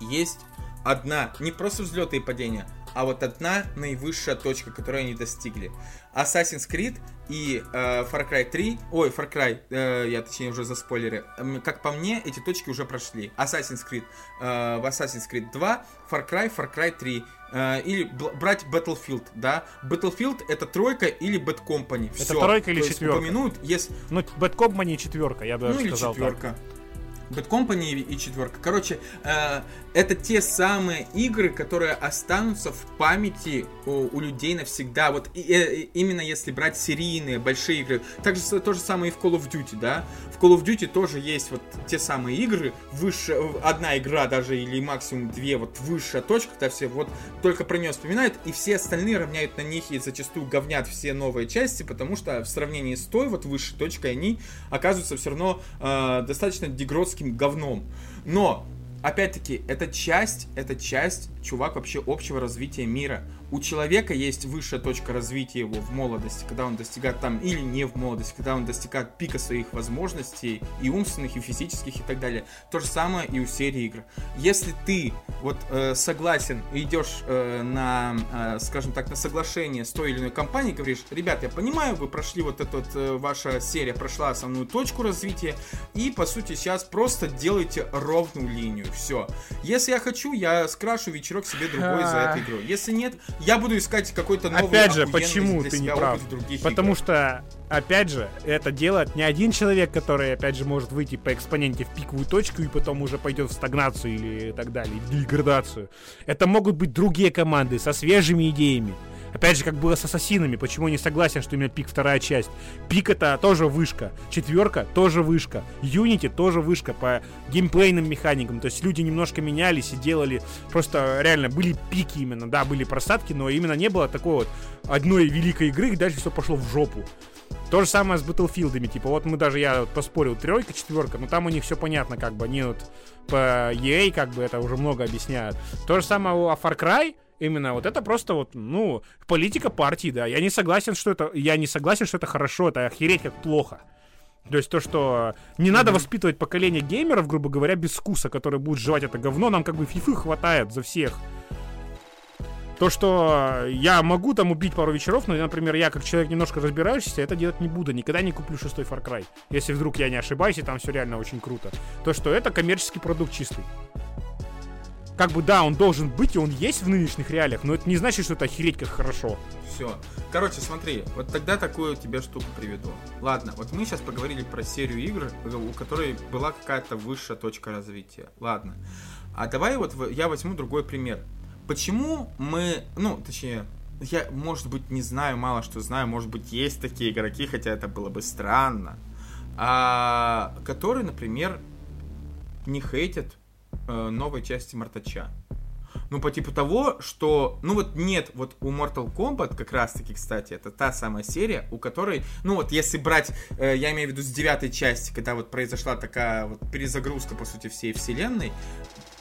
Speaker 1: есть одна, не просто взлеты и падения, а вот одна наивысшая точка, которую они достигли. Assassin's Creed и э, Far Cry 3, ой, Far Cry, э, я точнее уже за спойлеры, как по мне, эти точки уже прошли. Assassin's Creed, э, в Assassin's Creed 2, Far Cry, Far Cry 3, э, или брать Battlefield, да, Battlefield это тройка или Bad Company,
Speaker 2: Все. Это тройка или четверка?
Speaker 1: упомянут, если...
Speaker 2: Ну, Bad Company четверка, я бы ну, сказал
Speaker 1: или четверка. Так. Bad Company и четверка. Короче, э, это те самые игры, которые останутся в памяти у, у людей навсегда. Вот и, и, именно если брать серийные большие игры. Также то же самое и в Call of Duty, да. В Call of Duty тоже есть вот те самые игры, выше, одна игра даже или максимум две, вот высшая точка, когда все вот только про нее вспоминают, и все остальные равняют на них и зачастую говнят все новые части, потому что в сравнении с той вот высшей точкой они оказываются все равно э, достаточно дегродским говном. Но опять-таки, это часть, это часть, чувак, вообще общего развития мира у человека есть высшая точка развития его в молодости, когда он достигает там, или не в молодости, когда он достигает пика своих возможностей, и умственных, и физических, и так далее. То же самое и у серии игр. Если ты вот э, согласен и идешь э, на, э, скажем так, на соглашение с той или иной компанией, говоришь, ребят, я понимаю, вы прошли вот эту вот, э, ваша серия прошла основную точку развития, и по сути сейчас просто делайте ровную линию, все. Если я хочу, я скрашу вечерок себе другой за эту игру. Если нет, я буду искать какой-то новый
Speaker 2: Опять же, почему ты не прав? Потому игр. что, опять же, это делает не один человек, который, опять же, может выйти по экспоненте в пиковую точку и потом уже пойдет в стагнацию или так далее, в деградацию. Это могут быть другие команды со свежими идеями. Опять же, как было с ассасинами, почему не согласен, что именно пик вторая часть. Пик это тоже вышка. Четверка тоже вышка. Юнити тоже вышка по геймплейным механикам. То есть люди немножко менялись и делали просто реально были пики именно, да, были просадки, но именно не было такой вот одной великой игры, и дальше все пошло в жопу. То же самое с Battlefield'ами, типа, вот мы даже, я вот поспорил, тройка, четверка, но там у них все понятно, как бы, они вот по EA, как бы, это уже много объясняют. То же самое у Far Cry, Именно вот это просто вот, ну, политика партии, да. Я не согласен, что это, я не согласен, что это хорошо, это охереть как плохо. То есть то, что не mm-hmm. надо воспитывать поколение геймеров, грубо говоря, без вкуса, которые будут жевать это говно, нам как бы фифы хватает за всех. То, что я могу там убить пару вечеров, но, например, я как человек немножко разбирающийся, это делать не буду. Никогда не куплю шестой Far Cry. Если вдруг я не ошибаюсь, и там все реально очень круто. То, что это коммерческий продукт чистый как бы да, он должен быть, и он есть в нынешних реалиях, но это не значит, что это охереть как хорошо.
Speaker 1: Все. Короче, смотри, вот тогда такую тебе штуку приведу. Ладно, вот мы сейчас поговорили про серию игр, у которой была какая-то высшая точка развития. Ладно. А давай вот я возьму другой пример. Почему мы, ну, точнее, я, может быть, не знаю, мало что знаю, может быть, есть такие игроки, хотя это было бы странно, а, которые, например, не хейтят э, новой части Мартача. Ну, по типу того, что, ну вот нет, вот у Mortal Kombat как раз-таки, кстати, это та самая серия, у которой, ну вот если брать, э, я имею в виду с девятой части, когда вот произошла такая вот перезагрузка, по сути, всей вселенной,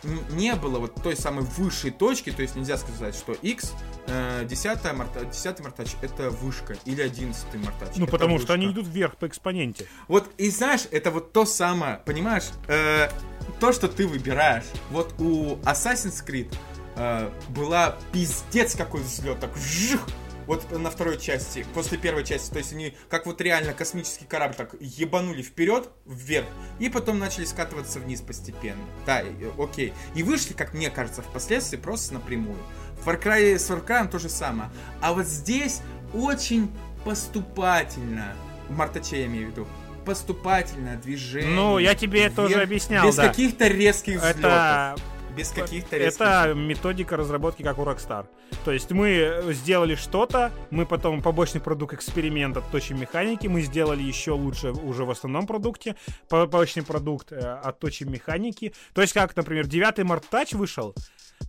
Speaker 1: не было вот той самой высшей точки, то есть нельзя сказать, что X, э, 10 марта, 10 мартач это вышка или 11 мартач.
Speaker 2: Ну, потому
Speaker 1: вышка.
Speaker 2: что они идут вверх по экспоненте.
Speaker 1: Вот, и знаешь, это вот то самое, понимаешь, э, то, что ты выбираешь. Вот у Assassin's Creed э, была пиздец какой взлет, так вжух, вот на второй части, после первой части, то есть они как вот реально космический корабль так ебанули вперед, вверх, и потом начали скатываться вниз постепенно. Да, окей. И вышли, как мне кажется, впоследствии просто напрямую. В Far Cry с Far Cry то же самое. А вот здесь очень поступательно, Мартаче я имею в виду, поступательное движение.
Speaker 2: Ну, я тебе это уже объяснял,
Speaker 1: Без
Speaker 2: да.
Speaker 1: каких-то резких взлетов.
Speaker 2: Это
Speaker 1: без каких-то
Speaker 2: Это методика разработки, как у Rockstar. То есть мы сделали что-то, мы потом побочный продукт эксперимент отточим механики, мы сделали еще лучше уже в основном продукте, побочный продукт э, отточим механики. То есть как, например, 9 Mart Touch вышел,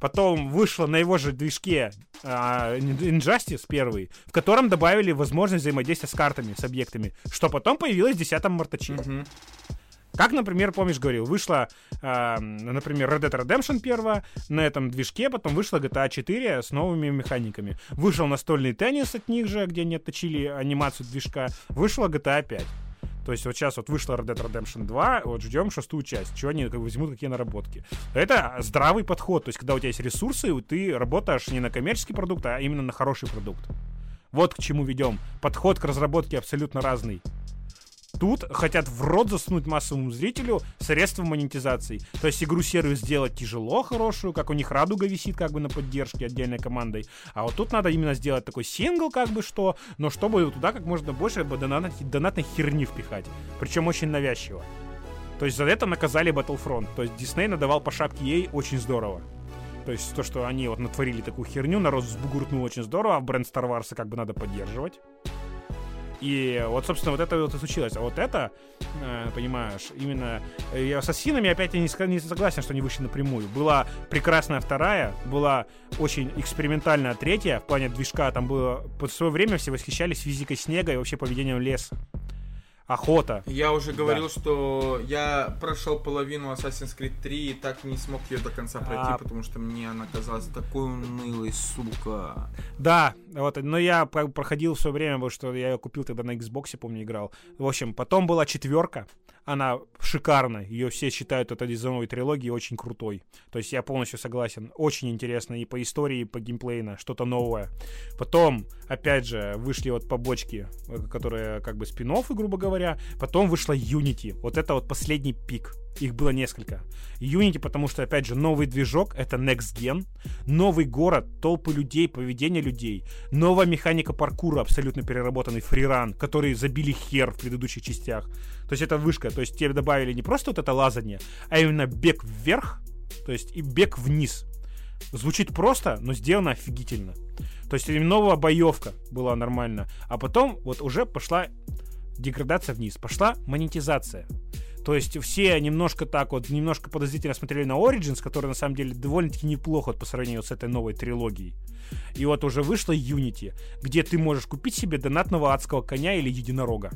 Speaker 2: Потом вышло на его же движке uh, Injustice первый, в котором добавили возможность взаимодействия с картами, с объектами, что потом появилось в 10 мартаче. Uh-huh. Как, например, помнишь, говорил, вышла, э, например, Red Dead Redemption 1 на этом движке, потом вышла GTA 4 с новыми механиками. Вышел настольный теннис от них же, где они отточили анимацию движка. Вышла GTA 5. То есть вот сейчас вот вышла Red Dead Redemption 2, вот ждем шестую часть, что они как, возьмут, какие наработки. Это здравый подход, то есть когда у тебя есть ресурсы, ты работаешь не на коммерческий продукт, а именно на хороший продукт. Вот к чему ведем. Подход к разработке абсолютно разный. Тут хотят в рот засунуть массовому зрителю средства монетизации. То есть игру-сервис сделать тяжело, хорошую, как у них радуга висит как бы на поддержке отдельной командой. А вот тут надо именно сделать такой сингл, как бы что, но чтобы туда как можно больше донатной, донатной херни впихать. Причем очень навязчиво. То есть за это наказали Battlefront. То есть Дисней надавал по шапке ей очень здорово. То есть то, что они вот натворили такую херню, народ взбугуртнул очень здорово, а бренд Star Wars как бы надо поддерживать. И вот, собственно, вот это вот и случилось. А вот это, э, понимаешь, именно э, и ассасинами опять я не, не согласен, что они вышли напрямую. Была прекрасная вторая, была очень экспериментальная третья, в плане движка там было... Под свое время все восхищались физикой снега и вообще поведением леса охота.
Speaker 1: Я уже говорил, да. что я прошел половину Assassin's Creed 3 и так не смог ее до конца пройти, а... потому что мне она казалась такой унылой, сука.
Speaker 2: Да, вот, но я проходил все время, потому что я ее купил тогда на Xbox, помню, играл. В общем, потом была четверка, она шикарная, ее все считают от из новой трилогии очень крутой. То есть я полностью согласен, очень интересно и по истории, и по геймплейно, что-то новое. Потом, опять же, вышли вот побочки, э, которые как бы спин грубо говоря. Потом вышла Unity, вот это вот последний пик. Их было несколько. Unity, потому что, опять же, новый движок, это Next Gen, новый город, толпы людей, поведение людей, новая механика паркура, абсолютно переработанный фриран, который забили хер в предыдущих частях. То есть это вышка, то есть тебе добавили не просто вот это лазание, а именно бег вверх, то есть и бег вниз. Звучит просто, но сделано офигительно. То есть новая боевка была нормально. А потом вот уже пошла деградация вниз, пошла монетизация. То есть все немножко так вот, немножко подозрительно смотрели на Origins, который на самом деле довольно-таки неплохо по сравнению с этой новой трилогией. И вот уже вышла Unity, где ты можешь купить себе донатного адского коня или единорога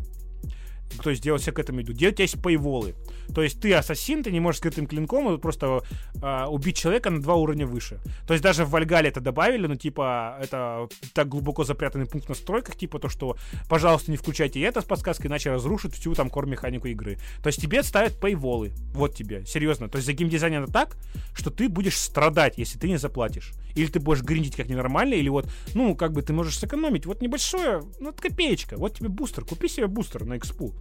Speaker 2: то есть делать все к этому идут. Делать есть пейволы. То есть ты ассасин, ты не можешь скрытым клинком просто э, убить человека на два уровня выше. То есть даже в Вальгале это добавили, но типа это так глубоко запрятанный пункт в настройках, типа то, что пожалуйста не включайте это с подсказкой, иначе разрушит всю там кор-механику игры. То есть тебе ставят пейволы. Вот тебе, серьезно. То есть за геймдизайн это так, что ты будешь страдать, если ты не заплатишь. Или ты будешь гриндить как ненормально, или вот, ну, как бы ты можешь сэкономить. Вот небольшое, ну, копеечка. Вот тебе бустер. Купи себе бустер на экспу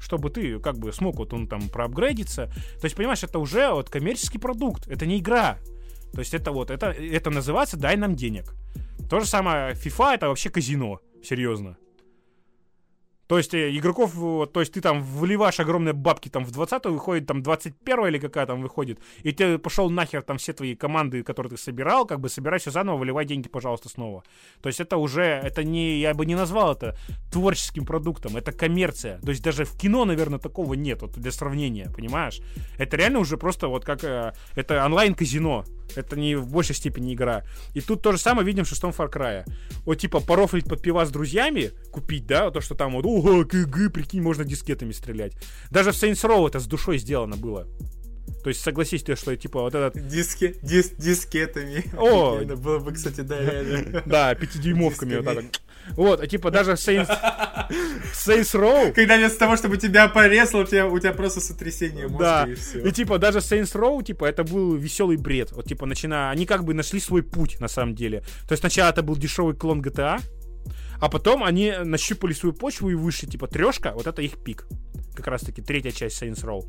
Speaker 2: чтобы ты как бы смог вот он там проапгрейдиться. То есть, понимаешь, это уже вот коммерческий продукт, это не игра. То есть это вот, это, это называется «дай нам денег». То же самое FIFA — это вообще казино, серьезно. То есть э, игроков, то есть ты там вливаешь огромные бабки, там в 20 выходит, там 21 или какая там выходит, и ты пошел нахер там все твои команды, которые ты собирал, как бы собирай все заново, выливай деньги, пожалуйста, снова. То есть это уже, это не, я бы не назвал это творческим продуктом, это коммерция. То есть даже в кино, наверное, такого нет, вот для сравнения, понимаешь? Это реально уже просто вот как, э, это онлайн-казино, это не в большей степени игра. И тут то же самое видим в шестом Far Cry. Вот типа порофлить под пива с друзьями, купить, да, то, что там вот, ого, КГ, прикинь, можно дискетами стрелять. Даже в Saints Row это с душой сделано было. То есть согласись ты, что типа вот этот...
Speaker 1: Диски, дис, дискетами.
Speaker 2: О!
Speaker 1: Было бы, кстати, да, реально.
Speaker 2: Да, пятидюймовками вот так вот. А типа даже Saints, Saints Row...
Speaker 1: Когда вместо того, чтобы тебя порезал, у тебя, у тебя просто сотрясение мозга
Speaker 2: да.
Speaker 1: и все.
Speaker 2: И типа даже Saints Row, типа, это был веселый бред. Вот типа начиная... Они как бы нашли свой путь, на самом деле. То есть сначала это был дешевый клон GTA, а потом они нащупали свою почву и вышли, типа, трешка, вот это их пик. Как раз таки третья часть Saints Row.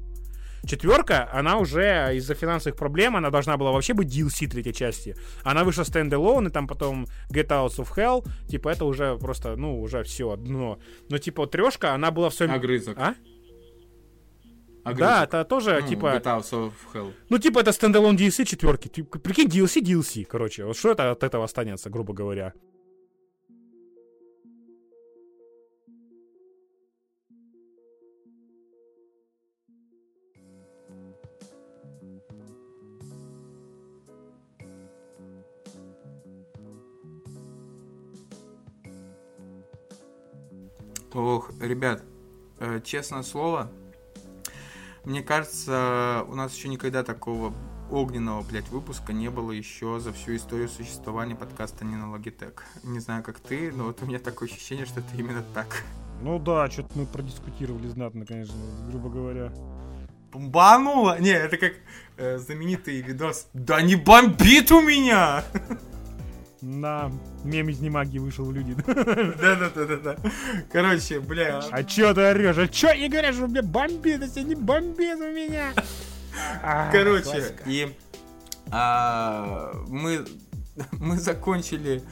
Speaker 2: Четверка, она уже из-за финансовых проблем, она должна была вообще быть DLC третьей части. Она вышла standalone, и там потом Get Out of Hell, типа это уже просто, ну, уже все, дно. Но типа трешка, она была в своем...
Speaker 1: Огрызок.
Speaker 2: А? да, это тоже,
Speaker 1: ну,
Speaker 2: типа...
Speaker 1: Get Out of Hell.
Speaker 2: Ну, типа, это standalone DLC четверки. Прикинь, DLC, DLC, короче. Вот что это от этого останется, грубо говоря?
Speaker 1: Ох, ребят, э, честное слово, мне кажется, у нас еще никогда такого огненного, блядь, выпуска не было еще за всю историю существования подкаста не на Logitech. Не знаю, как ты, но вот у меня такое ощущение, что это именно так.
Speaker 2: Ну да, что-то мы продискутировали знатно, конечно, грубо говоря.
Speaker 1: Бомбануло? Не, это как э, знаменитый видос. Да не бомбит у меня!
Speaker 2: На мем из немаги вышел в люди.
Speaker 1: Да-да-да-да. Короче, бля.
Speaker 2: А чё ты орешь? А чё не говоришь, что у меня бомбит, если не бомбит у меня?
Speaker 1: А, Короче, и а, мы, мы закончили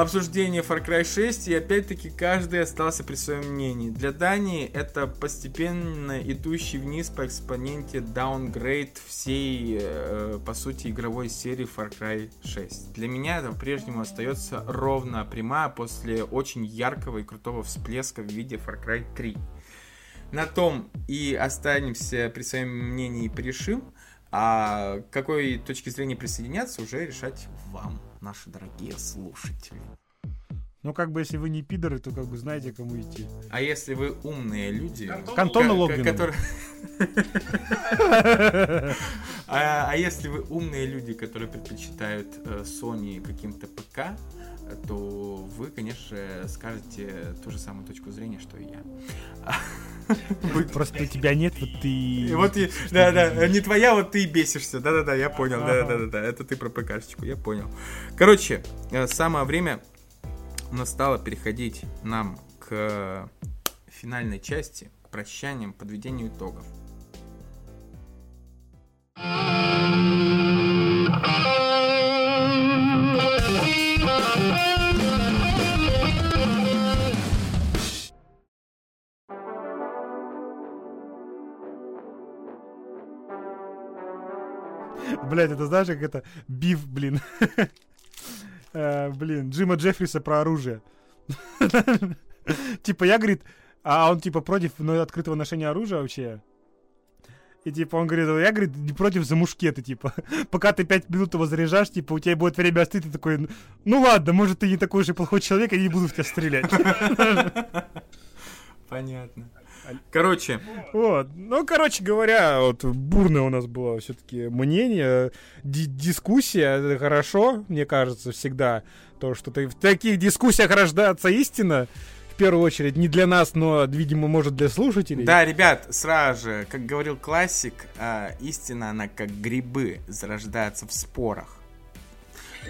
Speaker 1: обсуждение Far Cry 6, и опять-таки каждый остался при своем мнении. Для Дании это постепенно идущий вниз по экспоненте даунгрейд всей, э, по сути, игровой серии Far Cry 6. Для меня это по-прежнему остается ровно прямая после очень яркого и крутого всплеска в виде Far Cry 3. На том и останемся при своем мнении и порешим. А какой точки зрения присоединяться, уже решать вам наши дорогие слушатели.
Speaker 2: Ну, как бы, если вы не пидоры, то как бы знаете, кому идти.
Speaker 1: А если вы умные люди...
Speaker 2: К Антону Логвину.
Speaker 1: А, а если вы умные люди, которые предпочитают э, Sony каким-то ПК, то вы, конечно же, скажете ту же самую точку зрения, что и я.
Speaker 2: Просто у тебя нет, вот ты...
Speaker 1: Вот и, да, да, не твоя, вот ты и бесишься. Да-да-да, я понял, да-да-да, это ты про ПКшечку, я понял. Короче, э, самое время настало переходить нам к финальной части, к прощаниям, подведению итогов.
Speaker 2: Блять, это знаешь, как это биф, блин. Э, блин, Джима Джеффриса про оружие. Типа, я, говорит, а он, типа, против ну, открытого ношения оружия вообще. И типа он говорит, я, говорит, не против за мушкеты, типа. Пока ты пять минут его заряжаешь, типа, у тебя будет время остыть, ты такой, ну ладно, может, ты не такой же плохой человек, я не буду в тебя стрелять.
Speaker 1: Понятно. Короче.
Speaker 2: Вот. Ну, короче говоря, вот бурное у нас было все-таки мнение, ди- дискуссия, это хорошо, мне кажется, всегда. То, что ты в таких дискуссиях рождается истина, в первую очередь, не для нас, но, видимо, может, для слушателей.
Speaker 1: Да, ребят, сразу же, как говорил классик, э, истина, она как грибы зарождается в спорах.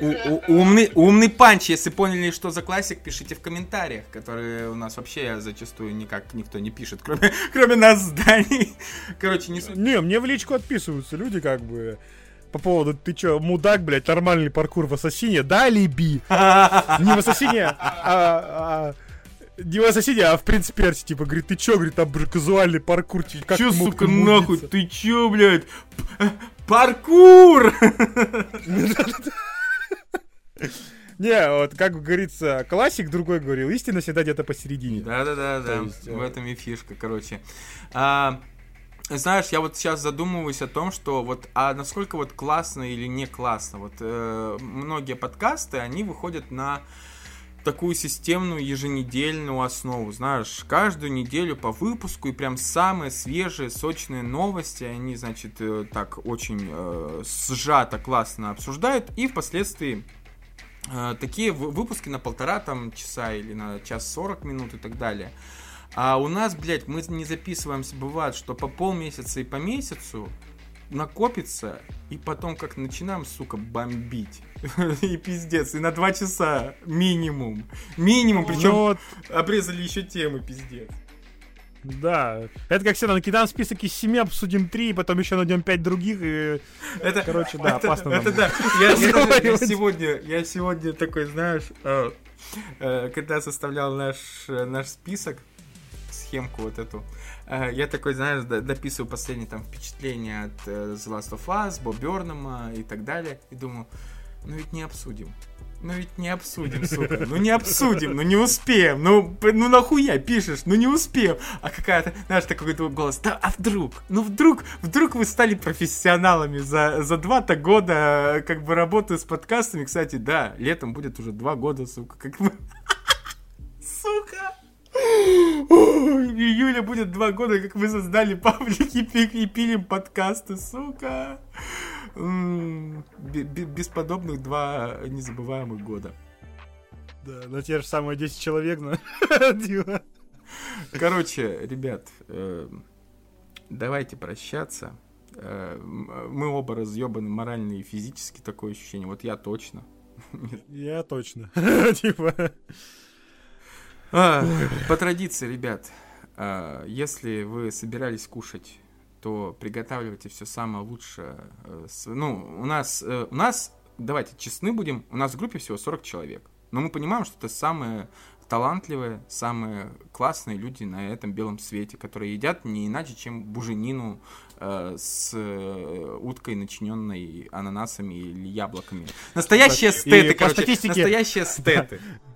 Speaker 1: У, у, умный, умный панч. Если поняли, что за классик, пишите в комментариях, которые у нас вообще зачастую никак никто не пишет, кроме, кроме нас с Даней. Короче, не
Speaker 2: Не, мне в личку отписываются люди, как бы по поводу, ты чё, мудак, блядь, нормальный паркур в Ассасине, да, либи? Не в Ассасине, а, а не в Ассасине, а в Принц Перси, типа, говорит, ты чё, говорит, там казуальный паркур, типа,
Speaker 1: как Чё, сука, нахуй, ты чё, блядь, паркур!
Speaker 2: Не, вот как говорится, классик другой говорил, истина всегда где-то посередине.
Speaker 1: Да-да-да, да. в этом и фишка, короче. А, знаешь, я вот сейчас задумываюсь о том, что вот, а насколько вот классно или не классно. Вот э, многие подкасты, они выходят на такую системную еженедельную основу, знаешь, каждую неделю по выпуску и прям самые свежие, сочные новости они, значит, э, так очень э, сжато, классно обсуждают и впоследствии э, такие выпуски на полтора там часа или на час сорок минут и так далее. А у нас, блядь, мы не записываемся, бывает, что по полмесяца и по месяцу накопится, и потом как начинаем, сука, бомбить. и пиздец, и на два часа минимум. Минимум, причем вот... обрезали еще темы, пиздец.
Speaker 2: Да, это как всегда, накидаем список из семи, обсудим три, потом еще найдем пять других, и...
Speaker 1: Это, Короче, да, это, опасно Это нам. да, я, я, я, сегодня, я сегодня такой, знаешь, э, э, когда составлял наш, наш список, схемку вот эту. Э, я такой, знаешь, дописываю последние там впечатления от The Last of Us, Боб Бернама и так далее. И думаю, ну ведь не обсудим. Ну ведь не обсудим, сука. Ну не обсудим, ну не успеем. Ну, ну нахуя пишешь? Ну не успеем. А какая-то, знаешь, такой голос. Да, а вдруг? Ну вдруг, вдруг вы стали профессионалами за, за два-то года как бы работы с подкастами. Кстати, да, летом будет уже два года, сука, как бы. Сука. Июля будет два года, как мы создали паблики и пилим подкасты, сука бесподобных два незабываемых года.
Speaker 2: Да, на те же самые 10 человек, но...
Speaker 1: Короче, ребят, э, давайте прощаться. Э, мы оба разъебаны морально и физически, такое ощущение. Вот я точно.
Speaker 2: Я точно. Типа...
Speaker 1: По традиции, ребят, а, если вы собирались кушать то приготавливайте все самое лучшее. Э, ну, у нас, э, у нас, давайте честны будем, у нас в группе всего 40 человек. Но мы понимаем, что это самые талантливые, самые классные люди на этом белом свете, которые едят не иначе, чем буженину э, с э, уткой, начиненной ананасами или яблоками. Настоящие стеты, короче. Статистике... Настоящие стеты.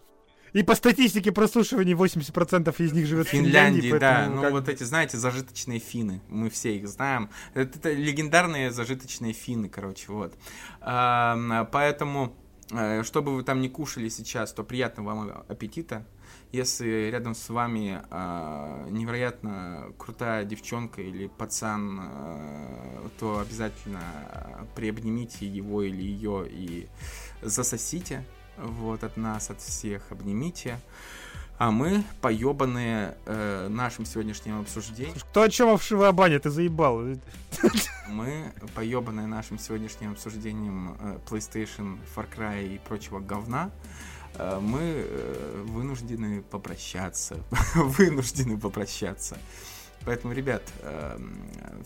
Speaker 2: И по статистике прослушиваний 80% из них живет в Финляндии. Финляндии,
Speaker 1: да. Ну, вот эти, знаете, зажиточные финны. Мы все их знаем. Это, это легендарные зажиточные финны, короче, вот. А, поэтому, э, чтобы вы там не кушали сейчас, то приятного вам аппетита. Если рядом с вами э, невероятно крутая девчонка или пацан, э, то обязательно приобнимите его или ее и засосите вот, от нас, от всех, обнимите. А мы, поебанные э, нашим сегодняшним обсуждением...
Speaker 2: Кто о чем овшивая баня, ты заебал.
Speaker 1: Мы, поебанные нашим сегодняшним обсуждением э, PlayStation, Far Cry и прочего говна, э, мы э, вынуждены попрощаться. вынуждены попрощаться. Поэтому, ребят, э,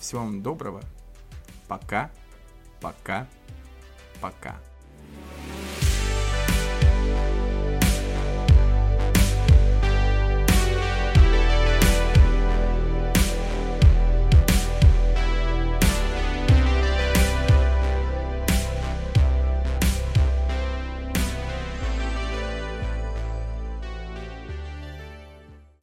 Speaker 1: всего вам доброго. Пока. Пока. Пока.